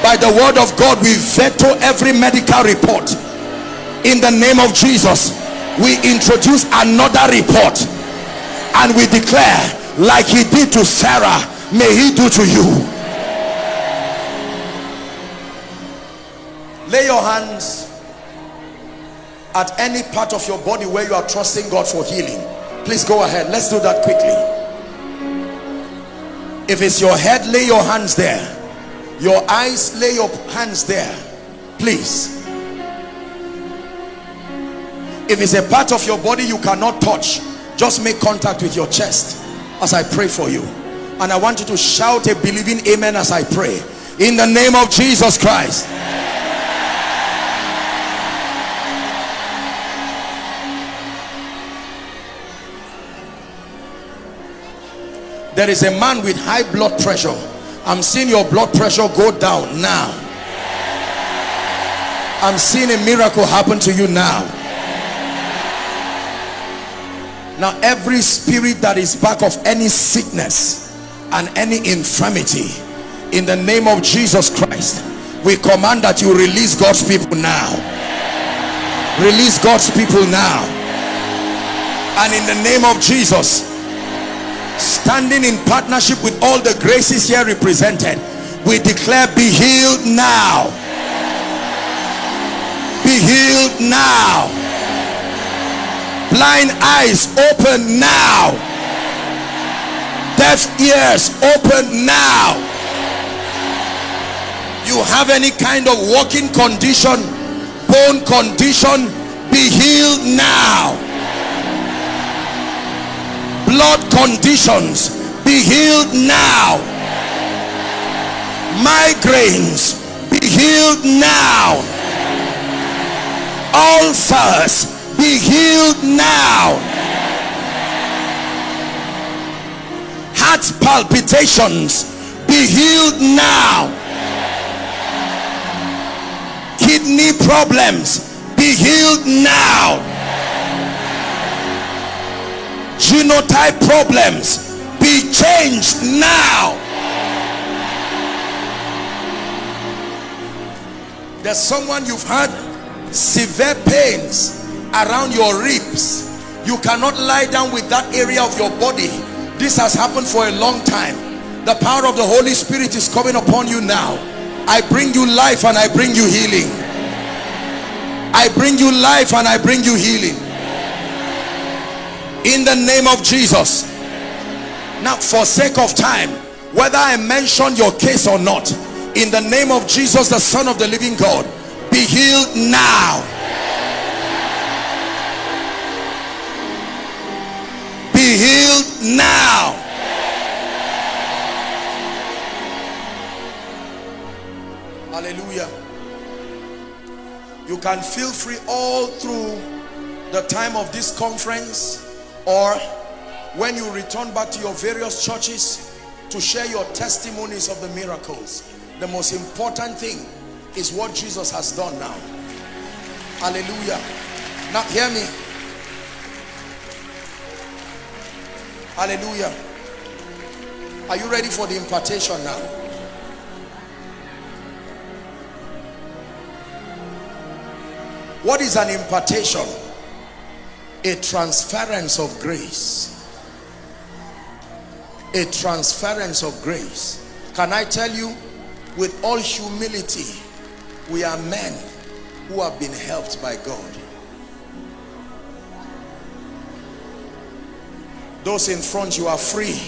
By the word of God we veto every medical report. In the name of Jesus we introduce another report. And we declare like he did to Sarah may he do to you lay your hands at any part of your body where you are trusting God for healing. Please go ahead. Let's do that quickly. If it's your head lay your hands there. Your eyes lay your hands there. Please. If it's a part of your body you cannot touch just make contact with your chest as I pray for you. And I want you to shout a believing amen as I pray. In the name of Jesus Christ there is a man with high blood pressure. I'm seeing your blood pressure go down now. I'm seeing a miracle happen to you now. Now every spirit that is back of any sickness and any infirmity in the name of Jesus Christ we command that you release God's people now. Release God's people now. And in the name of Jesus standing in partnership with all the graces here represented we declare be healed now. Be healed now. Blind eyes open now. Deaf ears open now. You have any kind of walking condition bone condition be healed now blood conditions be healed now. Migraines be healed now. Ulcers be healed now. Heart palpitations be healed now. Kidney problems be healed now genotype problems. Be changed now. There's someone you've had severe pains around your ribs. You cannot lie down with that area of your body. This has happened for a long time. The power of the Holy Spirit is coming upon you now. I bring you life and I bring you healing. I bring you life and I bring you healing in the name of Jesus. Now for sake of time whether I mention your case or not in the name of Jesus the son of the living God be healed now. Be healed now. Hallelujah. You can feel free all through the time of this conference or when you return back to your various churches to share your testimonies of the miracles. The most important thing is what Jesus has done now. Hallelujah. Now hear me. Hallelujah. Are you ready for the impartation now? What is an impartation a transference of grace. A transference of grace. Can I tell you with all humility we are men who have been helped by God. Those in front you are free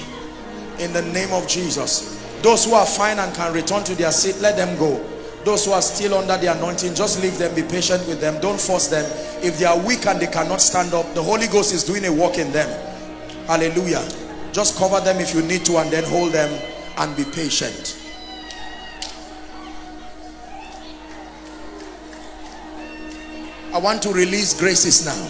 in the name of Jesus. Those who are fine and can return to their seat let them go those who are still under the anointing just leave them be patient with them. Don't force them. If they are weak and they cannot stand up the Holy Ghost is doing a work in them. Hallelujah. Just cover them if you need to and then hold them and be patient. I want to release graces now.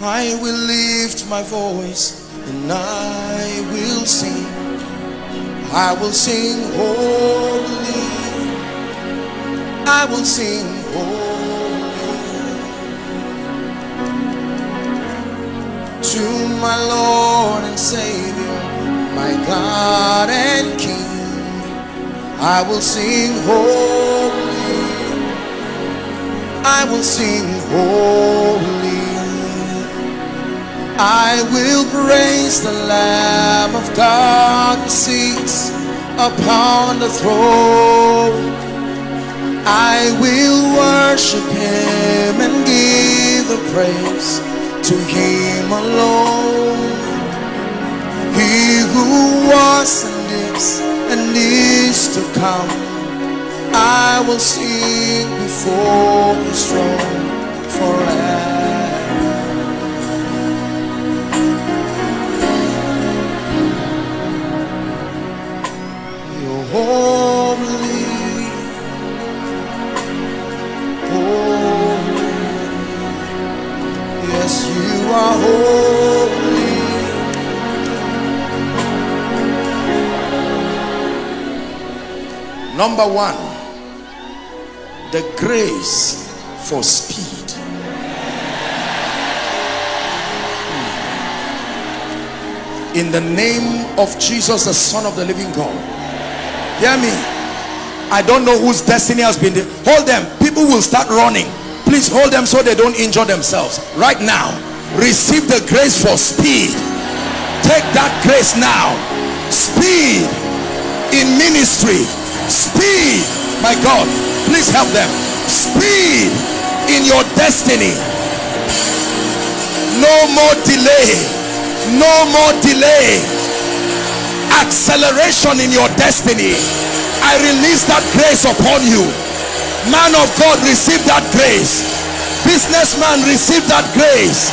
I will lift my voice and I will sing. I will sing holy I will sing holy to my Lord and Savior, my God and King. I will sing holy. I will sing holy. I will praise the Lamb of God who sits upon the throne. I will worship him and give the praise to him alone. He who was and is and is to come. I will sing before his throne forever. You're Number one, the grace for speed. Hmm. In the name of Jesus, the Son of the living God. Hear me. I don't know whose destiny has been. Hold them. People will start running. Please hold them so they don't injure themselves. Right now, receive the grace for speed. Take that grace now. Speed in ministry. Speed. My God, please help them. Speed in your destiny. No more delay. No more delay. Acceleration in your destiny. I release that grace upon you. Man of God, receive that grace. Businessman, receive that grace.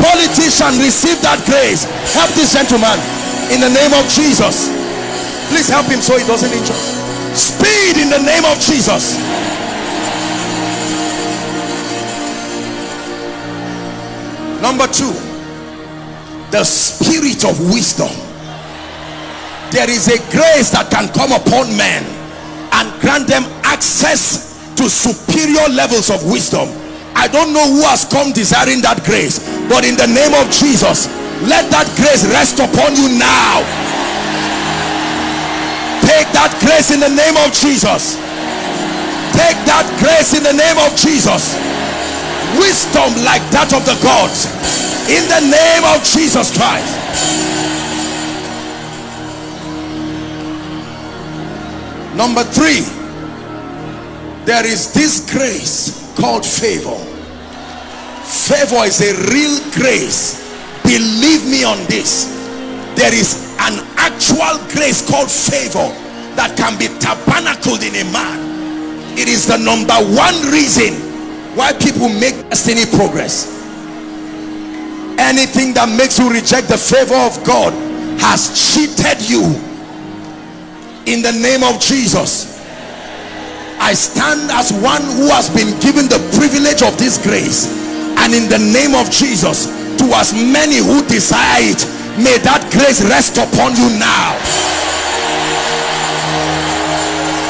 Politician, receive that grace. Help this gentleman in the name of Jesus. Please help him so he doesn't injure. Speed in the name of Jesus. Number two, the spirit of wisdom. There is a grace that can come upon men and grant them access to superior levels of wisdom. I don't know who has come desiring that grace but in the name of jesus let that grace rest upon you now take that grace in the name of jesus take that grace in the name of jesus wisdom like that of the gods in the name of jesus christ Number three, there is this grace called favor. Favor is a real grace. Believe me on this. There is an actual grace called favor that can be tabernacled in a man. It is the number one reason why people make destiny progress. Anything that makes you reject the favor of God has cheated you in the name of Jesus I stand as one who has been given the privilege of this grace and in the name of Jesus to as many who desire it may that grace rest upon you now.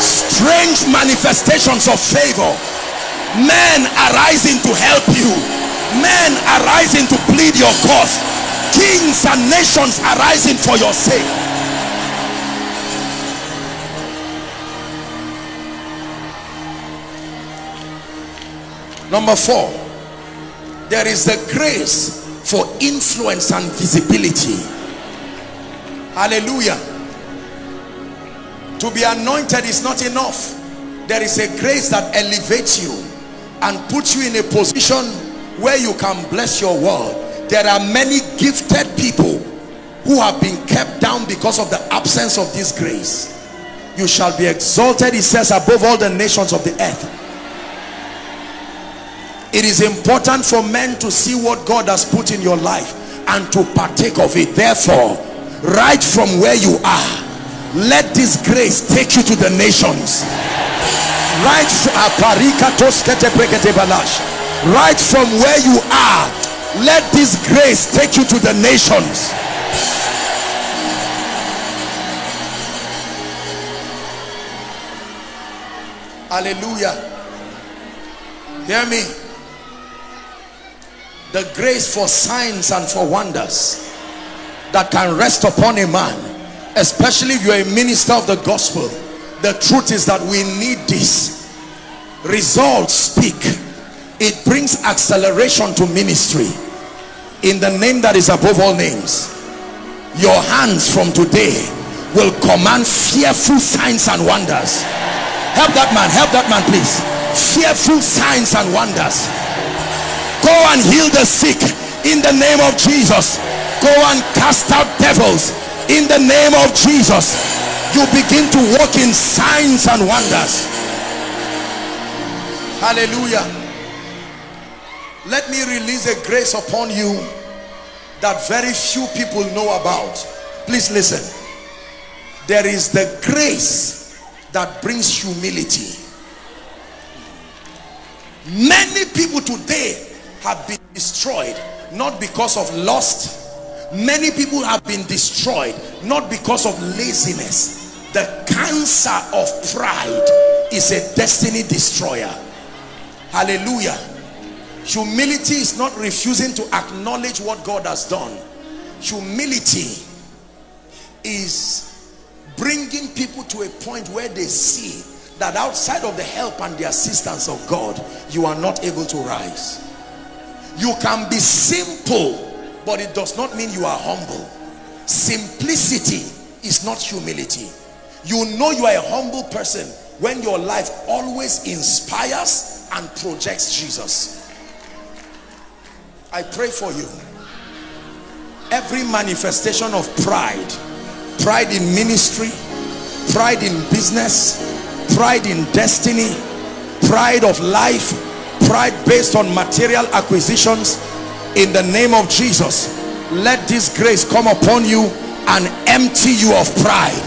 Strange manifestations of favor. Men arising to help you. Men arising to plead your cause. Kings and nations arising for your sake. Number four, there is the grace for influence and visibility. Hallelujah. To be anointed is not enough. There is a grace that elevates you and puts you in a position where you can bless your world. There are many gifted people who have been kept down because of the absence of this grace. You shall be exalted, he says, above all the nations of the earth it is important for men to see what God has put in your life and to partake of it. Therefore right from where you are let this grace take you to the nations. Right from where you are let this grace take you to the nations. Hallelujah. Hear me. The grace for signs and for wonders that can rest upon a man, especially if you're a minister of the gospel. The truth is that we need this. Results speak. It brings acceleration to ministry. In the name that is above all names, your hands from today will command fearful signs and wonders. Help that man, help that man, please fearful signs and wonders go and heal the sick in the name of jesus. Go and cast out devils in the name of jesus. You begin to walk in signs and wonders. Hallelujah. Let me release a grace upon you that very few people know about. Please listen. There is the grace that brings humility. Many people today have been destroyed not because of lust. Many people have been destroyed not because of laziness. The cancer of pride is a destiny destroyer. Hallelujah. Humility is not refusing to acknowledge what god has done. Humility is bringing people to a point where they see that outside of the help and the assistance of God, you are not able to rise. You can be simple, but it does not mean you are humble. Simplicity is not humility. You know you are a humble person when your life always inspires and projects Jesus. I pray for you. Every manifestation of pride, pride in ministry, pride in business, pride in destiny pride of life pride based on material acquisitions in the name of Jesus let this grace come upon you and empty you of pride.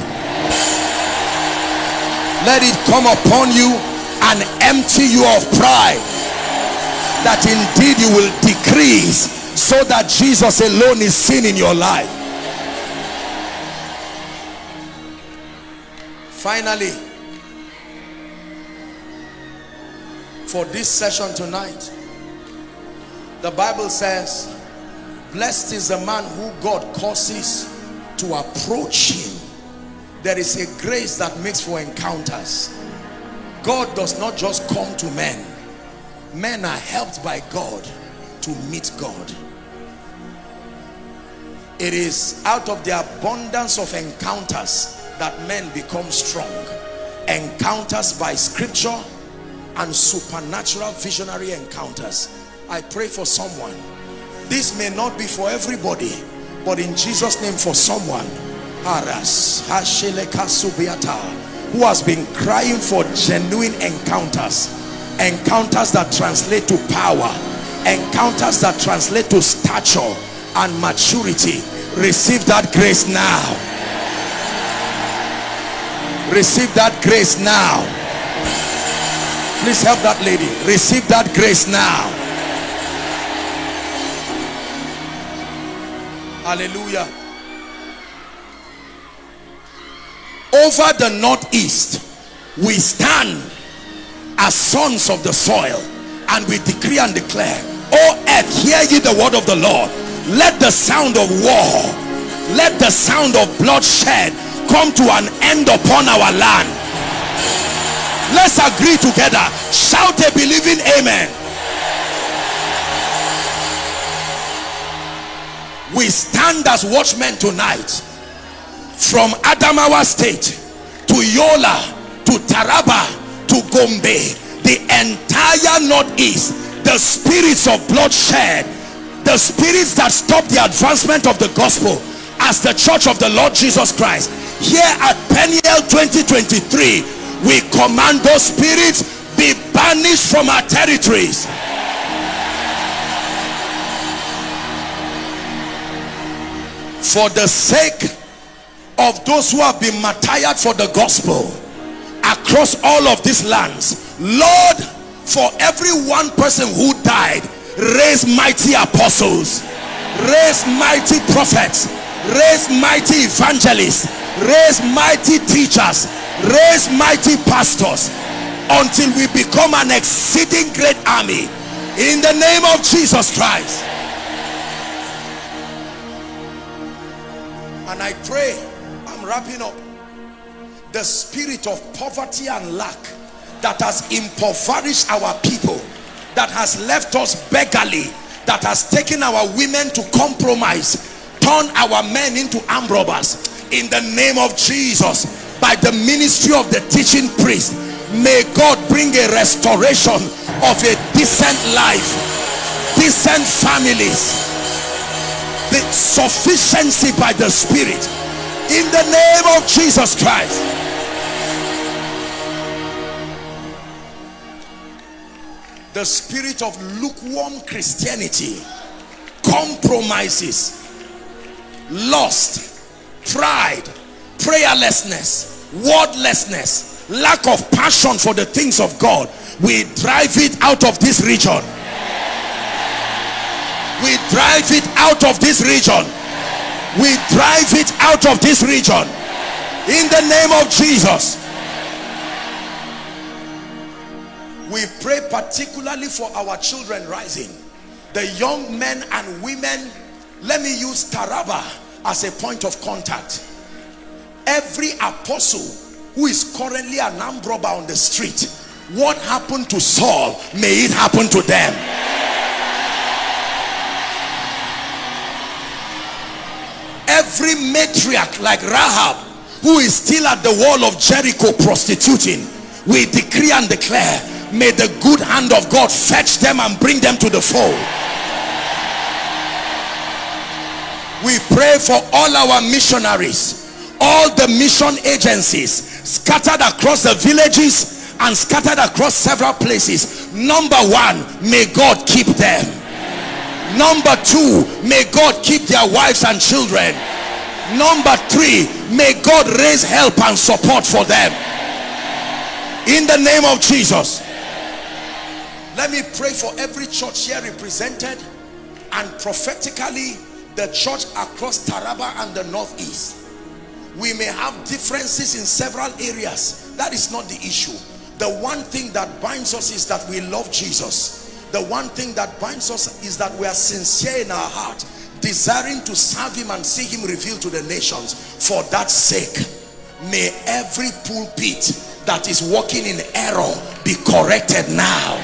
Let it come upon you and empty you of pride that indeed you will decrease so that Jesus alone is seen in your life. Finally for this session tonight the bible says blessed is the man who god causes to approach him. There is a grace that makes for encounters. God does not just come to men. Men are helped by god to meet god. It is out of the abundance of encounters that men become strong. Encounters by scripture and supernatural visionary encounters. I pray for someone. This may not be for everybody but in jesus name for someone. Who has been crying for genuine encounters. Encounters that translate to power. Encounters that translate to stature and maturity. Receive that grace now. Receive that grace now please help that lady. Receive that grace now. Hallelujah. Over the northeast we stand as sons of the soil and we decree and declare oh earth hear ye the word of the lord. Let the sound of war let the sound of bloodshed come to an end upon our land let's agree together. Shout a believing amen. We stand as watchmen tonight. From Adamawa state to Yola to Taraba to Gombe the entire northeast the spirits of bloodshed the spirits that stop the advancement of the gospel as the church of the Lord Jesus Christ. Here at Peniel 2023 we command those spirits be banished from our territories. For the sake of those who have been martyred for the gospel across all of these lands lord for every one person who died raise mighty apostles raise mighty prophets raise mighty evangelists. Raise mighty teachers. Raise mighty pastors. Until we become an exceeding great army. In the name of Jesus Christ. And I pray I'm wrapping up. The spirit of poverty and lack that has impoverished our people that has left us beggarly that has taken our women to compromise turn our men into armed robbers in the name of Jesus. By the ministry of the teaching priest may God bring a restoration of a decent life decent families the sufficiency by the spirit. In the name of Jesus Christ. The spirit of lukewarm Christianity compromises lust pride prayerlessness wordlessness lack of passion for the things of God. We drive it out of this region. We drive it out of this region. We drive it out of this region. In the name of Jesus. We pray particularly for our children rising. The young men and women let me use Taraba as a point of contact. Every apostle who is currently an robber on the street what happened to Saul? May it happen to them. Every matriarch like Rahab who is still at the wall of Jericho prostituting we decree and declare may the good hand of God fetch them and bring them to the fold we pray for all our missionaries all the mission agencies scattered across the villages and scattered across several places. Number one may God keep them. Number two may God keep their wives and children. Number three may God raise help and support for them. In the name of Jesus. Let me pray for every church here represented and prophetically the church across Taraba and the northeast. We may have differences in several areas. That is not the issue. The one thing that binds us is that we love Jesus. The one thing that binds us is that we are sincere in our heart desiring to serve him and see him revealed to the nations. For that sake may every pulpit that is walking in error be corrected now.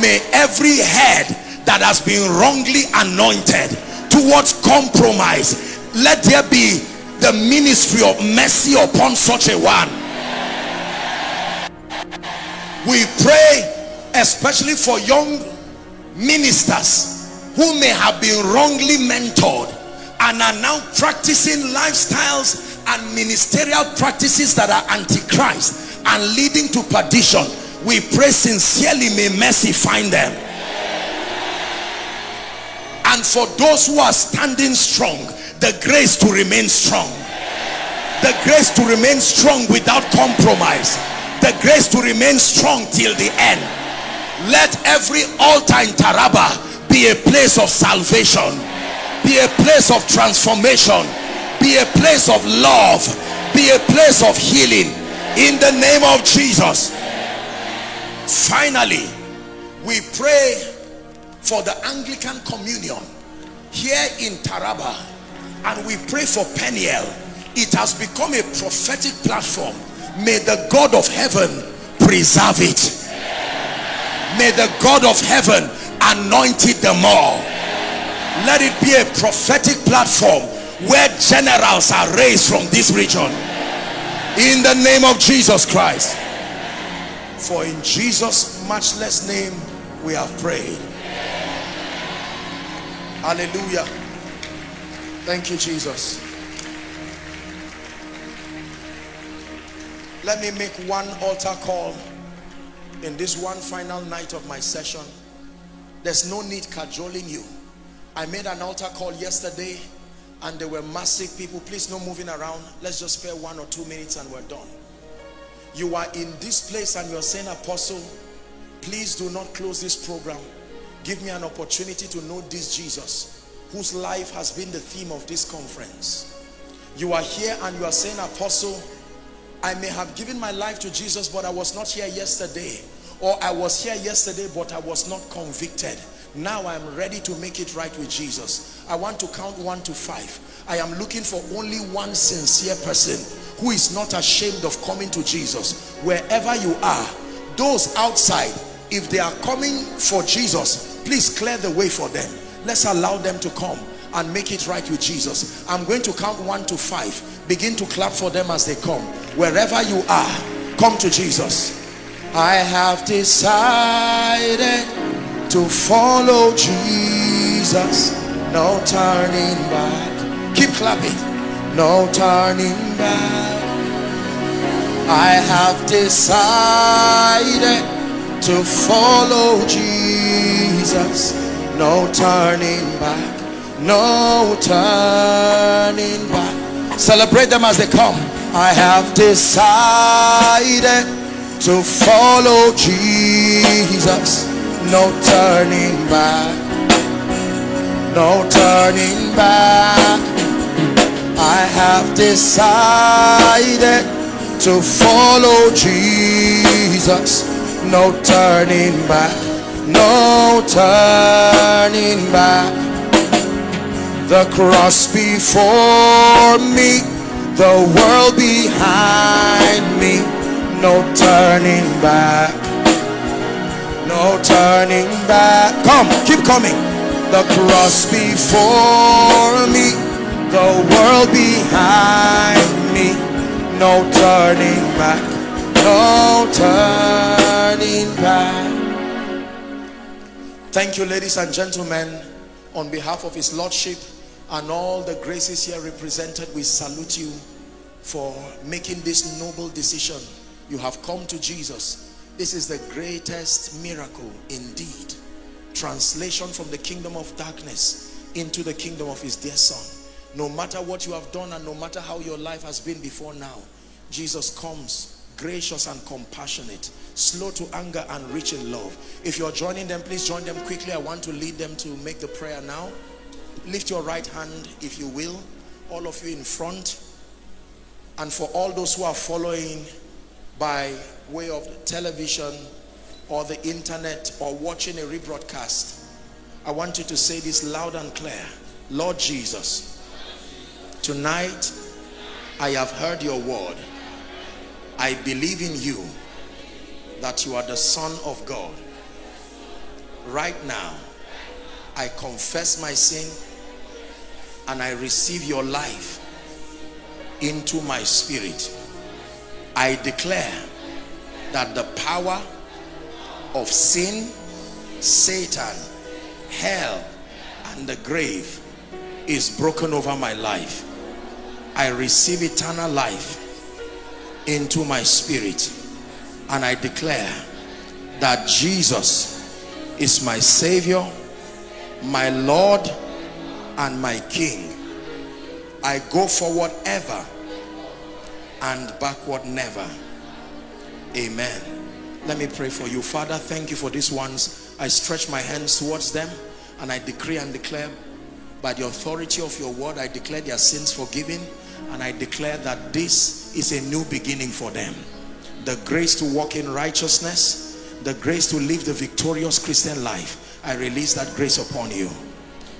May every head that has been wrongly anointed towards compromise. Let there be the ministry of mercy upon such a one. We pray especially for young ministers who may have been wrongly mentored and are now practicing lifestyles and ministerial practices that are antichrist and leading to perdition. We pray sincerely may mercy find them and for those who are standing strong the grace to remain strong. The grace to remain strong without compromise. The grace to remain strong till the end. Let every altar in Taraba be a place of salvation. Be a place of transformation. Be a place of love. Be a place of healing. In the name of Jesus. Finally we pray for the Anglican communion here in Taraba and we pray for Peniel. It has become a prophetic platform. May the God of heaven preserve it. May the God of heaven anoint it the more. Let it be a prophetic platform where generals are raised from this region. In the name of Jesus Christ. For in Jesus matchless name we have prayed hallelujah. Thank you jesus. Let me make one altar call in this one final night of my session. There's no need cajoling you. I made an altar call yesterday and there were massive people. Please no moving around. Let's just spare one or two minutes and we're done. You are in this place and you're saying apostle please do not close this program give me an opportunity to know this Jesus whose life has been the theme of this conference you are here and you are saying apostle I may have given my life to Jesus, but I was not here yesterday. Or I was here yesterday, but I was not convicted. Now I'm ready to make it right with Jesus. I want to count one to five. I am looking for only one sincere person who is not ashamed of coming to Jesus. Wherever you are, those outside, if they are coming for Jesus, please clear the way for them. Let's allow them to come and make it right with Jesus. I'm going to count one to five. Begin to clap for them as they come. Wherever you are, come to Jesus. I have decided to follow Jesus. No turning back. Keep clapping. No turning back. I have decided to follow Jesus. No turning back. No turning back. Celebrate them as they come. I have decided to follow Jesus. No turning back. No turning back. I have decided to follow Jesus. No turning back. No turning back. The cross before me, the world behind me. No turning back. No turning back. Come, keep coming. The cross before me, the world behind me. No turning back. No turning back. Thank you, ladies and gentlemen. On behalf of His Lordship and all the graces here represented, we salute you for making this noble decision. You have come to Jesus. This is the greatest miracle indeed. Translation from the kingdom of darkness into the kingdom of His dear Son. No matter what you have done and no matter how your life has been before now, Jesus comes gracious and compassionate, slow to anger and rich in love. If you're joining them, please join them quickly. I want to lead them to make the prayer now. Lift your right hand if you will, all of you in front. And for all those who are following by way of television or the internet or watching a rebroadcast, I want you to say this loud and clear. Lord Jesus, tonight I have heard your word. I believe in you that you are the son of God. Right now, I confess my sin and I receive your life into my spirit. I declare that the power of sin, Satan, hell, and the grave is broken over my life. I receive eternal life into my spirit and I declare that Jesus is my Savior, my Lord, and my King. I go forward ever and backward never. Amen. Let me pray for you. Father, thank you for these ones. I stretch my hands towards them and I decree and declare by the authority of your word, I declare their sins forgiven and I declare that this is a new beginning for them. The grace to walk in righteousness, the grace to live the victorious Christian life. I release that grace upon you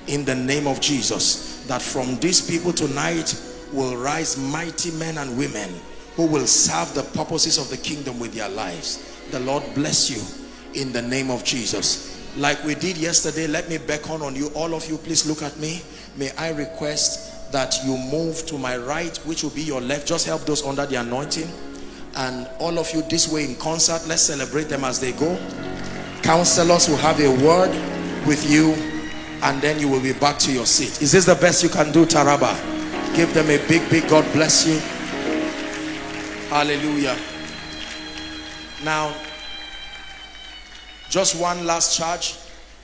in the name of Jesus that from these people tonight will rise mighty men and women who will serve the purposes of the kingdom with their lives. The Lord bless you in the name of Jesus. Like we did yesterday, let me beckon on you. All of you, please look at me. May I request that you move to my right, which will be your left. Just help those under the anointing. And all of you this way in concert, let's celebrate them as they go. Counselors will have a word with you and then you will be back to your seat. Is this the best you can do, Taraba? Give them a big, big God bless you. Hallelujah. Now, just one last charge.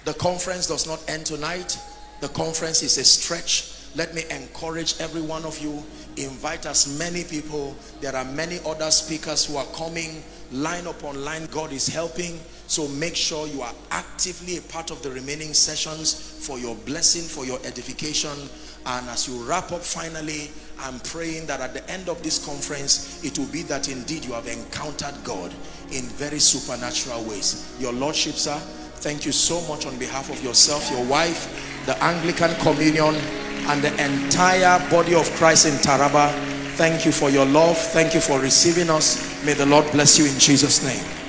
The conference does not end tonight. The conference is a stretch. Let me encourage every one of you. Invite as many people. There are many other speakers who are coming. Line upon line, God is helping. So make sure you are actively a part of the remaining sessions for your blessing, for your edification, And as you wrap up finally, I'm praying that at the end of this conference, it will be that indeed you have encountered God in very supernatural ways. Your Lordship, sir, thank you so much on behalf of yourself, your wife, the Anglican Communion, and the entire body of Christ in Taraba. Thank you for your love. Thank you for receiving us. May the Lord bless you in Jesus' name.